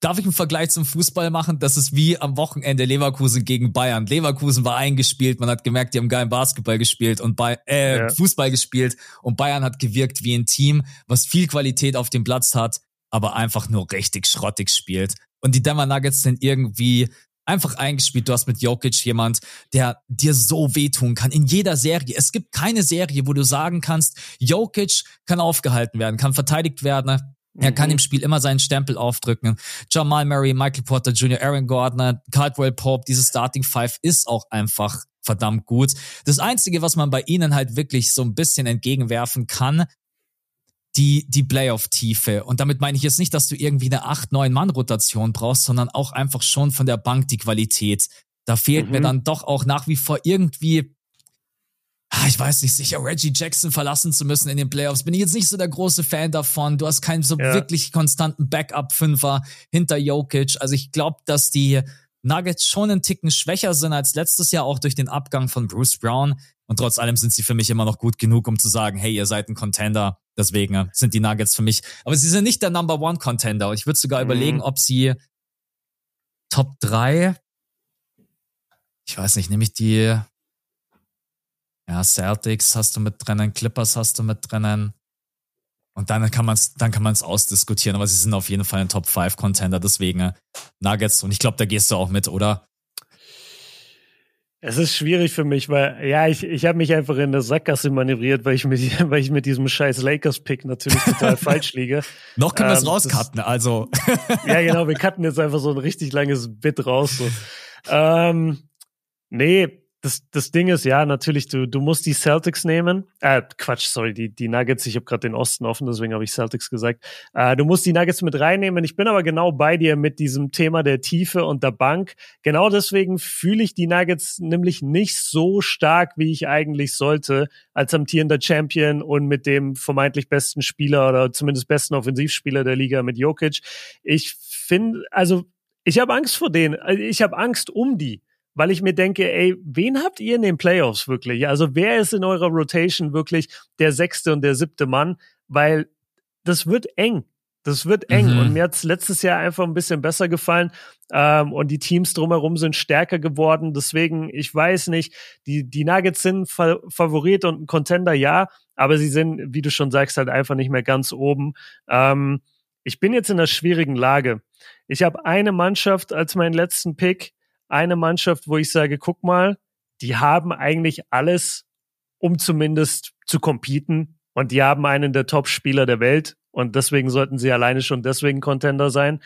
Darf ich einen Vergleich zum Fußball machen? Das ist wie am Wochenende Leverkusen gegen Bayern. Leverkusen war eingespielt, man hat gemerkt, die haben geilen Basketball gespielt und bei äh, ja. Fußball gespielt und Bayern hat gewirkt wie ein Team, was viel Qualität auf dem Platz hat, aber einfach nur richtig schrottig spielt. Und die Denver Nuggets sind irgendwie einfach eingespielt. Du hast mit Jokic jemand, der dir so wehtun kann in jeder Serie. Es gibt keine Serie, wo du sagen kannst, Jokic kann aufgehalten werden, kann verteidigt werden er kann mhm. im Spiel immer seinen Stempel aufdrücken. Jamal Murray, Michael Porter Jr., Aaron Gardner, Caldwell Pope, dieses Starting Five ist auch einfach verdammt gut. Das Einzige, was man bei ihnen halt wirklich so ein bisschen entgegenwerfen kann, die, die Playoff-Tiefe. Und damit meine ich jetzt nicht, dass du irgendwie eine 8-9-Mann-Rotation brauchst, sondern auch einfach schon von der Bank die Qualität. Da fehlt mhm. mir dann doch auch nach wie vor irgendwie Ah, ich weiß nicht, sicher Reggie Jackson verlassen zu müssen in den Playoffs. Bin ich jetzt nicht so der große Fan davon. Du hast keinen so ja. wirklich konstanten Backup-Fünfer hinter Jokic. Also ich glaube, dass die Nuggets schon einen Ticken schwächer sind als letztes Jahr, auch durch den Abgang von Bruce Brown. Und trotz allem sind sie für mich immer noch gut genug, um zu sagen, hey, ihr seid ein Contender. Deswegen äh, sind die Nuggets für mich. Aber sie sind nicht der Number One Contender. Ich würde sogar mhm. überlegen, ob sie Top 3, ich weiß nicht, nehme ich die ja, Celtics hast du mit drinnen, Clippers hast du mit drinnen. Und dann kann man es dann kann man es ausdiskutieren, aber sie sind auf jeden Fall ein Top 5 Contender, deswegen äh, Nuggets und ich glaube, da gehst du auch mit, oder? Es ist schwierig für mich, weil ja, ich, ich habe mich einfach in der Sackgasse manövriert, weil ich mit, [LAUGHS] weil ich mit diesem scheiß Lakers-Pick natürlich total [LAUGHS] falsch liege. Noch können ähm, wir es rauscutten, also. [LAUGHS] ja, genau, wir cutten jetzt einfach so ein richtig langes Bit raus. So. Ähm, nee, das, das Ding ist, ja, natürlich, du, du musst die Celtics nehmen. Äh, Quatsch, sorry, die, die Nuggets. Ich habe gerade den Osten offen, deswegen habe ich Celtics gesagt. Äh, du musst die Nuggets mit reinnehmen. Ich bin aber genau bei dir mit diesem Thema der Tiefe und der Bank. Genau deswegen fühle ich die Nuggets nämlich nicht so stark, wie ich eigentlich sollte, als amtierender Champion und mit dem vermeintlich besten Spieler oder zumindest besten Offensivspieler der Liga mit Jokic. Ich finde, also ich habe Angst vor denen. Also ich habe Angst um die weil ich mir denke, ey, wen habt ihr in den Playoffs wirklich? Also wer ist in eurer Rotation wirklich der sechste und der siebte Mann? Weil das wird eng. Das wird eng. Mhm. Und mir hat's letztes Jahr einfach ein bisschen besser gefallen. Ähm, und die Teams drumherum sind stärker geworden. Deswegen, ich weiß nicht, die, die Nuggets sind Fa Favorit und ein Contender, ja. Aber sie sind, wie du schon sagst, halt einfach nicht mehr ganz oben. Ähm, ich bin jetzt in einer schwierigen Lage. Ich habe eine Mannschaft als meinen letzten Pick eine Mannschaft, wo ich sage, guck mal, die haben eigentlich alles, um zumindest zu competen. Und die haben einen der Top-Spieler der Welt. Und deswegen sollten sie alleine schon deswegen Contender sein.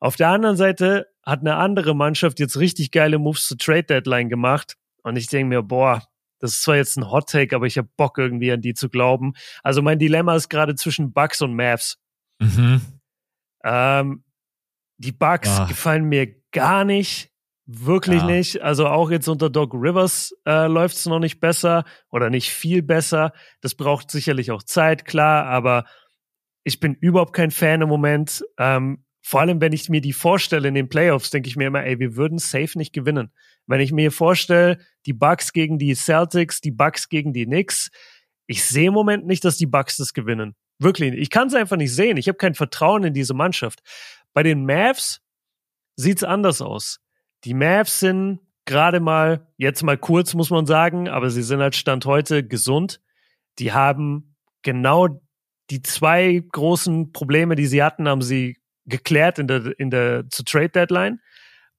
Auf der anderen Seite hat eine andere Mannschaft jetzt richtig geile Moves zur Trade Deadline gemacht. Und ich denke mir, boah, das ist zwar jetzt ein Hot Take, aber ich habe Bock irgendwie an die zu glauben. Also mein Dilemma ist gerade zwischen Bucks und Mavs. Mhm. Ähm, die Bucks ah. gefallen mir gar nicht. Wirklich ja. nicht. Also auch jetzt unter Doc Rivers äh, läuft es noch nicht besser oder nicht viel besser. Das braucht sicherlich auch Zeit, klar, aber ich bin überhaupt kein Fan im Moment. Ähm, vor allem, wenn ich mir die vorstelle in den Playoffs, denke ich mir immer, ey, wir würden safe nicht gewinnen. Wenn ich mir vorstelle, die Bucks gegen die Celtics, die Bucks gegen die Knicks, ich sehe im Moment nicht, dass die Bucks das gewinnen. Wirklich, ich kann es einfach nicht sehen. Ich habe kein Vertrauen in diese Mannschaft. Bei den Mavs sieht's anders aus. Die Mavs sind gerade mal, jetzt mal kurz muss man sagen, aber sie sind als Stand heute gesund. Die haben genau die zwei großen Probleme, die sie hatten, haben sie geklärt in der, in der, zur Trade Deadline.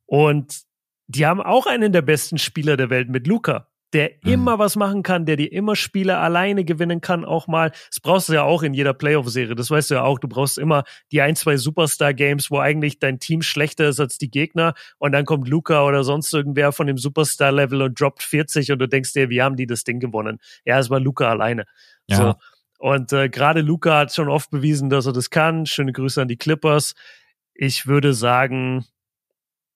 Und die haben auch einen der besten Spieler der Welt mit Luca, der mhm. immer was machen kann, der dir immer Spiele alleine gewinnen kann, auch mal. Das brauchst du ja auch in jeder Playoff-Serie. Das weißt du ja auch. Du brauchst immer die ein, zwei Superstar-Games, wo eigentlich dein Team schlechter ist als die Gegner. Und dann kommt Luca oder sonst irgendwer von dem Superstar-Level und droppt 40 und du denkst dir, wie haben die das Ding gewonnen? Ja, es war Luca alleine. Ja. So. Und äh, gerade Luca hat schon oft bewiesen, dass er das kann. Schöne Grüße an die Clippers. Ich würde sagen,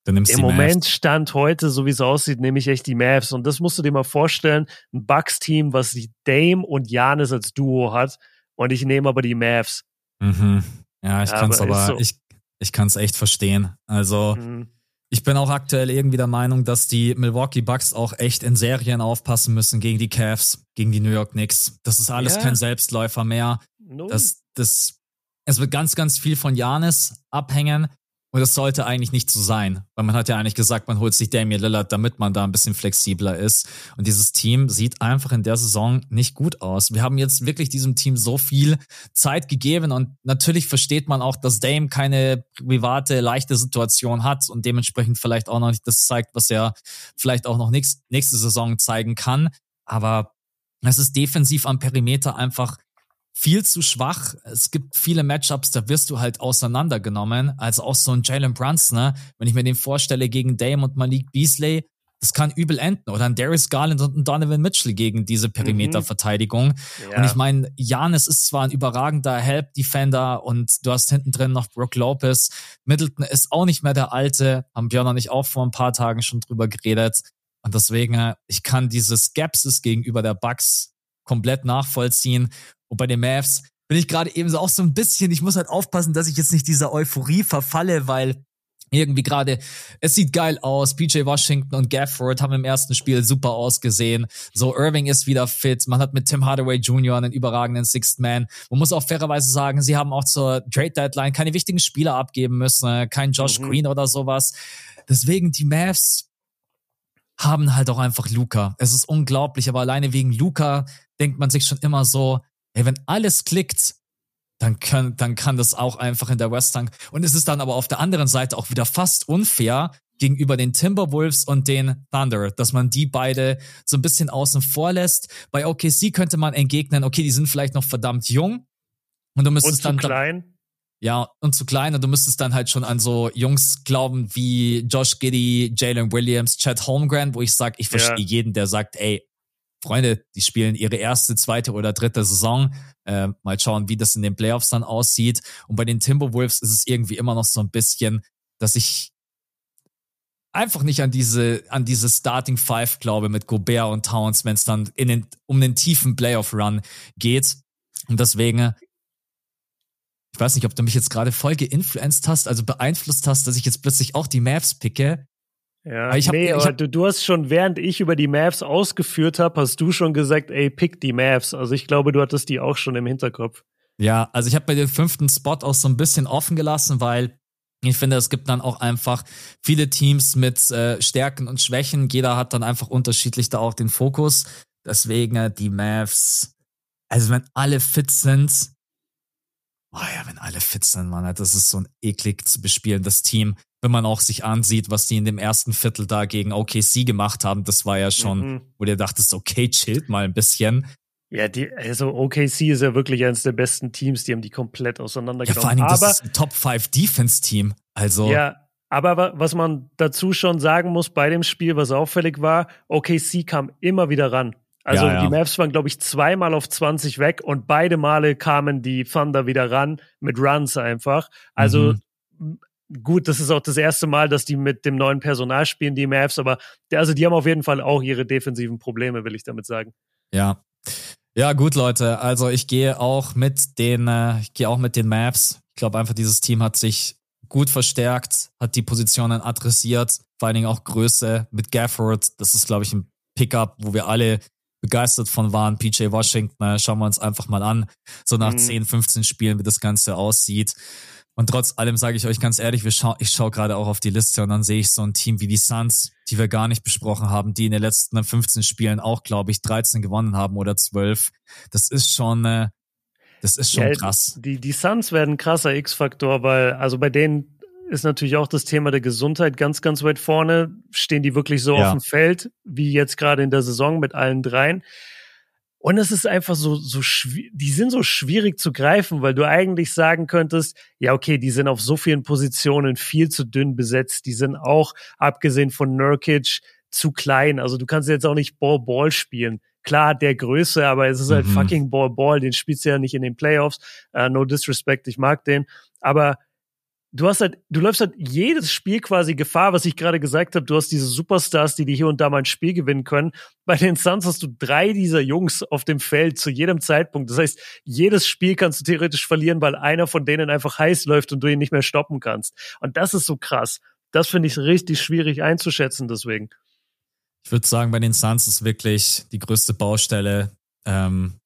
Im Moment Mavs. Stand heute, so wie es aussieht, nehme ich echt die Mavs. Und das musst du dir mal vorstellen. Ein Bucks-Team, was die Dame und Janis als Duo hat. Und ich nehme aber die Mavs. Mhm. Ja, ich kann es aber, aber so. ich, ich kann es echt verstehen. Also, mhm. Ich bin auch aktuell irgendwie der Meinung, dass die Milwaukee Bucks auch echt in Serien aufpassen müssen gegen die Cavs, gegen die New York Knicks. Das ist alles ja. kein Selbstläufer mehr. Das, das, es wird ganz, ganz viel von Janis abhängen. Und das sollte eigentlich nicht so sein, weil man hat ja eigentlich gesagt, man holt sich Damian Lillard, damit man da ein bisschen flexibler ist. Und dieses Team sieht einfach in der Saison nicht gut aus. Wir haben jetzt wirklich diesem Team so viel Zeit gegeben und natürlich versteht man auch, dass Dame keine private, leichte Situation hat und dementsprechend vielleicht auch noch nicht das zeigt, was er vielleicht auch noch nächste, nächste Saison zeigen kann. Aber es ist defensiv am Perimeter einfach viel zu schwach. Es gibt viele Matchups, da wirst du halt auseinandergenommen. Also auch so ein Jalen Brunson, ne? wenn ich mir den vorstelle gegen Dame und Malik Beasley, das kann übel enden. Oder ein Darius Garland und ein Donovan Mitchell gegen diese Perimeterverteidigung. Mhm. Ja. Und ich meine, Janis ist zwar ein überragender Help-Defender und du hast hinten drin noch Brook Lopez. Middleton ist auch nicht mehr der Alte. Haben Björn und ich auch vor ein paar Tagen schon drüber geredet. Und deswegen, ich kann diese Skepsis gegenüber der Bucks komplett nachvollziehen. Und bei den Mavs bin ich gerade eben so auch so ein bisschen, ich muss halt aufpassen, dass ich jetzt nicht dieser Euphorie verfalle, weil irgendwie gerade, es sieht geil aus. PJ Washington und Gafford haben im ersten Spiel super ausgesehen. So, Irving ist wieder fit. Man hat mit Tim Hardaway Jr. einen überragenden Sixth Man. Man muss auch fairerweise sagen, sie haben auch zur Trade Deadline keine wichtigen Spieler abgeben müssen. Kein Josh mhm. Green oder sowas. Deswegen die Mavs haben halt auch einfach Luca. Es ist unglaublich, aber alleine wegen Luca denkt man sich schon immer so, Ey, wenn alles klickt, dann kann, dann kann das auch einfach in der Western. Und es ist dann aber auf der anderen Seite auch wieder fast unfair gegenüber den Timberwolves und den Thunder, dass man die beide so ein bisschen außen vor lässt. Bei OKC könnte man entgegnen, okay, die sind vielleicht noch verdammt jung. Und du müsstest und zu dann. Klein. Ja, und zu klein. Und du müsstest dann halt schon an so Jungs glauben wie Josh Giddy, Jalen Williams, Chad Holmgren, wo ich sage, ich verstehe ja. jeden, der sagt, ey, Freunde, die spielen ihre erste, zweite oder dritte Saison. Äh, mal schauen, wie das in den Playoffs dann aussieht. Und bei den Timberwolves ist es irgendwie immer noch so ein bisschen, dass ich einfach nicht an diese, an diese Starting Five glaube mit Gobert und Towns, wenn es dann in den, um den tiefen Playoff-Run geht. Und deswegen, ich weiß nicht, ob du mich jetzt gerade voll geinfluenced hast, also beeinflusst hast, dass ich jetzt plötzlich auch die Mavs picke. Ja, ich hab, nee, ich hab, du, du hast schon, während ich über die Mavs ausgeführt habe, hast du schon gesagt, ey, pick die Mavs. Also ich glaube, du hattest die auch schon im Hinterkopf. Ja, also ich habe bei dem fünften Spot auch so ein bisschen offen gelassen, weil ich finde, es gibt dann auch einfach viele Teams mit äh, Stärken und Schwächen. Jeder hat dann einfach unterschiedlich da auch den Fokus. Deswegen äh, die Mavs. Also wenn alle fit sind, oh ja, wenn alle fit sind, Mann, das ist so ein eklig zu bespielendes Team wenn man auch sich ansieht, was die in dem ersten Viertel da gegen OKC gemacht haben, das war ja schon, mhm. wo du dachtest, okay, chillt mal ein bisschen. Ja, die, also OKC ist ja wirklich eines der besten Teams, die haben die komplett auseinandergenommen. Ja, vor Dingen, aber, das ist ein Top 5 Defense Team. Also. Ja, aber was man dazu schon sagen muss bei dem Spiel, was auffällig war, OKC kam immer wieder ran. Also ja, ja. die Mavs waren, glaube ich, zweimal auf 20 weg und beide Male kamen die Thunder wieder ran mit Runs einfach. Also mhm gut, das ist auch das erste Mal, dass die mit dem neuen Personal spielen, die Mavs, aber also die haben auf jeden Fall auch ihre defensiven Probleme, will ich damit sagen. Ja. Ja, gut, Leute. Also ich gehe auch mit den, äh, ich gehe auch mit den Mavs. Ich glaube einfach, dieses Team hat sich gut verstärkt, hat die Positionen adressiert, vor allen Dingen auch Größe mit Gafford. Das ist, glaube ich, ein Pickup, wo wir alle begeistert von waren. PJ Washington, schauen wir uns einfach mal an, so nach mhm. 10, 15 Spielen, wie das Ganze aussieht. Und trotz allem sage ich euch ganz ehrlich, wir schau, ich schaue gerade auch auf die Liste und dann sehe ich so ein Team wie die Suns, die wir gar nicht besprochen haben, die in den letzten 15 Spielen auch, glaube ich, 13 gewonnen haben oder 12. Das ist schon, äh, das ist schon ja, krass. Die, die Suns werden ein krasser X-Faktor, weil, also bei denen ist natürlich auch das Thema der Gesundheit ganz, ganz weit vorne. Stehen die wirklich so ja. auf dem Feld, wie jetzt gerade in der Saison mit allen dreien. Und es ist einfach so, so die sind so schwierig zu greifen, weil du eigentlich sagen könntest, ja, okay, die sind auf so vielen Positionen viel zu dünn besetzt. Die sind auch, abgesehen von Nurkic, zu klein. Also du kannst jetzt auch nicht Ball-Ball spielen. Klar, der Größe, aber es ist halt mhm. fucking Ball-Ball. Den spielst du ja nicht in den Playoffs. Uh, no disrespect, ich mag den. Aber du hast halt, du läufst halt jedes Spiel quasi Gefahr, was ich gerade gesagt habe. Du hast diese Superstars, die dir hier und da mal ein Spiel gewinnen können. Bei den Suns hast du drei dieser Jungs auf dem Feld zu jedem Zeitpunkt. Das heißt, jedes Spiel kannst du theoretisch verlieren, weil einer von denen einfach heiß läuft und du ihn nicht mehr stoppen kannst. Und das ist so krass. Das finde ich richtig schwierig einzuschätzen, deswegen. Ich würde sagen, bei den Suns ist wirklich die größte Baustelle. Ähm,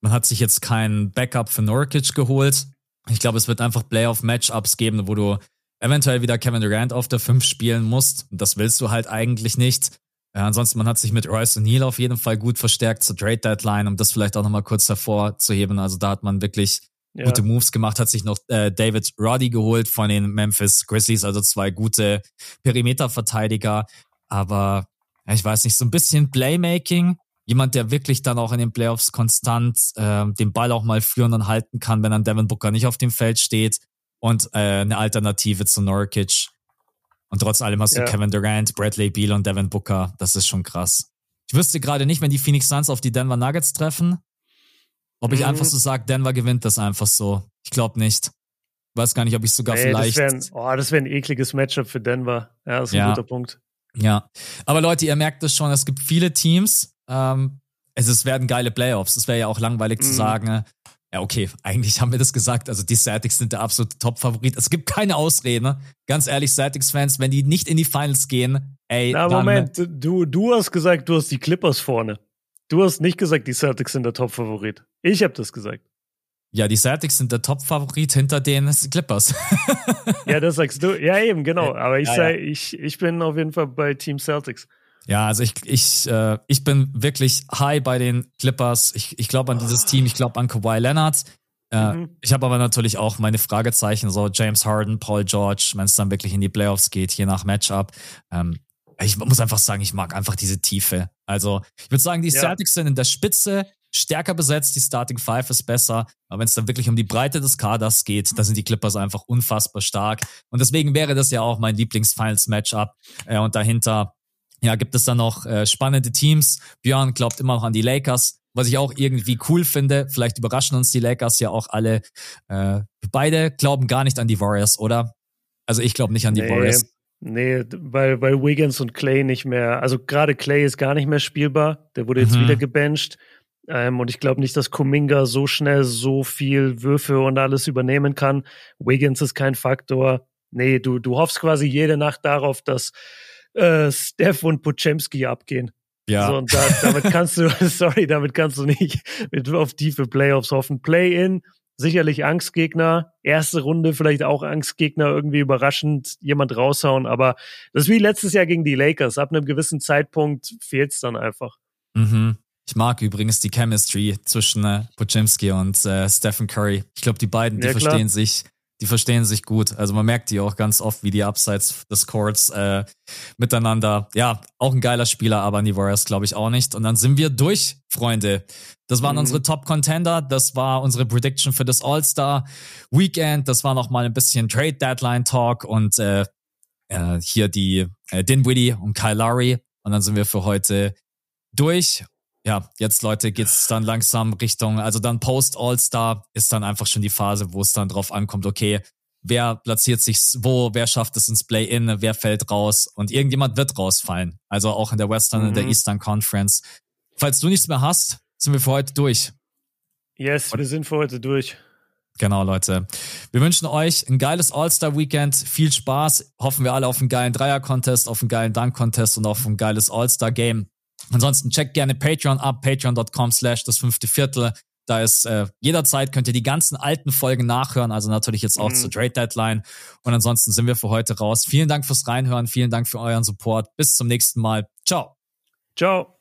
man hat sich jetzt kein Backup für Norkic geholt. Ich glaube, es wird einfach Playoff-Matchups geben, wo du eventuell wieder Kevin Durant auf der 5 spielen musst. Und das willst du halt eigentlich nicht. Äh, ansonsten, man hat sich mit Royce O'Neill auf jeden Fall gut verstärkt zur Trade Deadline, um das vielleicht auch nochmal kurz hervorzuheben. Also da hat man wirklich ja. gute Moves gemacht, hat sich noch äh, David Roddy geholt von den Memphis Grizzlies, also zwei gute Perimeterverteidiger. Aber ich weiß nicht, so ein bisschen Playmaking jemand, der wirklich dann auch in den Playoffs konstant äh, den Ball auch mal führen und halten kann, wenn dann Devin Booker nicht auf dem Feld steht und äh, eine Alternative zu Norkic. Und trotz allem hast ja. du Kevin Durant, Bradley Beal und Devin Booker. Das ist schon krass. Ich wüsste gerade nicht, wenn die Phoenix Suns auf die Denver Nuggets treffen, ob ich mhm. einfach so sage, Denver gewinnt das einfach so. Ich glaube nicht. Weiß gar nicht, ob ich sogar nee, vielleicht. Das wäre oh, wär ein ekliges Matchup für Denver. Ja, das ist ein ja. guter Punkt. Ja. Aber Leute, ihr merkt es schon, es gibt viele Teams, ähm, es, es werden geile Playoffs. Es wäre ja auch langweilig mhm. zu sagen, äh, ja, okay, [LAUGHS] eigentlich haben wir das gesagt. Also die Celtics sind der absolute Top-Favorit. Es gibt keine Ausrede. Ganz ehrlich, Celtics-Fans, wenn die nicht in die Finals gehen, ey. Na, dann, Moment, du, du hast gesagt, du hast die Clippers vorne. Du hast nicht gesagt, die Celtics sind der Top-Favorit. Ich habe das gesagt. Ja, die Celtics sind der Top-Favorit hinter den Clippers. [LAUGHS] ja, das sagst du. Ja, eben, genau. Aber ich, ja, sei, ja. ich, ich bin auf jeden Fall bei Team Celtics. Ja, also ich, ich, äh, ich bin wirklich high bei den Clippers. Ich, ich glaube an dieses Team, ich glaube an Kawhi Leonard. Äh, mhm. Ich habe aber natürlich auch meine Fragezeichen, so James Harden, Paul George, wenn es dann wirklich in die Playoffs geht, je nach Matchup. Ähm, ich muss einfach sagen, ich mag einfach diese Tiefe. Also ich würde sagen, die ja. Celtics sind in der Spitze stärker besetzt, die Starting Five ist besser. Aber wenn es dann wirklich um die Breite des Kaders geht, da sind die Clippers einfach unfassbar stark. Und deswegen wäre das ja auch mein Lieblings-Finals-Matchup. Äh, und dahinter ja, gibt es dann noch äh, spannende Teams. Björn glaubt immer noch an die Lakers, was ich auch irgendwie cool finde. Vielleicht überraschen uns die Lakers ja auch alle. Äh, beide glauben gar nicht an die Warriors, oder? Also ich glaube nicht an die nee, Warriors. Nee, weil, weil Wiggins und Clay nicht mehr, also gerade Clay ist gar nicht mehr spielbar. Der wurde jetzt mhm. wieder gebencht. Ähm, und ich glaube nicht, dass Kuminga so schnell so viel Würfe und alles übernehmen kann. Wiggins ist kein Faktor. Nee, du, du hoffst quasi jede Nacht darauf, dass äh, Steph und Pochemski abgehen. Ja. So, und da, damit kannst du, [LAUGHS] [LAUGHS] sorry, damit kannst du nicht mit auf tiefe Playoffs hoffen. Play-in, sicherlich Angstgegner. Erste Runde vielleicht auch Angstgegner, irgendwie überraschend jemand raushauen. Aber das ist wie letztes Jahr gegen die Lakers. Ab einem gewissen Zeitpunkt fehlt's dann einfach. Mhm. Ich mag übrigens die Chemistry zwischen äh, Pochemski und äh, Stephen Curry. Ich glaube, die beiden, die ja, verstehen sich die verstehen sich gut. Also man merkt die auch ganz oft, wie die abseits des Courts äh, miteinander. Ja, auch ein geiler Spieler, aber an die Warriors glaube ich auch nicht. Und dann sind wir durch, Freunde. Das waren mhm. unsere Top Contender. Das war unsere Prediction für das All-Star Weekend. Das war noch mal ein bisschen Trade Deadline Talk und äh, äh, hier die äh, Dinwiddie und Kyle Lowry. Und dann sind wir für heute durch ja, jetzt Leute geht's dann langsam Richtung, also dann Post All-Star ist dann einfach schon die Phase, wo es dann drauf ankommt, okay, wer platziert sich wo, wer schafft es ins Play-In, wer fällt raus und irgendjemand wird rausfallen. Also auch in der Western mhm. und der Eastern Conference. Falls du nichts mehr hast, sind wir für heute durch. Yes, wir sind für heute durch. Genau, Leute. Wir wünschen euch ein geiles All-Star-Weekend. Viel Spaß. Hoffen wir alle auf einen geilen Dreier-Contest, auf einen geilen Dunk-Contest und auf ein geiles All-Star-Game. Ansonsten checkt gerne Patreon ab, patreon.com slash das fünfte Viertel. Da ist äh, jederzeit könnt ihr die ganzen alten Folgen nachhören, also natürlich jetzt auch mhm. zur Trade Deadline. Und ansonsten sind wir für heute raus. Vielen Dank fürs Reinhören, vielen Dank für euren Support. Bis zum nächsten Mal. Ciao. Ciao.